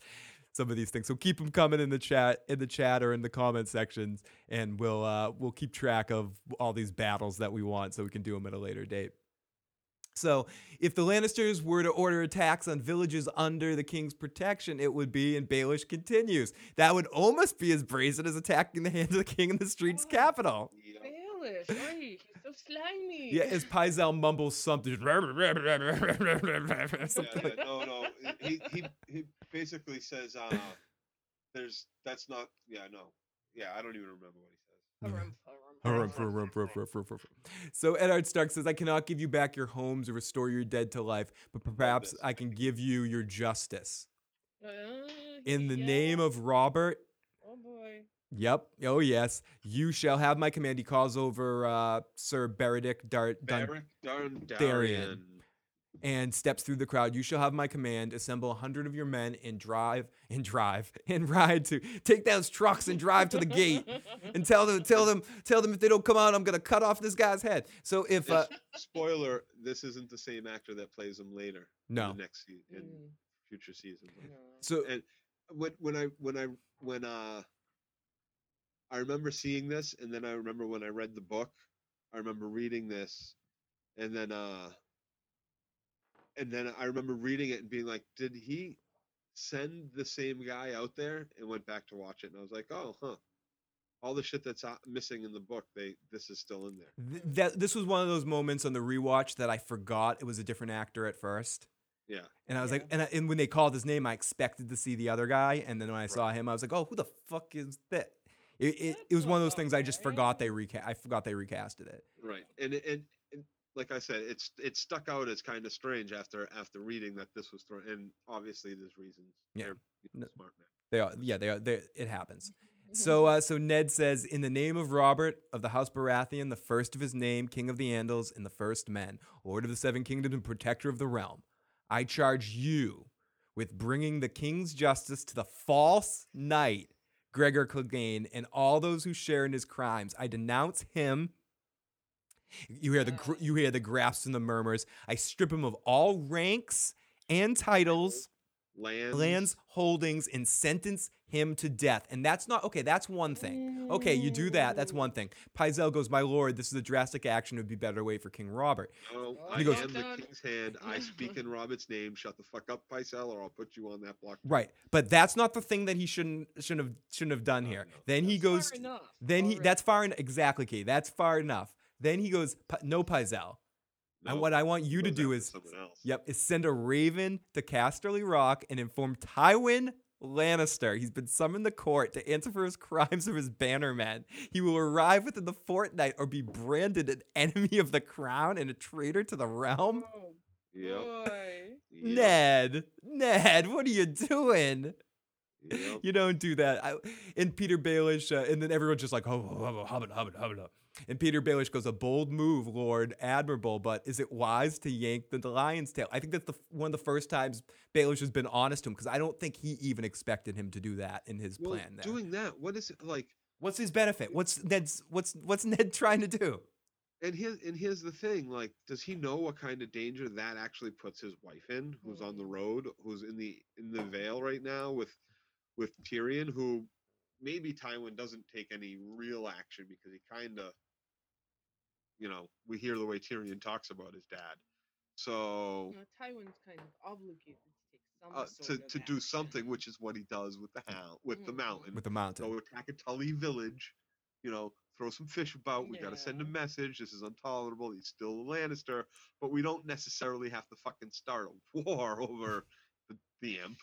Some of these things. So keep them coming in the chat, in the chat or in the comment sections, and we'll uh, we'll keep track of all these battles that we want, so we can do them at a later date. So, if the Lannisters were to order attacks on villages under the king's protection, it would be, and Baelish continues, that would almost be as brazen as attacking the hand of the king in the street's capital. Baelish, right? He's so slimy. Yeah, as Pycelle mumbles something. Yeah, something yeah, like- no, no. He he he basically says, uh, "There's that's not." Yeah, no. Yeah, I don't even remember what he So Eddard Stark says, I cannot give you back your homes or restore your dead to life, but perhaps. I can give you your justice. Uh, In the name of Robert, Oh boy. Yep. Oh yes. You shall have my command. He calls over uh, Sir Beredict Dart Dun- Beric Darn Darien. And steps through the crowd. You shall have my command. Assemble a hundred of your men and drive and drive and ride to take those trucks and drive to the gate and tell them tell them tell them if they don't come out, I'm gonna cut off this guy's head. So if uh, Spoiler: This isn't the same actor that plays him later. in no, the next se- in Mm, future seasons. no. so And when when I when I when uh I remember seeing this and then I remember when I read the book, I remember reading this and then uh and then I remember reading it and being like, did he send the same guy out there and went back to watch it and I was like, oh, huh. All the shit that's missing in the book, they this is still in there. th- that this was one of those moments on the rewatch that I forgot it was a different actor at first. Yeah. And I was Yeah. like, and, I, and when they called his name, I expected to see the other guy, and then when I saw him, I was like, oh, who the fuck is that? It, it, it was one of those things I just forgot they recast. I forgot they recasted it. Right. And, and like I said, it's it stuck out as kind of strange after after reading that this was thrown and obviously there's reasons. Yeah. They're, you know, No. smart man. They are, yeah, they are. They, it happens. So, uh, so Ned says, "In the name of Robert of the House Baratheon, the first of his name, King of the Andals, and the first men, Lord of the Seven Kingdoms, and Protector of the Realm, I charge you with bringing the King's justice to the false knight Gregor Clegane and all those who share in his crimes. I denounce him." You hear the gr- you hear the grasps and the murmurs. I strip him of all ranks and titles Lands. lands, holdings, and sentence him to death. And that's not okay. That's one thing. Okay, you do that. That's one thing. Pycelle goes, My lord, this is a drastic action. It would be better to wait for King Robert. No, Oh, I goes- am the king's hand. I speak in Robert's name. Shut the fuck up, Pycelle, or I'll put you on that block. Right, but that's not the thing that he shouldn't shouldn't have shouldn't have done No, here. no, then he That's far goes. enough Then he already. that's far enough. Exactly, Key. That's far enough. Then he goes, "P- No, Pycelle. And what I want you to do is else. Yep, is send a raven to Casterly Rock and inform Tywin Lannister he's been summoned to court to answer for his crimes of his bannermen. He will arrive within the fortnight or be branded an enemy of the crown and a traitor to the realm. Oh Yep. boy. Yep. Ned, Ned, what are you doing? Yep. You don't do that. I, and Peter Baelish, uh, and then everyone's just like, oh, oh, oh, hubbard, hubbard, hubbard. And Peter Baelish goes, a bold move, Lord Admirable, but is it wise to yank the lion's tail? I think that's the one of the first times Baelish has been honest to him because I don't think he even expected him to do that in his Well, plan. There. doing that, what is it like? what's his benefit? What's Ned's? What's what's Ned trying to do? And here's and here's the thing: like, does he know what kind of danger that actually puts his wife in, who's on the road, who's in the in the Vale right now with with Tyrion, who maybe Tywin doesn't take any real action because he kind of, you know, we hear the way Tyrion talks about his dad. So You know, Tywin's kind of obligated to take Some uh, sort to of to do something, which is what he does with the hound, with the Mhm. mountain. with the mountain. Go attack a Tully village. You know, throw some fish about. We got to send a message. This is intolerable. He's still a Lannister, but we don't necessarily have to fucking start a war over the, the imp.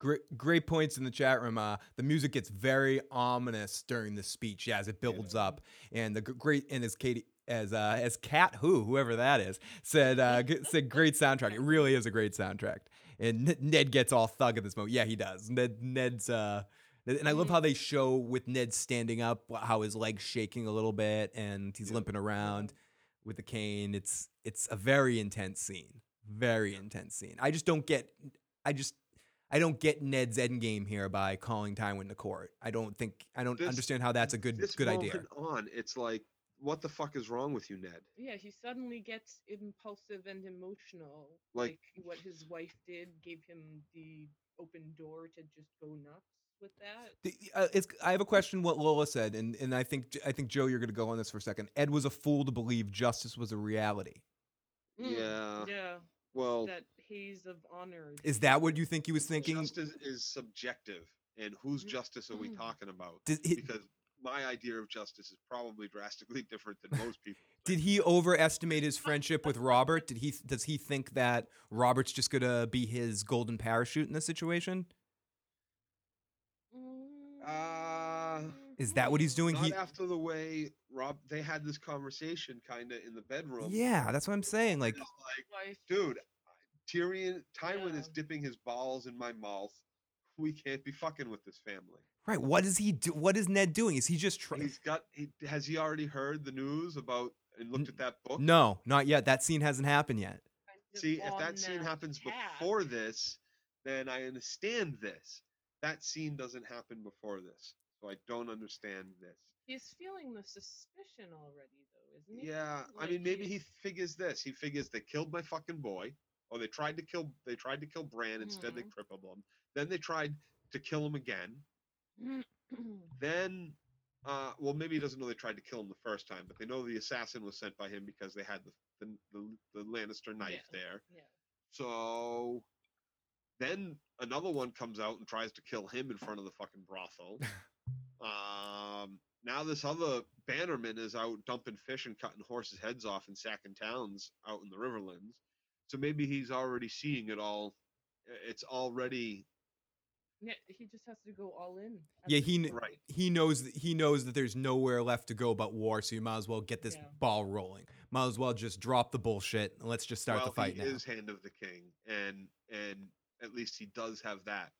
Great, great points in the chat room. Uh, the music gets very ominous during the speech yeah, as it builds up, and the great and as Katie as uh, as Cat Who whoever that is said uh, said great soundtrack. It really is a great soundtrack. And N- Ned gets all thug at this moment. Yeah, he does. Ned Ned's uh, and I love how they show with Ned standing up how his legs shaking a little bit and he's Yeah. limping around with the cane. It's it's a very intense scene. Very intense scene. I just don't get. I just I don't get Ned's endgame here by calling Tywin to court. I don't think I don't This- understand how that's a good good idea. on, it's like, what the fuck is wrong with you, Ned? Yeah, he suddenly gets impulsive and emotional. Like- Like, what his wife did gave him the open door to just go nuts with that. The- uh, it's, I have a question. What Lola said, and and I think I think Joe, you're going to go on this for a second. Ed was a fool to believe justice was a reality. Mm, Yeah. Yeah. Well, that haze of honor. Is that what you think he was thinking? justice is subjective, and whose Mm. justice are we Mm. talking about? Did he, Because my idea of justice is probably drastically different than most people. did he overestimate his friendship with Robert? Did he does he think that Robert's just going to be his golden parachute in this situation? Uh, Is that what he's doing? Not He after the way Rob they had this conversation kind of in the bedroom. Yeah, that's what I'm saying. Like like, dude, Tyrion Tywin is dipping his balls in my mouth. We can't be fucking with this family. Right, what is he do? What is Ned doing? Is he just trying He's got. He, has he already heard the news about and looked at that book? No, not yet. That scene hasn't happened yet. See, if that scene happens path. before this, then I understand this. That scene doesn't happen before this, so I don't understand this. He's feeling the suspicion already, though, isn't he? Yeah, I mean, maybe he figures this. He figures they killed my fucking boy, or they tried to kill. They tried to kill Bran instead. They Mhm. crippled him. Then they tried to kill him again. Then, uh, well, maybe he doesn't know they tried to kill him the first time, but they know the assassin was sent by him because they had the the, the, the Lannister knife Yeah. there. yeah. So then another one comes out and tries to kill him in front of the fucking brothel. um, now this other bannerman is out dumping fish and cutting horses' heads off and sacking towns out in the Riverlands. So maybe he's already seeing it all. It's already Yeah, he just has to go all in. Yeah, he kn- right. he knows that he knows that there's nowhere left to go but war, so you might as well get this Yeah. ball rolling. Might as well just drop the bullshit and let's just start well, the fight he now. is hand of the king, and and at least he does have that.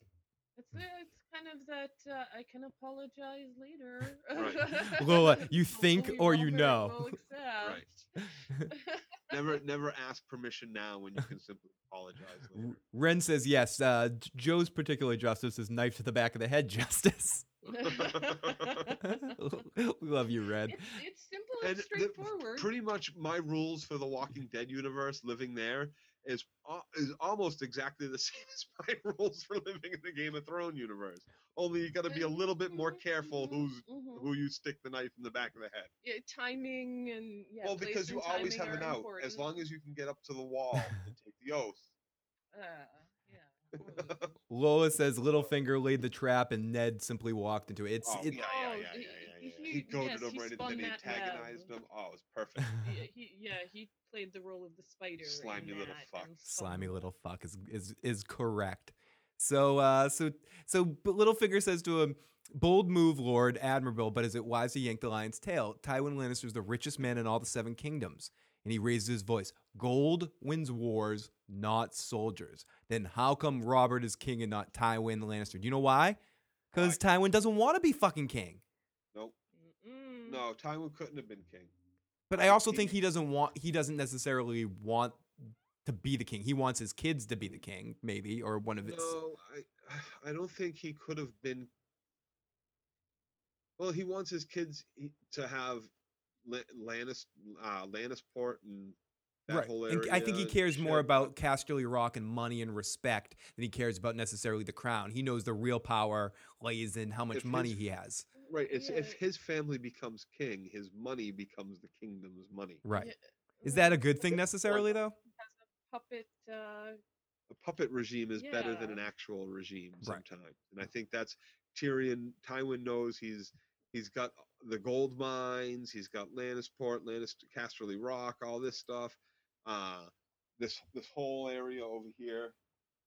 It's, it's kind of that uh, I can apologize later. Right. Lola, you think only or you know. will accept. Never never ask permission now when you can simply apologize later. Ren says yes. Uh, Joe's particular justice is knife to the back of the head justice. we love you, Red. it's, it's simple and, And the- straightforward. pretty much my rules for the Walking Dead universe living there is is almost exactly the same as my rules for living in the Game of Thrones universe. Only you got to be a little bit more careful who's Mhm. who you stick the knife in the back of the head. Yeah, timing and yeah. well, because you always have an are out important. as long as you can get up to the wall and take the oath. Uh, yeah. Lola says Littlefinger laid the trap and Ned simply walked into it. It's oh, it, yeah, yeah, Oh, yeah, yeah, he- yeah, yeah. he- He goaded yes, him he right in, spun then he that web. antagonized him. Oh, it was perfect. yeah, he yeah he played the role of the spider. Slimy little fuck. slimy little fuck is is is correct. So uh so so but Littlefinger says to him, "Bold move, Lord, admirable, but is it wise to yank the lion's tail? Tywin Lannister is the richest man in all the Seven Kingdoms." And he raises his voice. Gold wins wars, not soldiers. Then how come Robert is king and not Tywin Lannister? Do you know why? Because Tywin doesn't want to be fucking king. No, Tywin couldn't have been king. But I also think he doesn't want he doesn't necessarily want to be the king. He wants his kids to be the king, maybe, or one of his No, I I don't think he could have been. Well, he wants his kids to have La- Lannis, uh, Lannisport and that right. whole And. I think he cares more about Casterly Rock and money and respect than he cares about necessarily the crown. He knows the real power lays in how much If money his- he has. Right. It's if his family becomes king, his money becomes the kingdom's money. Right. Yeah, Is that a good thing necessarily though? has a puppet uh, a puppet regime is better than an actual regime Right. sometimes. And I think that's Tyrion. Tywin knows he's he's got the gold mines, he's got Lannisport, Lannister, Casterly Rock, all this stuff. Uh, this this whole area over here,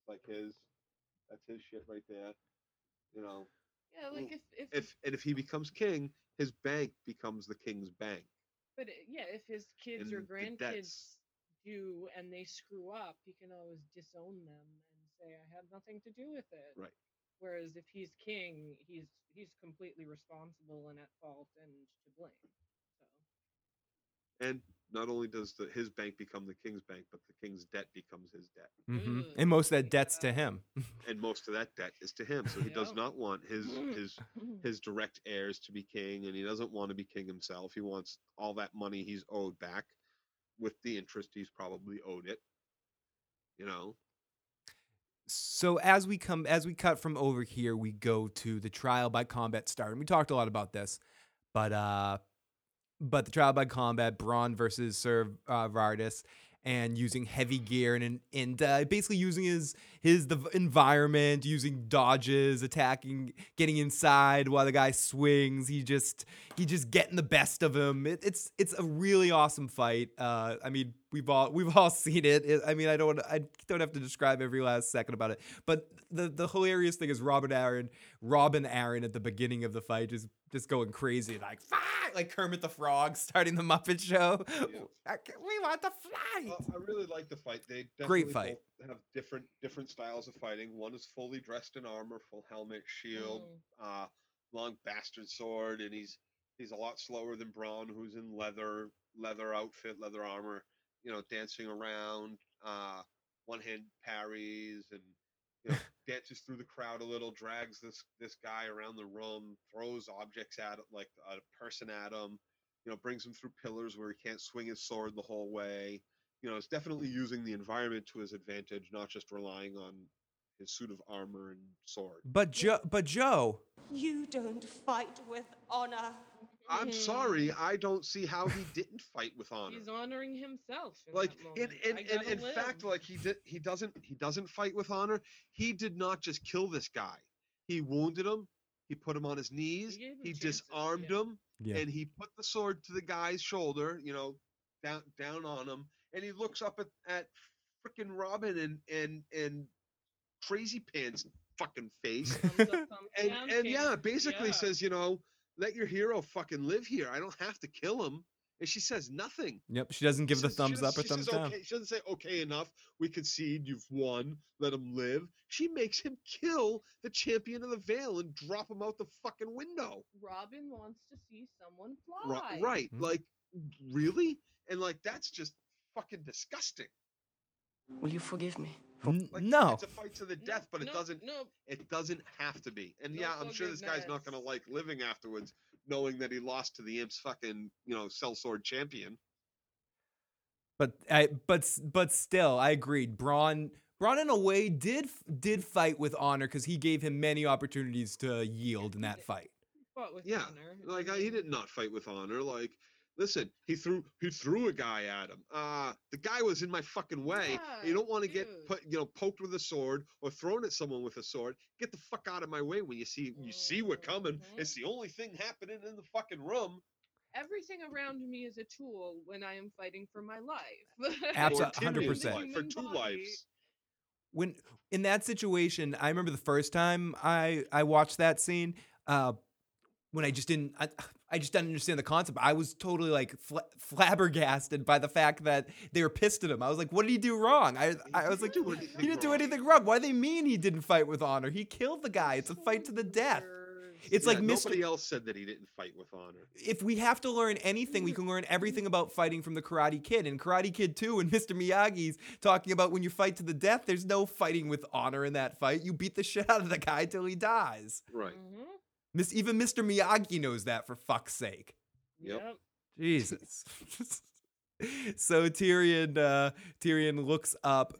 like his, that's his shit right there. You know, Yeah, like mm, if if, if and if he becomes king, his bank becomes the king's bank. but it- yeah, if his kids or and grandkids do and they screw up, he can always disown them and say I had nothing to do with it. Right. Whereas if he's king, he's he's completely responsible and at fault and to blame. So And not only does the, his bank become the king's bank, but the king's debt becomes his debt. hmm Ugh, And most of that yeah. debt's to him. and most of that debt is to him. So he does not want his his his direct heirs to be king, and he doesn't want to be king himself. He wants all that money he's owed back, with the interest he's probably owed it. You know, So as we come as we cut from over here, we go to the trial by combat start. And we talked a lot about this, but uh but the trial by combat, Bronn versus Sir uh, Vardis, and using heavy gear and and uh, basically using his his the environment, using dodges, attacking, getting inside while the guy swings. He just he just getting the best of him. It, it's it's a really awesome fight. Uh, I mean, we've all we've all seen it. it. I mean, I don't I don't have to describe every last second about it. But the the hilarious thing is Robin Arryn, Robin Arryn at the beginning of the fight just just going crazy like like Kermit the Frog starting the Muppet Show. I We want to fight. Uh, I really like the fight. They Great fight. have different different styles of fighting. One is fully dressed in armor, full helmet, shield, Mm. uh, long bastard sword, and he's he's a lot slower than Bronn, who's in leather leather outfit, leather armor. You know, dancing around, uh, one hand parries, and you know, dances through the crowd a little, drags this this guy around the room, throws objects at it, like a person at him. You know, brings him through pillars where he can't swing his sword the whole way. You know, it's definitely using the environment to his advantage, not just relying on his suit of armor and sword. But Joe, but Joe, You don't fight with honor. I'm mm-hmm. sorry, I don't see how he didn't fight with honor. He's honoring himself. In like in moment. in, I in, in live. fact like he did he doesn't he doesn't fight with honor he did not just kill this guy he wounded him he put him on his knees gave him he chances, disarmed yeah. him Yeah. and he put the sword to the guy's shoulder you know down down on him and he looks up at at freaking robin and and and crazy pants fucking face Thumbs up, thumbs and and king. yeah basically Yeah. says you know let your hero fucking live here i don't have to kill him and she says nothing yep, she doesn't give the says- thumbs up or thumbs says, down. Okay. She doesn't say okay enough. We concede. You've won. Let him live. She makes him kill the champion of the Vale and drop him out the fucking window. Robin wants to see someone Ri- fly. Right? Mhm. Like really? And like that's just fucking disgusting. Will you forgive me? Like no, it's a fight to the death, but it doesn't. No, It doesn't have to be. And No yeah, I'm sure this guy's not gonna like living afterwards, knowing that he lost to the Imps fucking you know cell sword champion. but I but but still, I agreed. Bronn Bronn in a way did did fight with honor because he gave him many opportunities to yield in that fight. fought with Yeah, honor. like I, he did not fight with honor. Like, listen, he threw he threw a guy at him. Uh the guy was in my fucking way. you don't want to get put, you know, poked with a sword or thrown at someone with a sword. Get the fuck out of my way when you see you see we're coming. Mhm. It's the only thing happening in the fucking room. Everything around me is a tool when I am fighting for my life. Abso- Or Even the Tyrion's 100%. for two body. lives. when in that situation, I remember the first time I I watched that scene. Uh, when I just didn't, I, I just didn't understand the concept. I was totally like fla- flabbergasted by the fact that they were pissed at him. I was like, "What did he do wrong?" I I was like, didn't "He didn't do anything wrong. Why do they mean he didn't fight with honor? He killed the guy. It's a fight to the death." It's Yeah, like Mr. nobody else said that he didn't fight with honor. if we have to learn anything, we can learn everything about fighting from the Karate Kid. And Karate Kid 2 and Mr. Miyagi's talking about when you fight to the death, there's no fighting with honor in that fight. You beat the shit out of the guy till he dies. Right. Mhm. Miss, even Mr. Miyagi knows that for fuck's sake. Yep. Yep. Jesus. so Tyrion uh, Tyrion looks up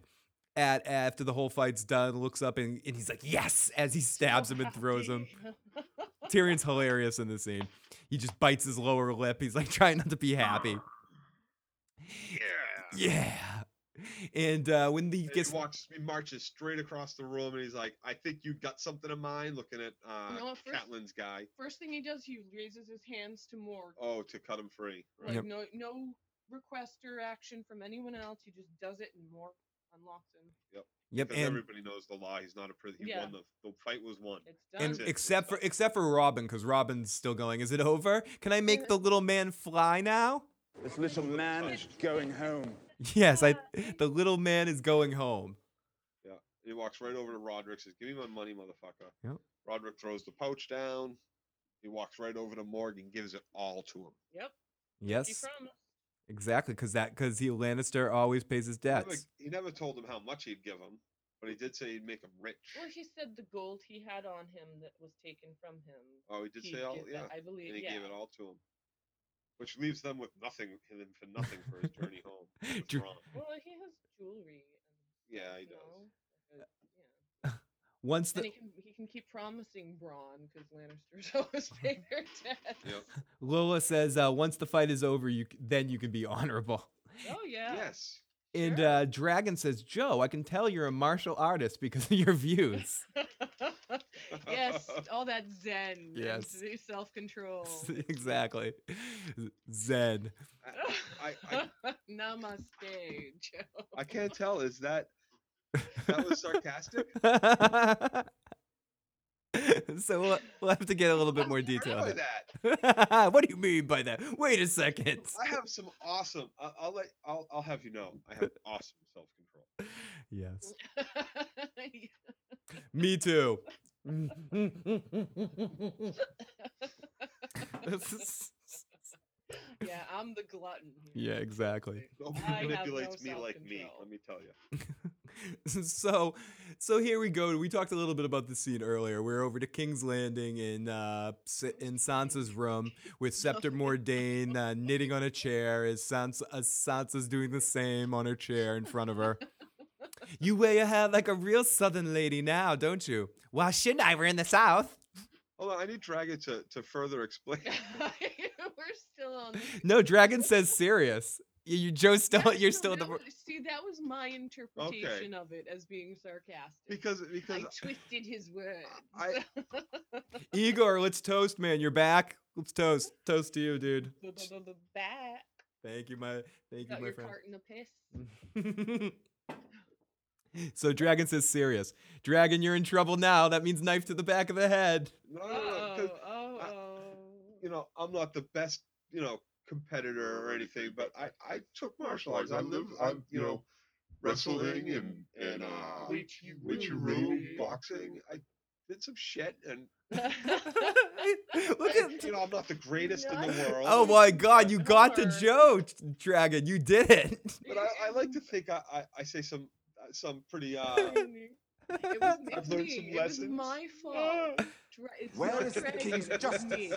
at after the whole fight's done, looks up and, and he's like, yes, as he stabs So him and throws him. Tyrion's hilarious in the scene. He just bites his lower lip. He's like trying not to be happy. Yeah. Yeah. And uh, when he And gets he walks, he marches straight across the room, and he's like, "I think you've got something in mind." Looking at uh, No, at first- Catelyn's guy. First thing he does, he raises his hands to Mord. Oh, to cut him free. Right. Like Yep. no no request or action from anyone else. He just does it and Mord unlocks him. yep, Because and everybody knows the law. He's not a prisoner. He Yeah. won the the fight was won. It's done. and That's it. except for except for Robin, because Robin's still going. Is it over? Can I make the little man fly now? This little man is going home. Yes, I. The little man is going home. Yeah. He walks right over to Roderick. Says, "Give me my money, motherfucker." Yep. Roderick throws the pouch down. He walks right over to Morgan, and gives it all to him. Yep. Yes, exactly. Because that because he Lannister always pays his He never, debts. he never told him how much he'd give him, but he did say he'd make him rich. Well, he said the gold he had on him that was taken from him. Oh, he did say all, yeah. that, I believe. and he yeah. gave it all to him, which leaves them with nothing, him for nothing for his journey home. with Dr- Well, he has jewelry. And, Yeah, he does. know, yeah. Once And the he can he can keep promising Bronn because Lannisters always pay their debt. Yep. Lola says, uh, once the fight is over, you then you can be honorable. Oh yeah. Yes. And Sure. uh, Dragon says, Joe, I can tell you're a martial artist because of your views. Yes, all that zen. Yes. Self control. exactly. Zen. I, I, Namaste, Joe. I can't tell. Is that that was sarcastic? so we'll, we'll have to get a little bit more Hurt detail. by on that. that. what do you mean by that? Wait a second. I have some awesome. I'll, I'll let. I'll, I'll have you know. I have awesome self control. Yes. Me too. Yeah, I'm the glutton. here, yeah, exactly. Nobody manipulates no me like me. Let me tell you. so so here we go. We talked a little bit about the scene earlier. We're over to King's Landing in uh in Sansa's room with Septa Mordane uh, knitting on a chair as Sansa as Sansa's doing the same on her chair in front of her. You wear your hair like a real southern lady now, don't you? Why shouldn't I? We're in the south. Hold on. I need Dragon to to further explain. We're still on. No, Dragon says serious. You, you Joe still Yeah, you're no, still in the that was- See, that was my interpretation of it as being sarcastic. because because I twisted his words. I- Igor, let's toast, man. You're back. Let's toast. Toast to you, dude. Back. Thank you, my thank you, Got my your friend. carton of piss. so Dragon says serious. Dragon, you're in trouble now. That means knife to the back of the head. no no no. 'cause, Oh, oh, I- oh. you know, I'm not the best, you know, competitor or anything, but I, I took martial arts. I lived, I'm, you know, wrestling and, and, uh, Witcheroo, boxing. I did some shit and, Look at you know, I'm not the greatest in the world. Oh my god, you got the Lord. joke, Dragon. You did it. But I, I like to think I, I, I say some, some pretty, uh, It was, it I've learned me. some It was lessons. my fault. Dra- it's Where not is the Dragon's, king's it's justice? me.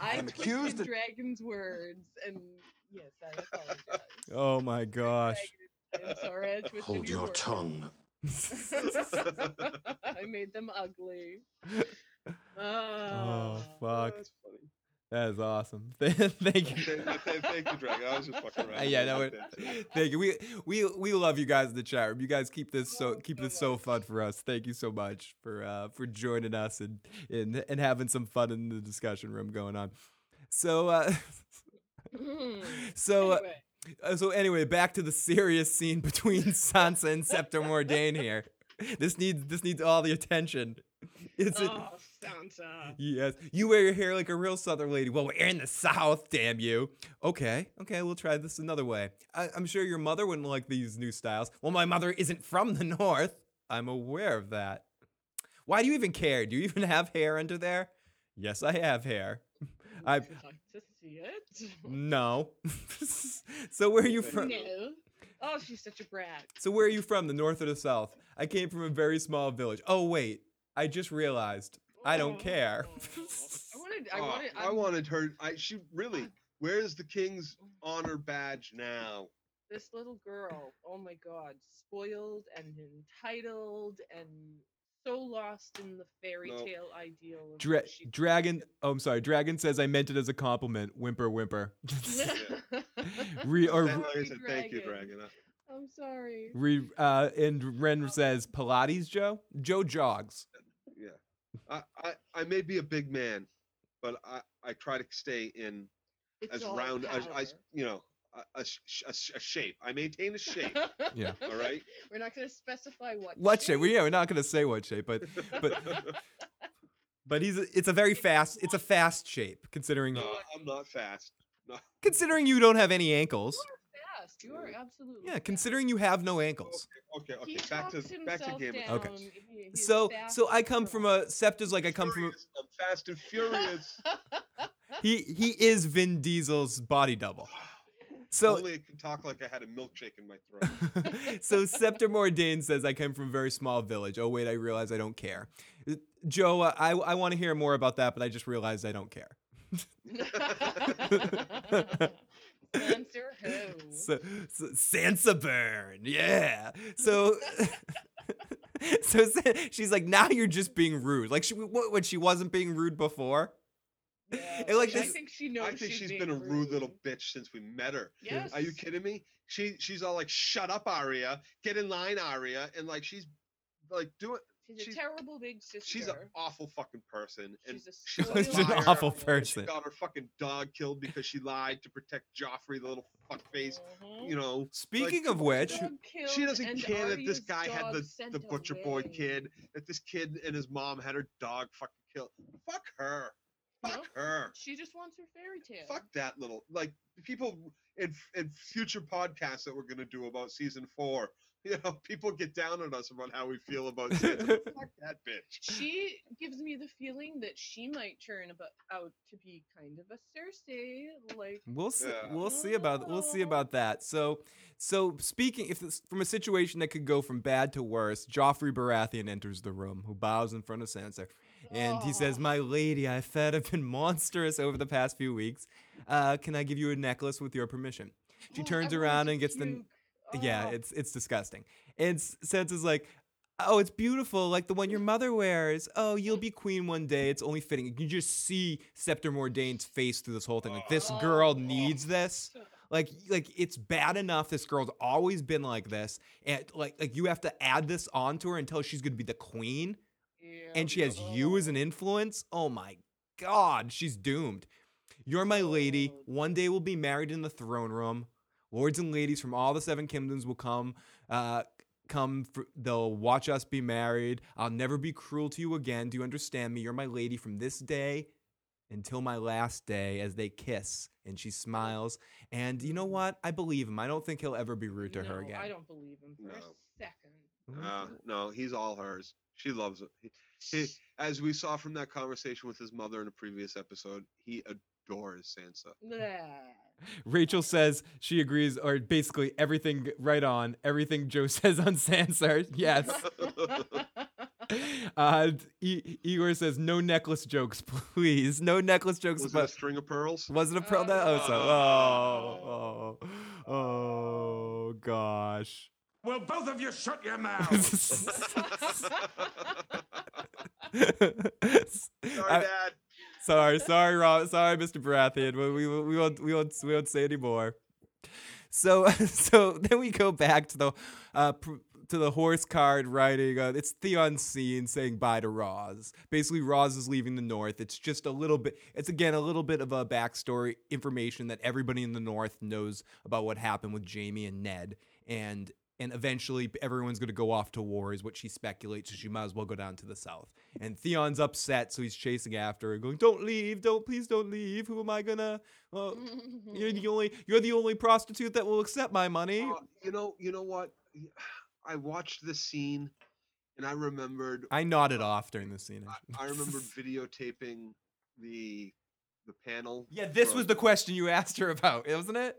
I am twisted accused of- Dragon's words, and yes, I apologize. Oh my gosh. Dragon, I'm sorry, I twisted Hold your words. tongue. I made them ugly. Oh Ah. fuck. that's funny. That is awesome. Thank you. Thank, thank, thank you, Dragon. I was just fucking Uh, around. yeah, no, it, thank you. We we we love you guys in the chat room. You guys keep this so Oh, keep this so fun for us. Thank you so much for uh for joining us and and and having some fun in the discussion room going on. So uh so uh, Anyway, uh, so anyway, back to the serious scene between Sansa and Septa Mordane here. This needs this needs all the attention. Is it? Yes. You wear your hair like a real Southern lady. Well, we're in the South, damn you. Okay, okay, we'll try this another way. I- I'm sure your mother wouldn't like these new styles. Well, my mother isn't from the North. I'm aware of that. Why do you even care? Do you even have hair under there? Yes, I have hair. I Would you like to see it? no. so where are you from? No. Oh, she's such a brat. So where are you from? The North or the South? I came from a very small village. Oh wait, I just realized. I don't care. I wanted. I Oh, wanted. I I'm- wanted her. I she really. Where's the king's honor badge now? this little girl. Oh my God, spoiled and entitled and so lost in the fairy No. tale ideal. Of Dra- what she Dragon. Oh, I'm sorry. Dragon says I meant it as a compliment. Whimper, whimper. Re- or Thank- Sorry, like I said, thank you, Dragon. Dragon. I'm I'm sorry. Re, uh, and Ren says Pilates, Joe. Joe jogs. Yeah. I, I, I may be a big man, but I, I try to stay in It's as all round as I, power. you know, a, a, sh- a, sh- a shape. I maintain a shape. Yeah. all right. We're not going to specify what. What shape? Well, yeah, we're not gonna say what shape, but but but he's a, it's a very fast. It's a fast shape considering no, I'm not fast. No. considering you don't have any ankles. Fast. You are absolutely. Yeah, considering you have no ankles. Okay. Okay. He Back to back to Game down. Okay. He- So so I come from a Septa's like I come from. Furious. I'm fast and furious. He he is Vin Diesel's body double. So Only it can talk like I had a milkshake in my throat. so Septa Mordane says I come from a very small village. Oh wait, I realize I don't care. Joe, uh, I I want to hear more about that, but I just realized I don't care. Answer who? So, so Sansa burn, yeah. So. So she's like, now you're just being rude. Like she, what, when she wasn't being rude before. Yeah, And, like I think she knows. I think she's being been a rude little bitch since we met her. Yes. Are you kidding me? She she's all like, "Shut up, Arya. Get in line, Arya," and like she's like doing. She's a she's- terrible big sister. She's an awful fucking person, and She's a she's a an awful and She person. got her fucking dog killed because she lied to protect Joffrey, the little fuckface. Mhm. You know. Speaking like, of which, She doesn't and care that this guy had the, the butcher boy kid, that this kid and his mom had her dog fucking killed. Fuck her. Fuck Nope. her. She just wants her fairy tale. Fuck that little like people in in future podcasts that we're gonna do about season four. You know, people get down on us about how we feel about Sansa. but Fuck that bitch. She gives me the feeling that she might turn about out to be kind of a Cersei, like We'll see. Yeah. We'll see about. We'll see about that. So, so speaking, if this, from a situation that could go from bad to worse, Joffrey Baratheon enters the room, who bows in front of Sansa, and he says. "My lady, I fed have been monstrous over the past few weeks. Uh, can I give you a necklace with your permission?" She "Oh, turns I around and gets the. Puke." Yeah, Oh. it's it's disgusting. And S- Sansa's like, "Oh, it's beautiful, like the one your mother wears. Oh, you'll be queen one day. It's only fitting." You can just see Septa Mordane's face through this whole thing. Like this girl oh. needs this. Like like it's bad enough this girl's always been like this, and like like you have to add this onto her until she's gonna be the queen, and she has you as an influence. Oh my god, she's doomed. You're my lady. Oh. One day we'll be married in the throne room. Lords and ladies from all the seven kingdoms will come. Uh, come. For, they'll watch us be married. I'll never be cruel to you again. Do you understand me? You're my lady from this day until my last day. As they kiss, and she smiles. And you know what? I believe him. I don't think he'll ever be rude to her No, again. I don't believe him for No. a second. Uh, no, he's all hers. She loves him He, he, as we saw from that conversation with his mother in a previous episode, he adores Sansa. Blah. Rachel says she agrees, or basically everything right on. Everything Joe says on Sansa. Yes. Uh, I- Igor says no necklace jokes, please. No necklace jokes Was it a string of pearls? Was it a pearl? that? Oh, so. Oh, oh, oh, gosh. Will both of you shut your mouths? Sorry, I- Dad. Sorry, sorry, Rob, sorry, Mr. Baratheon. We, we, we won't, we won't, we won't say anymore. So, so then we go back to the, uh, pr- to the horse card riding. Uh, it's Theon scene saying bye to Ros. Basically, Ros is leaving the North. It's just a little bit. It's again a little bit of a backstory information that everybody in the North knows about what happened with Jaime and Ned, and and eventually everyone's going to go off to war is what she speculates so she might as well go down to the south and theon's upset so he's chasing after her going don't leave don't please don't leave who am i gonna well you're the only you're the only prostitute that will accept my money Uh, you know, you know what? I watched this scene, and I remembered. i nodded off during the scene I remembered videotaping the the panel. yeah this was the question you asked her about wasn't it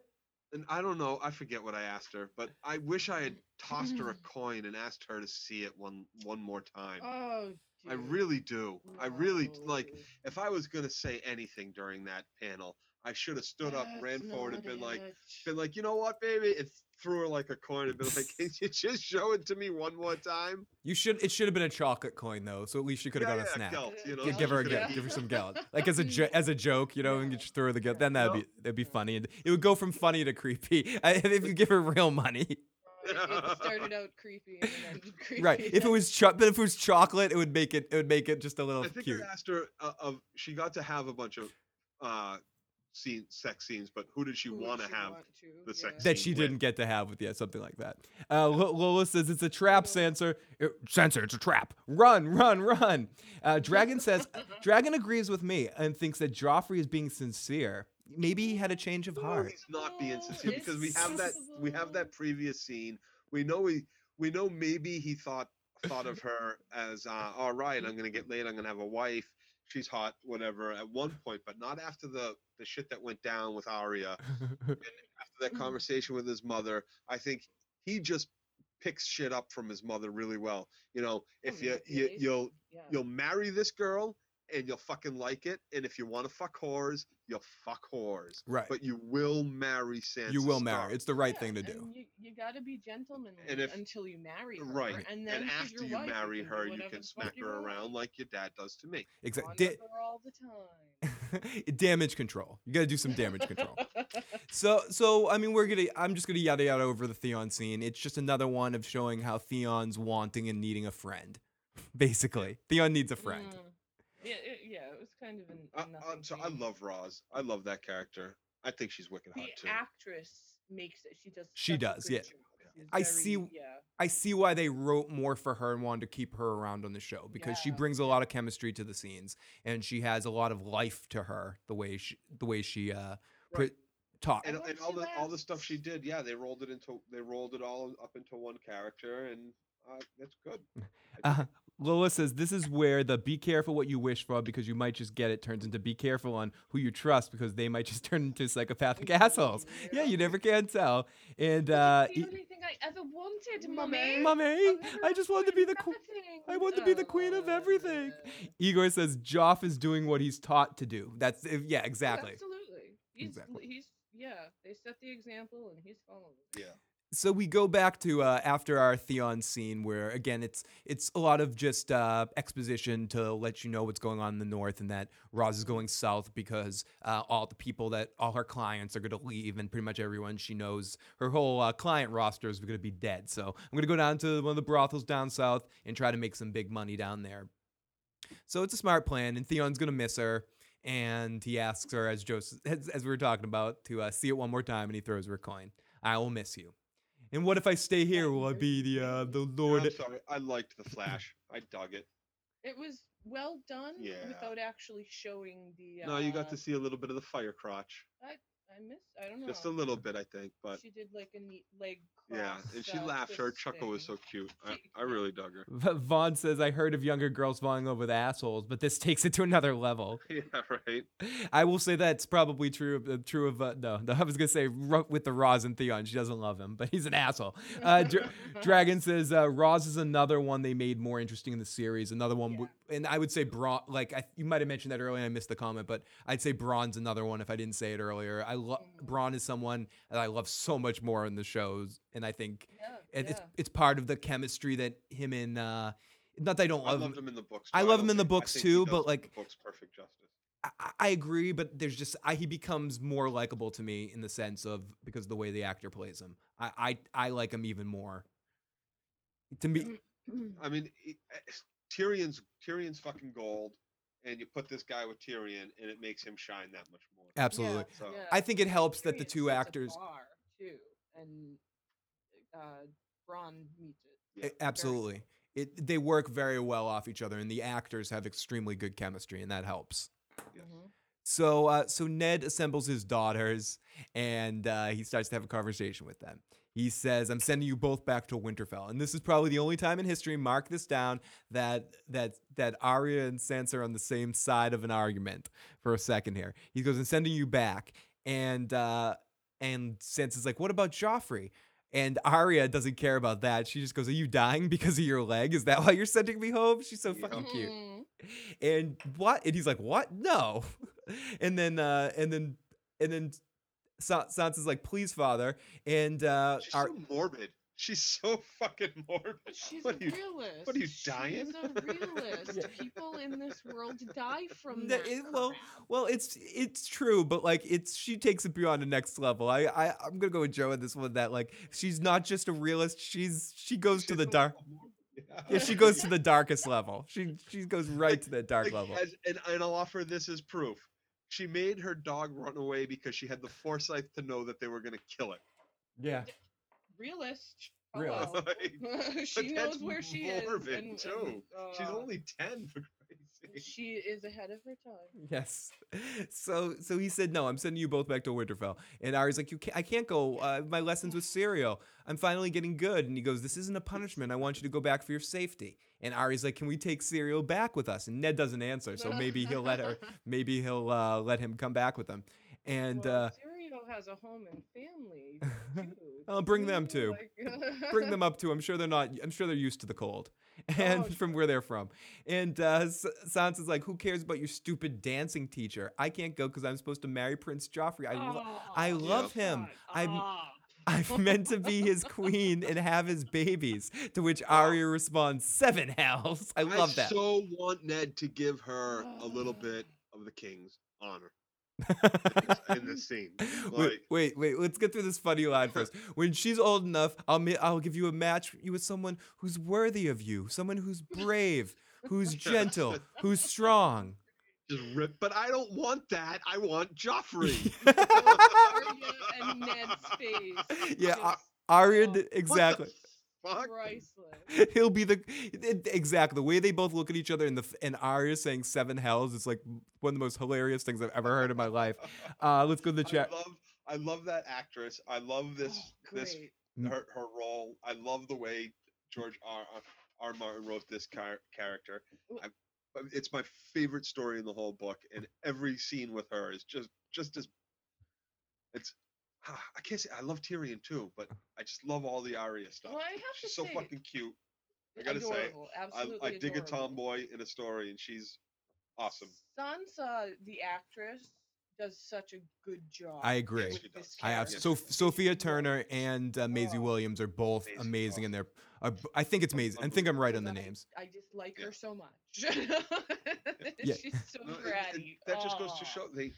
and I don't know. I forget what I asked her, but I wish I had tossed her a coin and asked her to see it one one more time. Oh, I really do. I really like. If I was gonna say anything during that panel, I should have stood up, ran forward, and been like, been like, you know what, baby, and threw her like a coin and been like, can you just show it to me one more time? you should it should have been a chocolate coin though so at least she could have Yeah, got a snack gelt, you know, Gi- so give her a could have gift. Give her some gallon, like as a jo- as a joke, you know, and you just throw her the gift. Then that'd No. be that'd be funny, and it would go from funny to creepy. If you give her real money. It, it started out creepy and then creepy. Right. If it was cho- but if it was chocolate, it would make it it would make it just a little I think cute. I asked her uh, of she got to have a bunch of uh scene sex scenes, but who did she Who would want to she have want to, the sex yeah. that she didn't get to have with yeah something like that. Uh, Lo- Lola says it's a trap, Sansa. Uh, Sansa, it's a trap. Run, run, run. Uh, Dragon says Dragon agrees with me and thinks that Joffrey is being sincere. Maybe he had a change of No, heart. he's not being sincere because we have that we have that previous scene. We know we we know maybe he thought thought of her as uh, all right. I'm gonna get laid. I'm gonna have a wife. She's hot, whatever. At one point, but not after the the shit that went down with Arya. after that conversation with his mother, I think he just picks shit up from his mother really well. You know, if oh, you, you manipulates. you'll Yeah. you'll marry this girl and you'll fucking like it, and if you want to fuck whores, you'll fuck whores. Right. But you will marry Sansa. you will Stark. marry. It's the right Yeah, thing to do. and You, you got to be gentlemanly And if- until you marry her. Right. And then and after you wife, marry can do her, you can smack you her want. around like your dad does to me. Exactly. Fond of her all the time. damage control. You got to do some damage control. So, so I mean, we're gonna. I'm just gonna yada yada over the Theon scene. It's just another one of showing how Theon's wanting and needing a friend. Basically, Theon needs a friend. Mm. Yeah, it, yeah, it was kind of an. I, a I'm so I love Ros. I love that character. I think she's wicked the hot too. The actress makes it. She does. She does, good yeah. job. I very- see- Yeah. I see why they wrote more for her and wanted to keep her around on the show because she brings a lot of chemistry to the scenes and she has a lot of life to her the way she the way she uh pre- Right. talk. and, and all the all the stuff she did, yeah, they rolled it into they rolled it all up into one character, and uh, that's good. I dig Uh, Lola says this is where the be careful what you wish for because you might just get it turns into be careful on who you trust because they might just turn into psychopathic assholes. Yeah, you never can tell. And uh, It's the only thing I ever wanted, mummy. Mummy, I'll never I just wanted to be the queen. I want to be the queen of Oh, everything. Igor says Joff is doing what he's taught to do. That's yeah, Oh, exactly. absolutely. He's, Exactly. he's yeah. They set the example and he's following. it. Yeah. So we go back to uh, after our Theon scene, where again it's it's a lot of just uh, exposition to let you know what's going on in the north, and that Ros is going south because uh, all the people that all her clients are going to leave, and pretty much everyone she knows, her whole uh, client roster is going to be dead. So I'm going to go down to one of the brothels down south and try to make some big money down there. So it's a smart plan, and Theon's going to miss her. And he asks her, as Joseph, as, as we were talking about, to uh, see it one more time, and he throws her a coin. I will miss you. And what if I stay here? Will I be the uh, the Yeah, Lord? I'm sorry. I liked the Flash. I dug it. It was well done Yeah. without actually showing the. Uh, No, you got to see a little bit of the fire crotch, I I missed. I don't know. just a little bit, I think. But She did like a neat leg. yeah, and she laughed. Her twist chuckle was so cute. I, I really dug her. V- Vaughn says, I heard of younger girls falling in love with assholes, but this takes it to another level. Yeah, right. I will say that's probably true of uh, true of uh, no, no. I was gonna say Ro- with the Ros and Theon, she doesn't love him, but he's an asshole. Uh, Dra- Dragon says uh, Ros is another one they made more interesting in the series. Another one, w- and I would say Bronn. Like I, you might have mentioned that earlier, and I missed the comment, but I'd say Bronn's another one if I didn't say it earlier. I love Bronn is someone that I love so much more in the shows, and I think Yeah, it, it's yeah. it's part of the chemistry that him and uh, not that I don't love loved him. him in the books. I love don't him in the books too, does but, the like- books perfect justice. I, I agree, but there's just I, he becomes more likable to me in the sense of because of the way the actor plays him. I I, I like him even more. To me, I mean, he- eh, Tyrion's Tyrion's fucking gold, and you put this guy with Tyrion, and it makes him shine that much more. absolutely. Yeah, So- yeah. I think it helps that the two actors bar, too, and uh, Bronn meets it. Yeah. eh, absolutely it they work very well off each other, and the actors have extremely good chemistry, and that helps. Yes. Mhm. So uh, so Ned assembles his daughters, and uh, he starts to have a conversation with them. He says, "I'm sending you both back to Winterfell," and this is probably the only time in history. Mark this down that that that Arya and Sansa are on the same side of an argument for a second here. He goes, "I'm sending you back," and uh, and Sansa's like, "What about Joffrey?" And Arya doesn't care about that. She just goes, "Are you dying because of your leg? Is that why you're sending me home?" She's so fucking cute. Mhm. And what? And he's like, "What? No." And then uh and then and then Sa- Sansa's like, "Please, father." And uh She's Ar- so morbid. She's so fucking morbid. She's what a are you, realist. what are you dying? She's a realist. People in this world die from N- that. it- well, well, it's it's true, but like it's she takes it beyond the next level. I, I I'm gonna go with Joe in this one. That like she's not just a realist. She's she goes to the dark. morbid- Yeah, she goes to the darkest level. She she goes right to the dark Like, level. as- and, and I'll offer this as proof. She made her dog run away because she had the foresight to know that they were going to kill it. Yeah. realist. Realist. Hello. Like, she knows where she is. and- too. and, She's uh, only 10, for Christ's sake. She is ahead of her time. Yes. So so he said no. I'm sending you both back to Winterfell. And Arya's like, you can't. I can't go. Uh, my lessons with Syrio. I'm finally getting good. And he goes, this isn't a punishment. I want you to go back for your safety. And Arya's like, can we take Syrio back with us? And Ned doesn't answer. So maybe he'll let her. Maybe he'll uh, let him come back with them. And well, uh, Syrio has a home and family too. I'll bring them too. Bring them up too. I'm sure they're not. I'm sure they're used to the cold, and Oh, from where they're from. And uh, Sansa's like, "Who cares about your stupid dancing teacher? I can't go because I'm supposed to marry Prince Joffrey. I, lo- I Oh, love God. him. I'm Ah. I'm meant to be his queen and have his babies." To which Arya responds, seven hells." I love that. I so want Ned to give her a little bit of the king's honor in this scene. wait, wait, wait. Let's get through this funny line first. When she's old enough, I'll ma- I'll give you a match you with someone who's worthy of you, someone who's brave, who's gentle, who's strong. Just rip. But I don't want that. I want Joffrey. And Ned's face. Yeah, is Ar- Arya, Oh, exactly. Fuck. priceless. He'll be the it- exactly the way they both look at each other and the f- and Arya saying seven hells is like one of the most hilarious things I've ever heard in my life. Uh, let's go to the I chat. love, I love that actress. I love this, Oh, this. Mm. her, her role. I love the way George R. R. R. Martin wrote this char- character. I, it's my favorite story in the whole book, and every scene with her is just, just as. It's, ah, I can't say I love Tyrion too, but I just love all the Arya stuff. Well, I have She's to so say, fucking cute. I gotta say, adorable, I, absolutely I dig a tomboy in a story, and she's awesome. Sansa, the actress, does such a good job. I agree. with this. I have so Sophia Turner and uh, Maisie Oh. Williams are both Amazing, amazing in awesome. their. Uh, I think it's Maisie. I think I'm right on the I- names. I just like Yeah. her so much. Yeah. She's so No, and- and bratty. that just goes to show they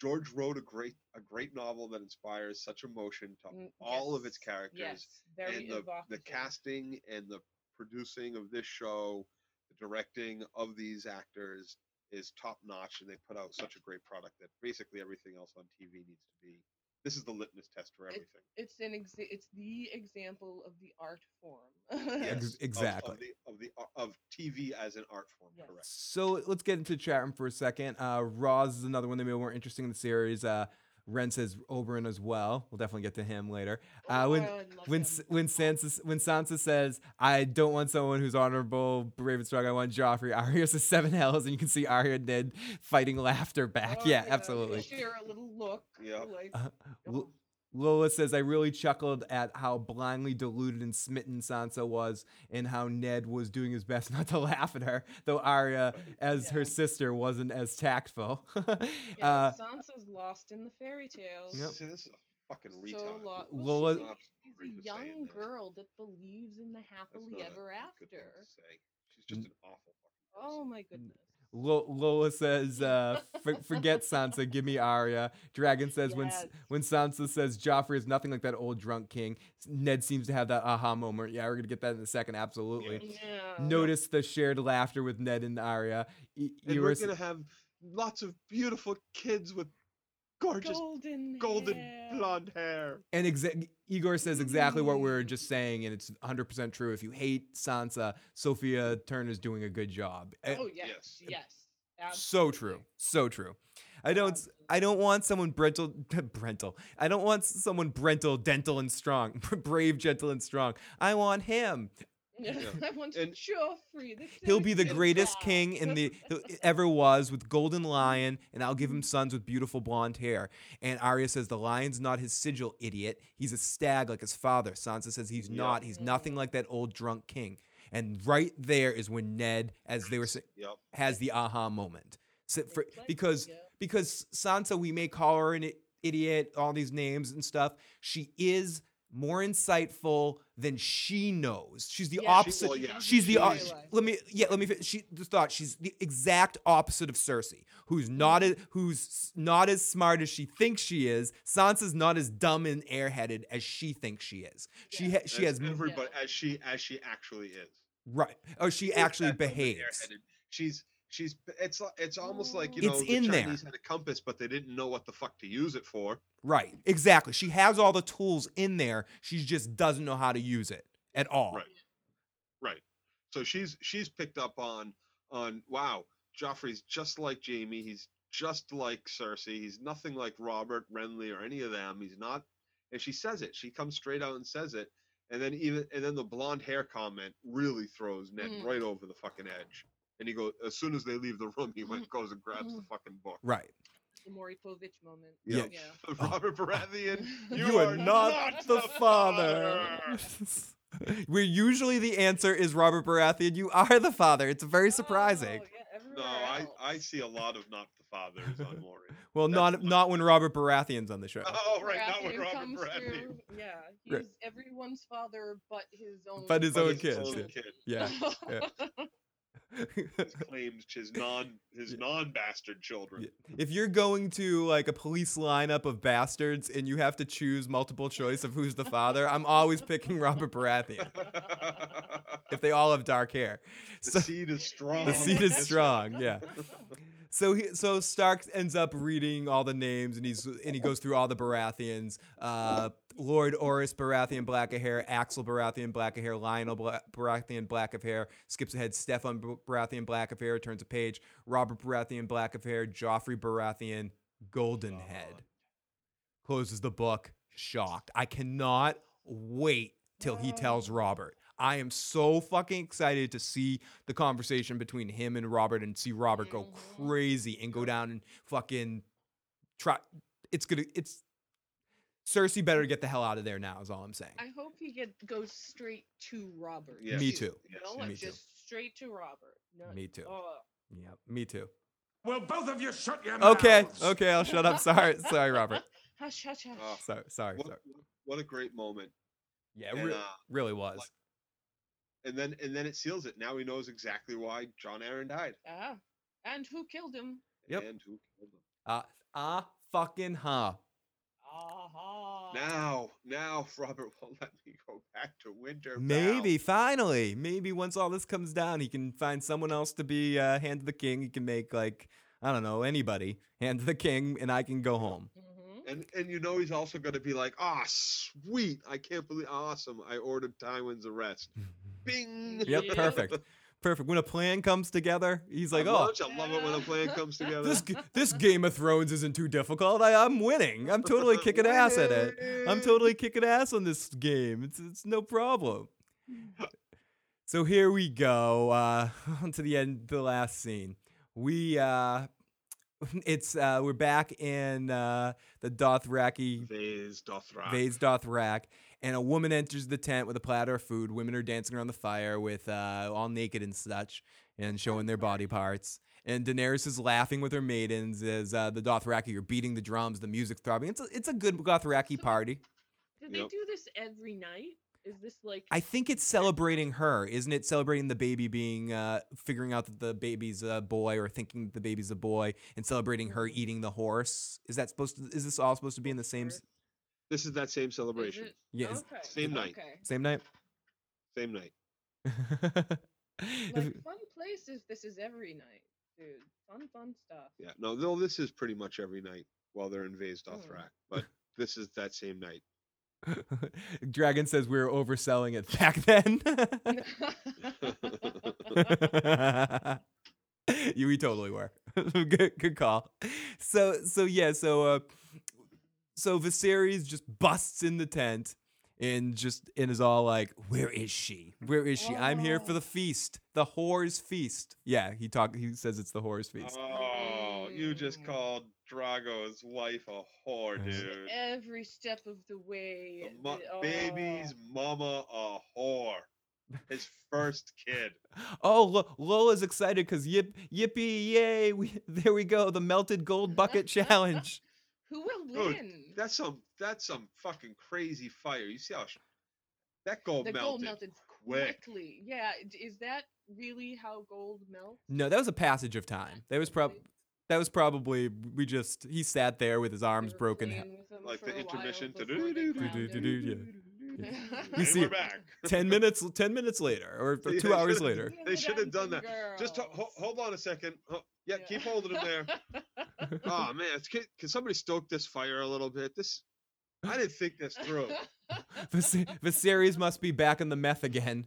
George wrote a great a great novel that inspires such emotion to Mm, all of its characters Yes, very and the, the casting and the producing of this show, the directing of these actors is top notch, and they put out such a great product that basically everything else on TV needs to be. This is the litmus test for It- everything. It's an exa- it's the example of the art form. Yes, exactly. of, the of the of TV as an art form. Yes. Correct. So let's get into the chat room for a second. Uh, Ros is another one that may be more interesting in the series. Uh, Ren says Oberyn as well. We'll definitely get to him later. Uh, Oh, when I when him. When Sansa when Sansa says, "I don't want someone who's honorable, brave, and strong. I want Joffrey." Arya says seven hells, and you can see Arya and Ned fighting laughter back. Oh, yeah, they absolutely. Share a little look. Yep. Like, Uh, L- Lola says, I really chuckled at how blindly deluded and smitten Sansa was and how Ned was doing his best not to laugh at her, though Arya, as her sister, wasn't as tactful. yeah, uh, Sansa's lost in the fairy tales. Yep. See, this is a fucking So retard. lo- Lola- well, I'm she's, she's a young girl that believes in the happily ever good thing to after. say. She's just an awful fucking Oh my goodness. Lo- Lola says, uh, "For- "Forget Sansa, give me Arya." Dragon says, "When Yes. when Sansa says Joffrey is nothing like that old drunk king," Ned seems to have that aha moment. Yeah, we're gonna get that in a second. Absolutely. Yeah. Notice the shared laughter with Ned and Arya. E- And you we're were gonna have lots of beautiful kids with gorgeous golden, golden hair. blonde hair. And exa- Igor says exactly what we're just saying, and it's 100% true. If you hate Sansa, Sophia Turner's doing a good job. Eh, Oh yes, Yes. yes. so true, so true. I don't, s- I don't want someone Brental, Brental. I don't want someone Brental, dental and strong, brave, gentle and strong. I want him. I want And- Joffrey. He'll be the greatest guy. king in the ever was with golden lion, and I'll give him sons with beautiful blonde hair. And Arya says the lion's not his sigil, idiot. He's a stag like his father. Sansa says he's Yep. not. He's nothing like that old drunk king. And right there is when Ned, as they were saying, Yep. has the aha moment. So for, because yeah. because Sansa, we may call her an idiot, all these names and stuff. She is more insightful than she knows. She's the Yeah, she- opposite. well, yeah. She's the o- She's- let me yeah let me she the thought she's the exact opposite of Cersei, who's not mm-hmm. as, who's not as smart as she thinks she is. Sansa's not as dumb and airheaded as she thinks she is. She Yeah. ha- she As has everybody as she as she actually is. right or she is actually that dumb and behaves. She's she's it's it's almost like you It's know the in there. Chinese had a compass, but they didn't know what the fuck to use it for. Right, exactly. She has all the tools in there. She just doesn't know how to use it at all. Right. Right. So she's she's picked up on on wow, Joffrey's just like Jaime. He's just like Cersei. He's nothing like Robert Renly or any of them. He's not. And she says it. She comes straight out and says it. And then even and then the blonde hair comment really throws Ned Mm. right over the fucking edge. And he goes as soon as they leave the room, he went mm-hmm. goes and grabs the mm-hmm. fucking book. Right. The Maury Povich moment. Yeah. Yeah. Robert Baratheon, you, You, are, not, the father. Where usually the answer is Robert Baratheon, you are the father. It's very surprising. Oh, yeah, No, I. I see a lot of not the fathers on Maury. well, that's not not when Robert Baratheon's on the show. Oh, right, not with Baratheon Robert Baratheon. through- Yeah, he's Right. everyone's father, but his own. But his But own his kids. own yeah. kid. Yeah. His claims his non his non bastard children. if you're going to like a police lineup of bastards and you have to choose multiple choice of who's the father, I'm always picking Robert Baratheon if they all have dark hair. the So- seed is strong. The seed is strong, yeah. So he, so Stark ends up reading all the names, and he's and he goes through all the Baratheons. Uh, Lord Orys Baratheon, black of hair. Axel Baratheon, black of hair. Lyonel Bla- Baratheon, black of hair. Skips ahead. Steffon Baratheon, black of hair. Turns a page. Robert Baratheon, black of hair. Joffrey Baratheon, golden head. Closes the book. Shocked. I cannot wait till he tells Robert. I am so fucking excited to see the conversation between him and Robert and see Robert go mm-hmm. crazy and go down and fucking try. It's gonna. It's Cersei better get the hell out of there now. Is all I'm saying. I hope he get goes straight to Robert. Yes. Me too. Yes, No, yes. like Me too. just straight to Robert. No, Me too. Oh, Yeah, me too. Well, both of you shut your Okay, mouths. okay, okay, I'll shut up. Sorry, sorry, Robert. hush, hush, hush. Oh, Sorry, sorry, what, sorry. what a great moment. Yeah, and, re- uh, really was. like- And then and then it seals it. Now he knows exactly why Jon Arryn died. ah, and who killed him? Yep. And who killed him. Uh, ah, fucking huh. Aha. Now, now Robert won't let me go back to Winter. Maybe finally, maybe once all this comes down, he can find someone else to be uh, hand to the king. He can make like I don't know anybody hand to the king, and I can go home. Mhm. And and you know he's also going to be like, ah, sweet! I can't believe, awesome! I ordered Tywin's arrest. Bing. Yep, perfect, perfect. When a plan comes together, he's like, I "Oh, I love it when a plan comes together. this this Game of Thrones isn't too difficult. I, I'm winning. I'm totally kicking ass at it. I'm totally kicking ass on this game. It's it's no problem. So here we go. Uh, on to the end, the last scene. We uh, it's uh, we're back in uh, the Dothraki Vaes Dothrak. Vaes Dothrak, and a woman enters the tent with a platter of food. Women are dancing around the fire with uh, all naked and such, and showing their body parts. And Daenerys is laughing with her maidens as uh, the Dothraki are beating the drums, the music throbbing. It's a, it's a good Dothraki party. Do they Yep. do this every night? Is this like? I think it's celebrating her, isn't it? Celebrating the baby being, uh, figuring out that the baby's a boy, or thinking that the baby's a boy, and celebrating her eating the horse. Is that supposed to? Is this all supposed to be in the same s- This is that same celebration. it? Yeah, Okay. Same night. Okay. same night? Same night. Like fun place if this is every night, dude. Fun, fun stuff. Yeah. No, no, this is pretty much every night while they're in Vaes Mm. But this is that same night. Dragon says we were overselling it back then. you we totally were. good good call. So so yeah, so uh so Viserys just busts in the tent and just and is all like, Where is she? Where is she? I'm here for the oh. feast. The whore's feast. Yeah, he talk he says it's the whore's feast. Oh, you just called Drogo's wife a whore, dude. Every step of the way. The mo- oh. baby's mama a whore. His first kid. Oh, Lo- Lola's excited because yip, yippee, yay! We, there we go, the melted gold bucket challenge. Who will Dude, win? That's some that's some fucking crazy fire. You see how sh- that gold the melted gold melted quick. quickly. Yeah, is that really how gold melts? No, that was a passage of time. That was prob that was probably we just he sat there with his arms They were broken. playing with them Like for the a while intermission. You see we're back. Ten minutes, ten minutes later, or See, two hours later. They should have done dancing that. Just ho- ho- hold on a second. Ho- yeah, Yeah. keep holding him there. oh man, it's, can, can somebody stoke this fire a little bit? This I didn't think this through. Vis- Viserys must be back in the meth again.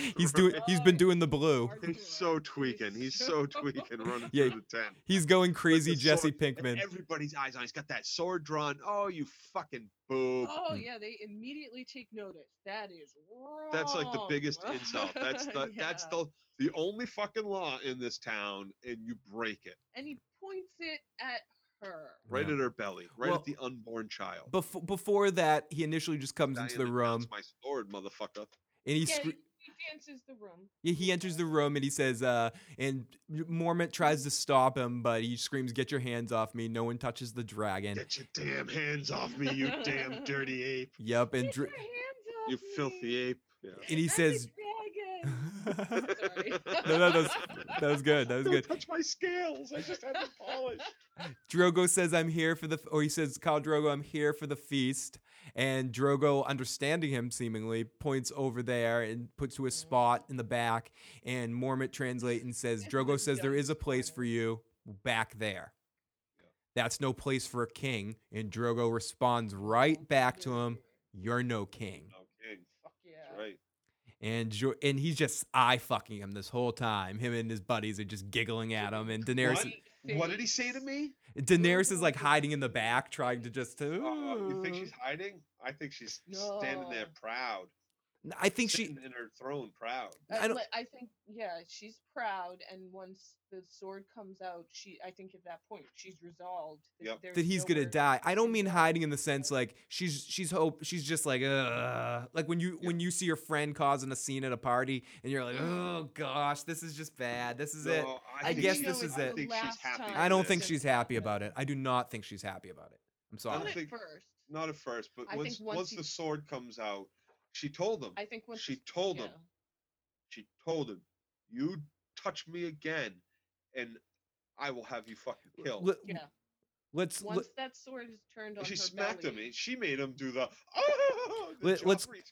he's doing. He's been doing the blue. He's so tweaking. He's so tweaking running Yeah, through the tent. He's going crazy, the Jesse sword, Pinkman. Everybody's eyes on. He's got that sword drawn. Oh, you fucking boob. Oh yeah, they immediately take notice. That is wrong. That's like the biggest insult. That's the that's the the only fucking law in this town, and you break it And he points it at her. right Yeah. at her belly, right Well, at the unborn child. Before before that, he initially just comes into the room "That's my sword, motherfucker. and he Yeah, scre- he, he the room. Yeah, he enters the room and he says, uh, and Mormont tries to stop him, but he screams, Get your hands off me. No one touches the dragon. Get your damn hands off me, you damn dirty ape. Yep. And, Get dra- your hands off You me. filthy ape. Yeah. and he That's says. Sorry. No, no, that was, that was good. That was Don't good. touch my scales. I just had them polished. Drogo says, I'm here for the, or he says, Khal Drogo, I'm here for the feast. And Drogo, understanding him seemingly, points over there and puts to a mm-hmm. spot in the back. And Mormont translates and says, Drogo says, There is a place for you back there. That's no place for a king. And Drogo responds right oh, back to him, You're no king. Okay, Fuck yeah. that's right. And Jo- and he's just eye fucking him this whole time. Him and his buddies are just giggling at him. And Daenerys, What? What did he say to me? Daenerys is like hiding in the back, trying to just. Uh, you think she's hiding? I think she's standing there proud. I think she. in her throne, proud. Uh, I don't- I think yeah, she's proud, and once the sword comes out, she I think at that point she's resolved that, Yep. that he's gonna die. I don't mean hiding in the sense like she's she's hope she's just like uh like when you when you see your friend causing a scene at a party and you're like oh gosh this is just bad this is it. No, I guess this is I it. think she's happy. I don't think she's happy about it. I do not think she's happy about it. I'm sorry. don't Not at first. Not at first, but I once once once he- the sword comes out, she told them. I think once she the- told yeah. him. She told him, "You touch me again, and I will have you fucking killed." Let, Yeah. let's let, Once that sword is turned on she her smacked him. belly, and She made him do the. Oh, the Let- let's- scream.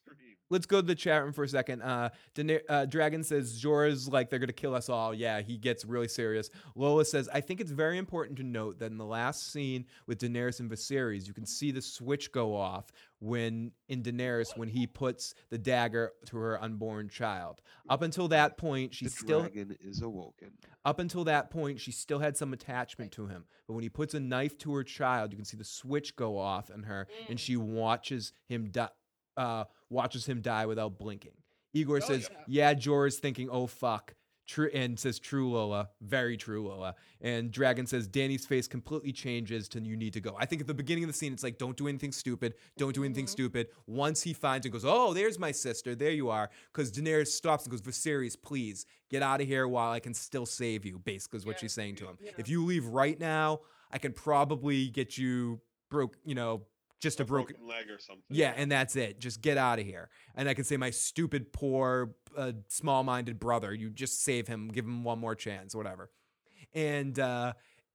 let's go to the chat room for a second. Uh, Daener- uh, Dragon says Jorah's like they're gonna kill us all. Yeah, he gets really serious. Lola says I think it's very important to note that in the last scene with Daenerys and Viserys, you can see the switch go off when in Daenerys when he puts the dagger to her unborn child. Up until that point, she the still dragon is awoken. up until that point, she still had some attachment to him. But when he puts a knife to her child, you can see the switch go off in her, and she watches him die. Uh, watches him die without blinking. Igor Oh, says, yeah. "Yeah." Jorah's thinking, "Oh fuck." True, and says, "True, Lola. Very true, Lola." And Dragon says, "Dany's face completely changes to you need to go." I think at the beginning of the scene, it's like, "Don't do anything stupid. Don't do anything Mhm. stupid." Once he finds and goes, "Oh, there's my sister. There you are." Because Daenerys stops and goes, "Viserys, please get out of here while I can still save you." Basically, is what Yeah, she's saying to him. yeah. If you leave right now, I can probably get you broke. You know, just a A broken. broken leg or something. Yeah, and that's it. Just get out of here. And I can say, my stupid, poor, uh, small-minded brother. You just save him, give him one more chance, whatever. And uh,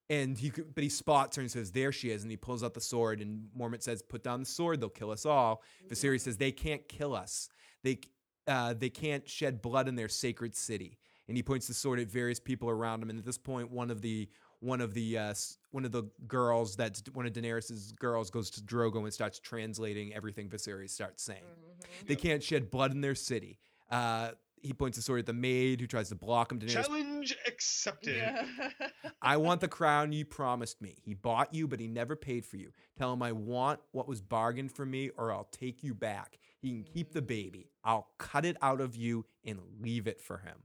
and he, but he spots her and says, "There she is." And he pulls out the sword. And Mormont says, "Put down the sword. They'll kill us all." Viserys says, "They can't kill us. They uh, they can't shed blood in their sacred city." And he points the sword at various people around him. And at this point, one of the one of the uh, one of the girls that's one of Daenerys's girls goes to Drogo and starts translating everything Viserys starts saying. Mhm. They can't shed blood in their city. Uh, he points the sword at the maid who tries to block him. Daenerys, Challenge accepted. Yeah. I want the crown you promised me. He bought you, but he never paid for you. Tell him I want what was bargained for me, or I'll take you back. He can keep the baby. I'll cut it out of you and leave it for him.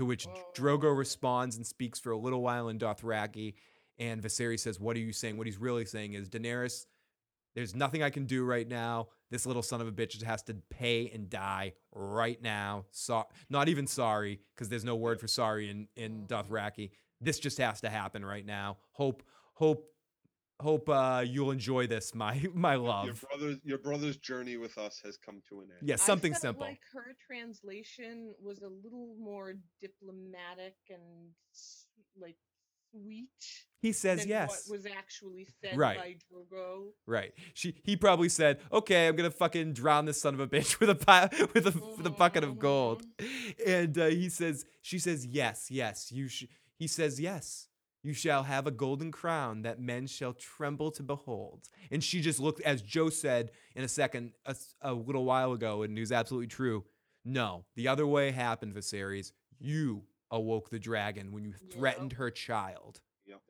To which Drogo responds and speaks for a little while in Dothraki. And Viserys says, What are you saying? What he's really saying is, Daenerys, there's nothing I can do right now. This little son of a bitch has to pay and die right now. So, not even sorry, because there's no word for sorry in, in mm-hmm. Dothraki. This just has to happen right now. Hope, hope, hope uh, you'll enjoy this, my my Your love. brother's your brother's journey with us has come to an end. Yeah, something I felt simple. Like her translation was a little more diplomatic and like sweet. He says than yes. What was actually said Right. by Drogo. Right. She he probably said, "Okay, I'm gonna fucking drown this son of a bitch with a pi- with a with a bucket of gold," and uh, he says, she says, "Yes, yes, you sh-. He says, "Yes, you shall have a golden crown that men shall tremble to behold." And she just looked, as Joe said in a second a little while ago, and it was absolutely true. No, the other way happened, Viserys. You awoke the dragon when you threatened her child.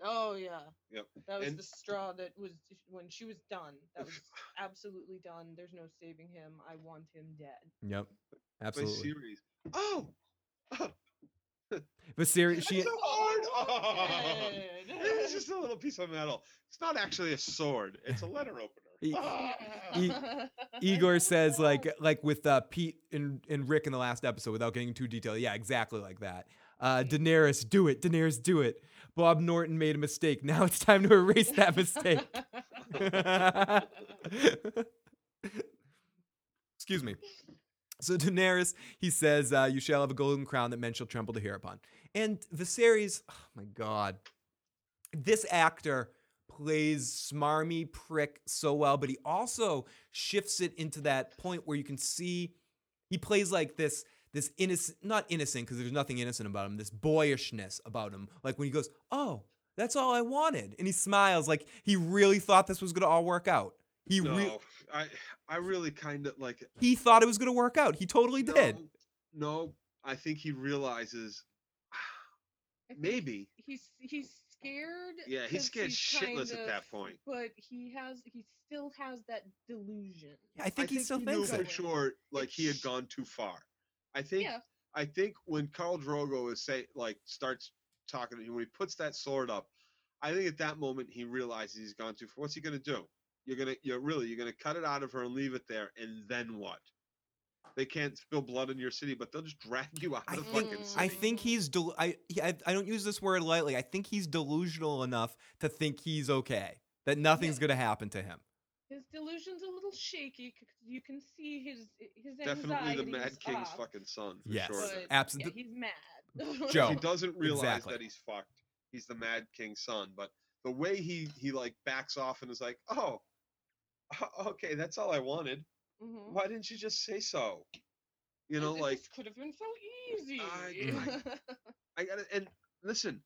Oh yeah. Yep. That was And- the straw that was when she was done. That was absolutely done. There's no saving him. I want him dead. Yep, My absolutely. series. Oh, oh Viserys, she. it's so hard. Oh, Dead. it's just a little piece of metal. It's not actually a sword. It's a letter opener. E- E- Igor says like like with uh, Pete and, and Rick in the last episode without getting too detailed. Yeah, exactly like that. Uh, Daenerys, do it. Daenerys, do it. Bob Norton made a mistake. Now it's time to erase that mistake. Excuse me. So Daenerys, he says, uh, "You shall have a golden crown that men shall tremble to hear upon." And Viserys, oh my God, this actor plays smarmy prick so well, but he also shifts it into that point where you can see he plays like this this innocent not innocent because there's nothing innocent about him this boyishness about him. Like when he goes oh that's all i wanted. And he smiles like he really thought this was going to all work out he no, re- I I really kind of like he thought it was going to work out he totally did No, no, I think he realizes think maybe. he's he's scared. Yeah, he's scared shitless at kinda- that point. But he has he still has that delusion. i think, he still knew thinks for it sure like he had gone too far. I think Yeah. I think when Khal Drogo is say like starts talking to him when he puts that sword up, I think at that moment he realizes he's gone too far. What's he gonna do? You're gonna you're really you're gonna cut it out of her and leave it there, and then what? They can't spill blood in your city, but they'll just drag you out I of the think fucking city. I think he's del- I, I I don't use this word lightly. I think he's delusional enough to think he's okay. That nothing's gonna happen to him. His delusion's a little shaky because you can see his his Definitely the Mad King's off, fucking son. For Yes. sure. But Abs- yeah, the- he's mad. Joe. he doesn't realize exactly. that he's fucked. He's the Mad King's son, but the way he he like backs off and is like, "Oh, o- okay, that's all I wanted. Mhm. Why didn't you just say so?" You know, like This like could have been so easy. I- I got to And listen,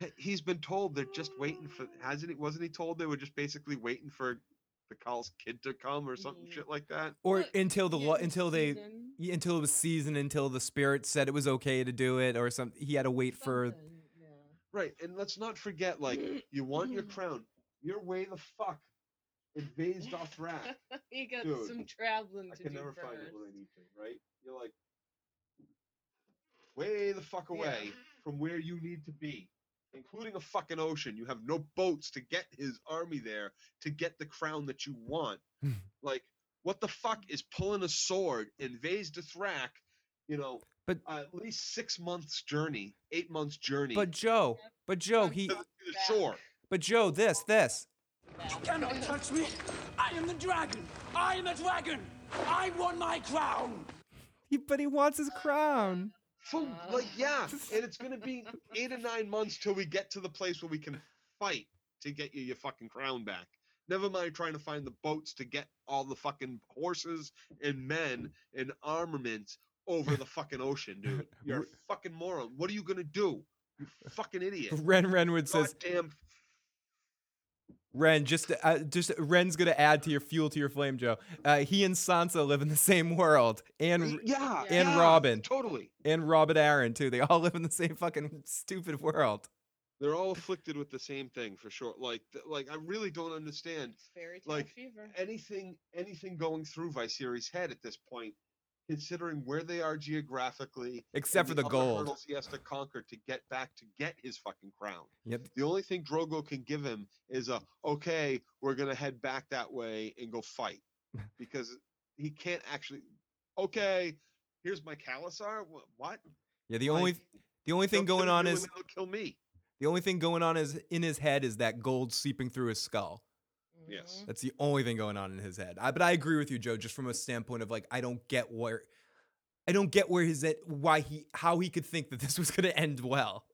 he- he's been told they're just waiting for. Hasn't he? Wasn't he told they were just basically waiting for the Khal's kid to come or something Mhm. shit like that? Or But until the yeah, lo- until they season, yeah, until it was season until the spirit said it was okay to do it or some he had to wait for something, yeah. Right, and let's not forget, like, you want your crown. You're way the fuck in Vaes Dothrak. he got Dude, some traveling to do. I can do never first. find it when I need to, right? You're like way the fuck away from where you need to be, including a fucking ocean. You have no boats to get his army there to get the crown that you want. like, what the fuck is pulling a sword in Vaes Dothrak? You know, But- uh, at least six months journey, eight months journey. But Joe, but Joe, he to the, to the shore. but Joe, this, this. You cannot touch me. I am the dragon. I am the dragon. I want my crown. He, but he wants his crown. So, like, yeah, and it's gonna be eight or nine months till we get to the place where we can fight to get you your fucking crown back. Never mind trying to find the boats to get all the fucking horses and men and armaments over the fucking ocean, dude. You're a fucking moron. What are you gonna do? You fucking idiot. Ren Renwood says Goddamn Ren just uh, just Ren's gonna add to your fuel to your flame, Joe. Uh, he and Sansa live in the same world, and yeah, and yeah, Robin. Totally. and Robert Arryn too. They all live in the same fucking stupid world. They're all afflicted with the same thing for sure. Like, th- like I really don't understand. It's fairy tale like fever. anything anything going through Viserys' head at this point, considering where they are geographically, Except for the other gold. hurdles he has to conquer to get back to get his fucking crown. Yep. The only thing Drogo can give him is a okay, we're gonna head back that way and go fight, because he can't actually. Okay, here's my Khalasar. What? Yeah. The only the only thing going on is kill me. The only thing going on is in his head is that gold seeping through his skull. Yes. That's the only thing going on in his head. I, but I agree with you, Joe, just from a standpoint of like I don't get where I don't get where his why he how he could think that this was going to end well.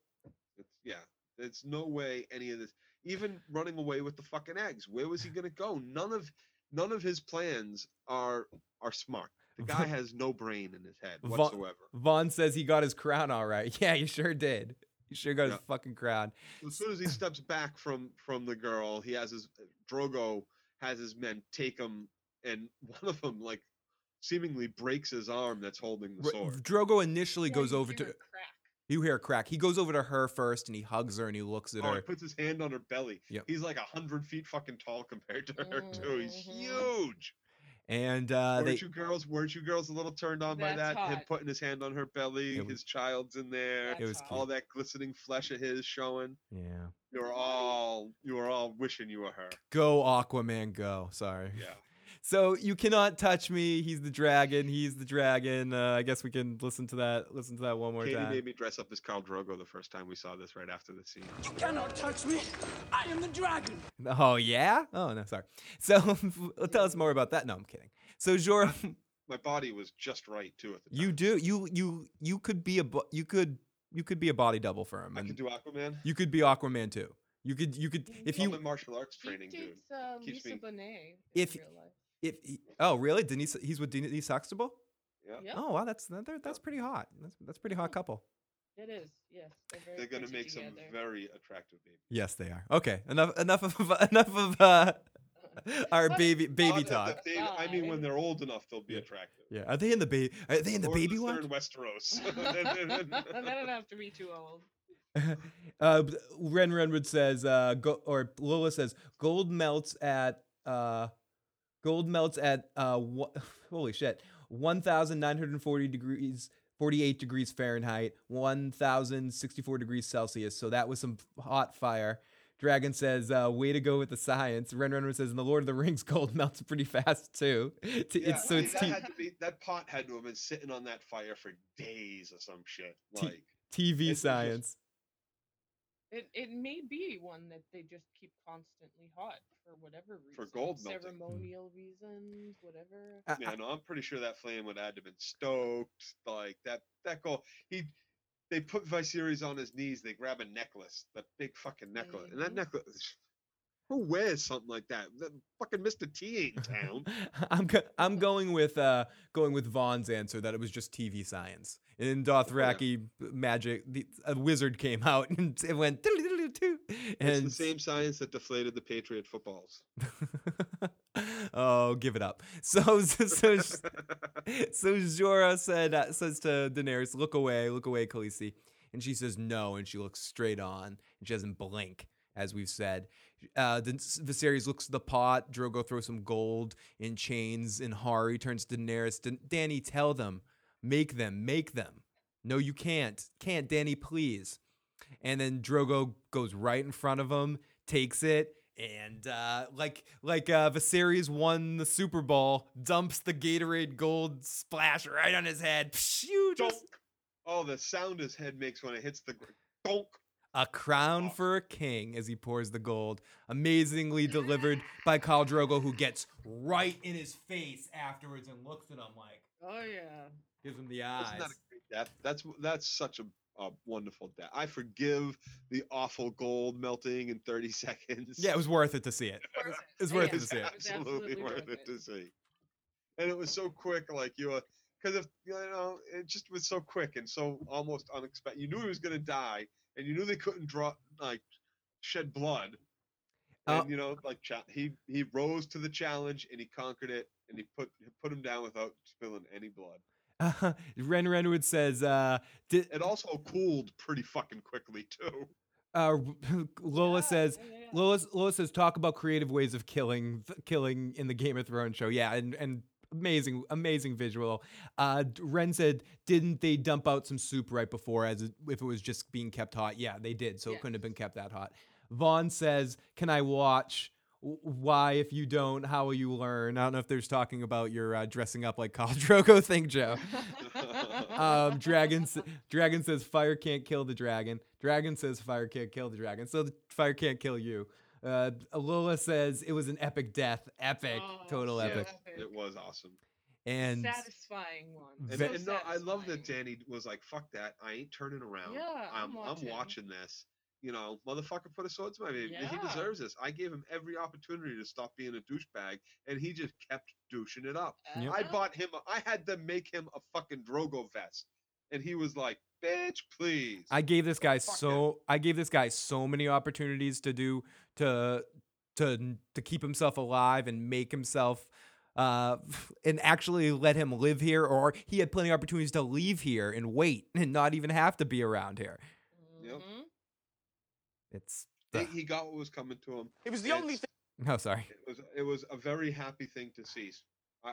It's, yeah, there's no way any of this. Even running away with the fucking eggs, where was he gonna go? None of none of his plans are are smart. The guy has no brain in his head whatsoever. Vaughn says he got his crown all right. Yeah, you sure did. You sure got his Yeah. fucking crowd. As soon as he steps back from from the girl, he has his Drogo has his men take him, and one of them like seemingly breaks his arm that's holding the sword. Drogo initially Yeah, goes you over hear to a crack. you hear a crack. He goes over to her first and he hugs her and he looks at Oh, he puts his hand on her belly. Yep. He's like a hundred feet fucking tall compared to her too. He's Mhm. huge. And uh, weren't you girls? Weren't you girls a little turned on by That's that? Him putting his hand on her belly, was- his child's in there, it was all that glistening flesh of his showing. Yeah. You were all you were all wishing you were her. Go Aquaman, go. Sorry. Yeah. So you cannot touch me. He's the dragon. He's the dragon. Uh, I guess we can listen to that. Listen to that one more Katie time. made me dress up as Khal Drogo the first time we saw this right after the scene. You cannot touch me. I am the dragon. Oh yeah. Oh no, sorry. So tell us more about that. No, I'm kidding. So Jorah, My body was just right too at the time. you do you you you could be a bo- you could you could be a body double for him, I could do Aquaman. you could be Aquaman too. You could you could if All you my martial arts He training, dude. dates uh, Keeps Lisa me- Bonet If- in real life. If he, oh really Denise he's with Denise Huxtable. Yeah. Yep, Oh wow, that's that, that's pretty hot. That's that's pretty hot couple. it is. Yes, they're very They're gonna pretty make some very attractive babies. Yes, they are. Okay, enough enough of enough of uh, our But- baby baby talk. the baby- I mean, when they're old enough, they'll be Yeah. attractive. Yeah, are they in the baby? Are they in the Or baby one? They're in Westeros. they don't have to be too old. uh, Ren Renwood says, uh, go, or Lola says, gold melts at, uh, gold melts at, uh, holy shit, 1,940 degrees, 48 degrees Fahrenheit, 1,064 degrees Celsius. So that was some hot fire. Dragon says, uh, way to go with the science. Ren Renwood says, in the Lord of the Rings, gold melts pretty fast too. T- Yeah, it's, so see, it's that, t- be, that pot had to have been sitting on that fire for days or some shit. T- Like, TV it's just- science. It it may be one that they just keep constantly hot for whatever reason. For gold melting. ceremonial reasons, whatever. I- yeah, no, I'm pretty sure that flame would have to been stoked. Like that, that goal. He, they put Viserys on his knees. They grab a necklace, that big fucking necklace, and that Mhm. necklace. Who wears something like that? That fucking Mr. T ain't town. I'm go- I'm going with uh going with Vaughn's answer that it was just TV science. And In Dothraki magic, the, a wizard came out and it went "Diddle-diddle-doo-doo," It's and the same science that deflated the Patriot footballs. oh, give it up. So so so, so Jorah said uh, says to Daenerys, "Look away, look away, Khaleesi," and she says no, and she looks straight on, and she doesn't blink, as we've said. Uh, then S- Viserys looks at the pot. Drogo throws some gold in chains, and Hari turns to Daenerys. "Dan- Dany, tell them, make them, make them. No, you can't, can't, Dany, please. And then Drogo goes right in front of him, takes it, and uh, like like uh, Viserys won the Super Bowl, dumps the Gatorade gold splash right on his head. Donk. just Oh, the sound his head makes when it hits the donk. A crown oh. for a king as he pours the gold, amazingly delivered by Khal Drogo, who gets right in his face afterwards and looks at him like Oh yeah. gives him the Isn't eyes. that a great death? That's that's such a, a wonderful death. I forgive the awful gold melting in 30 seconds. yeah, it was worth it to see it. Worth It was worth Yeah, it to see it. it absolutely absolutely worth worth it it. to see. And it was so quick, like you uh, were, because if you know, it just was so quick and so almost unexpected. You knew he was gonna die, and you knew they couldn't draw like shed blood. Uh, And you know, like cha- he he rose to the challenge and he conquered it, and he put he put him down without spilling any blood. Uh, Ren Renwood says, uh, did, It also cooled pretty fucking quickly too. uh, Lola Yeah, says, yeah, yeah. Lola, Lola says, talk about creative ways of killing, killing in the Game of Thrones show. Yeah, and and amazing, amazing visual. Uh, Ren said, didn't they dump out some soup right before, as if it was just being kept hot? Yeah, they did. So it couldn't have been kept that hot. Vaughn says, can I watch? Why, if you don't, how will you learn? I don't know if there's talking about your uh, dressing up like Khal Drogo thing, Joe. um, dragon, dragon says fire can't kill the dragon. Dragon says fire can't kill the dragon. So the fire can't kill you. Uh, Lola says it was an epic death. Epic, Oh, total Yeah, epic. It was awesome. And satisfying one. And, Ve- and no, I love that. Dany was like, "Fuck that! I ain't turning around. Yeah, I'm I'm, watching." watching this. You know, motherfucker, put a sword to my baby. He deserves this. I gave him every opportunity to stop being a douchebag, and he just kept douching it up. Yep. I bought him. a- I had them make him a fucking Drogo vest, and he was like, "Bitch, please." I gave this guy Fuck so I gave this guy so many opportunities to do to to to keep himself alive and make himself uh and actually let him live here or he had plenty of opportunities to leave here and wait and not even have to be around here. Yep. Mhm. It's He- he got what was coming to him. It was the only It's- thing. oh sorry. It was it was a very happy thing to see. I, I,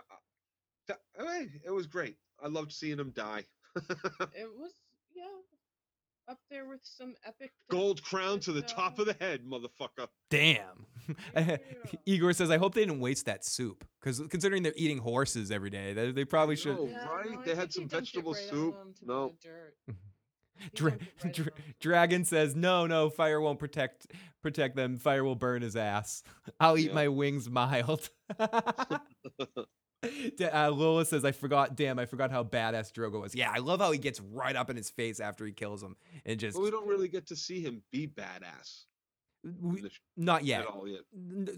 th- I- it was great. I loved seeing him die. It was yeah, up there with some epic. Gold crown to the deaths, top of the um, head, motherfucker. Damn. Yeah. Igor says I hope they didn't waste that soup cuz considering they're eating horses every day, they, they probably should. Yeah, right? no, I They had some vegetable right soup. No. the Dra- right Dra- out onto the Dragon says, "No, no, fire won't protect protect them. Fire will burn his ass. I'll eat Yeah. my wings mild." Da- uh, Lola says, "I forgot. Damn, I forgot how badass Drogo was. Yeah, I love how he gets right up in his face after he kills him and just But we don't really get to see him be badass. we- in the sh- not yet. At all yet.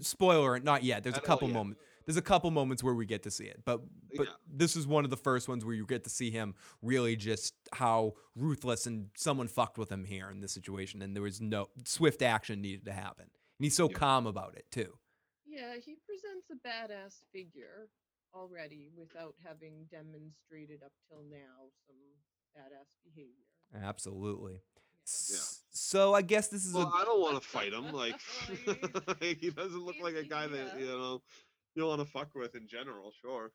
Spoiler, not yet. There's a At all couple moments. There's a couple moments where we get to see it, but but Yeah. this is one of the first ones where you get to see him really just how ruthless and someone fucked with him here in this situation, and there was no swift action needed to happen, and he's so Yeah. calm about it too. Yeah, he presents a badass figure already without having demonstrated up till now some badass behavior. Absolutely. S- So I guess this is Well, a I don't want to fight him. Like he doesn't look like a guy that you know you want to fuck with in general. Sure.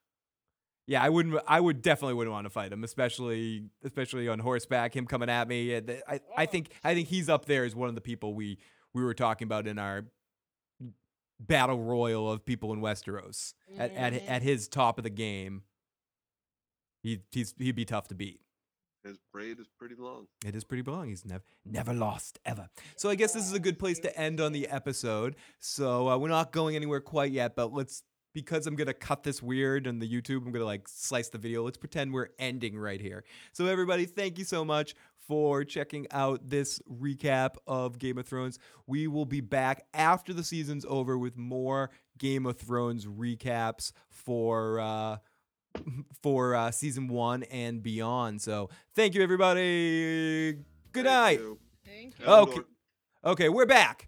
yeah. I wouldn't. I would definitely wouldn't want to fight him, especially especially on horseback. Him coming at me. I I oh. think I think he's up there as one of the people we we were talking about in our battle royal of people in Westeros at at, Mhm. at his top of the game. He he's he'd be tough to beat. His braid is pretty long. It is pretty long. He's never never lost ever. So I guess this is a good place to end on the episode. So uh, we're not going anywhere quite yet, but let's because I'm gonna cut this weird on the YouTube. I'm gonna like slice the video. Let's pretend we're ending right here. So everybody, thank you so much for checking out this recap of Game of Thrones. We will be back after the season's over with more Game of Thrones recaps for. Uh, for uh, season one and beyond. So thank you, everybody. Good Thank night. you. Thank you. Okay. Okay, we're back.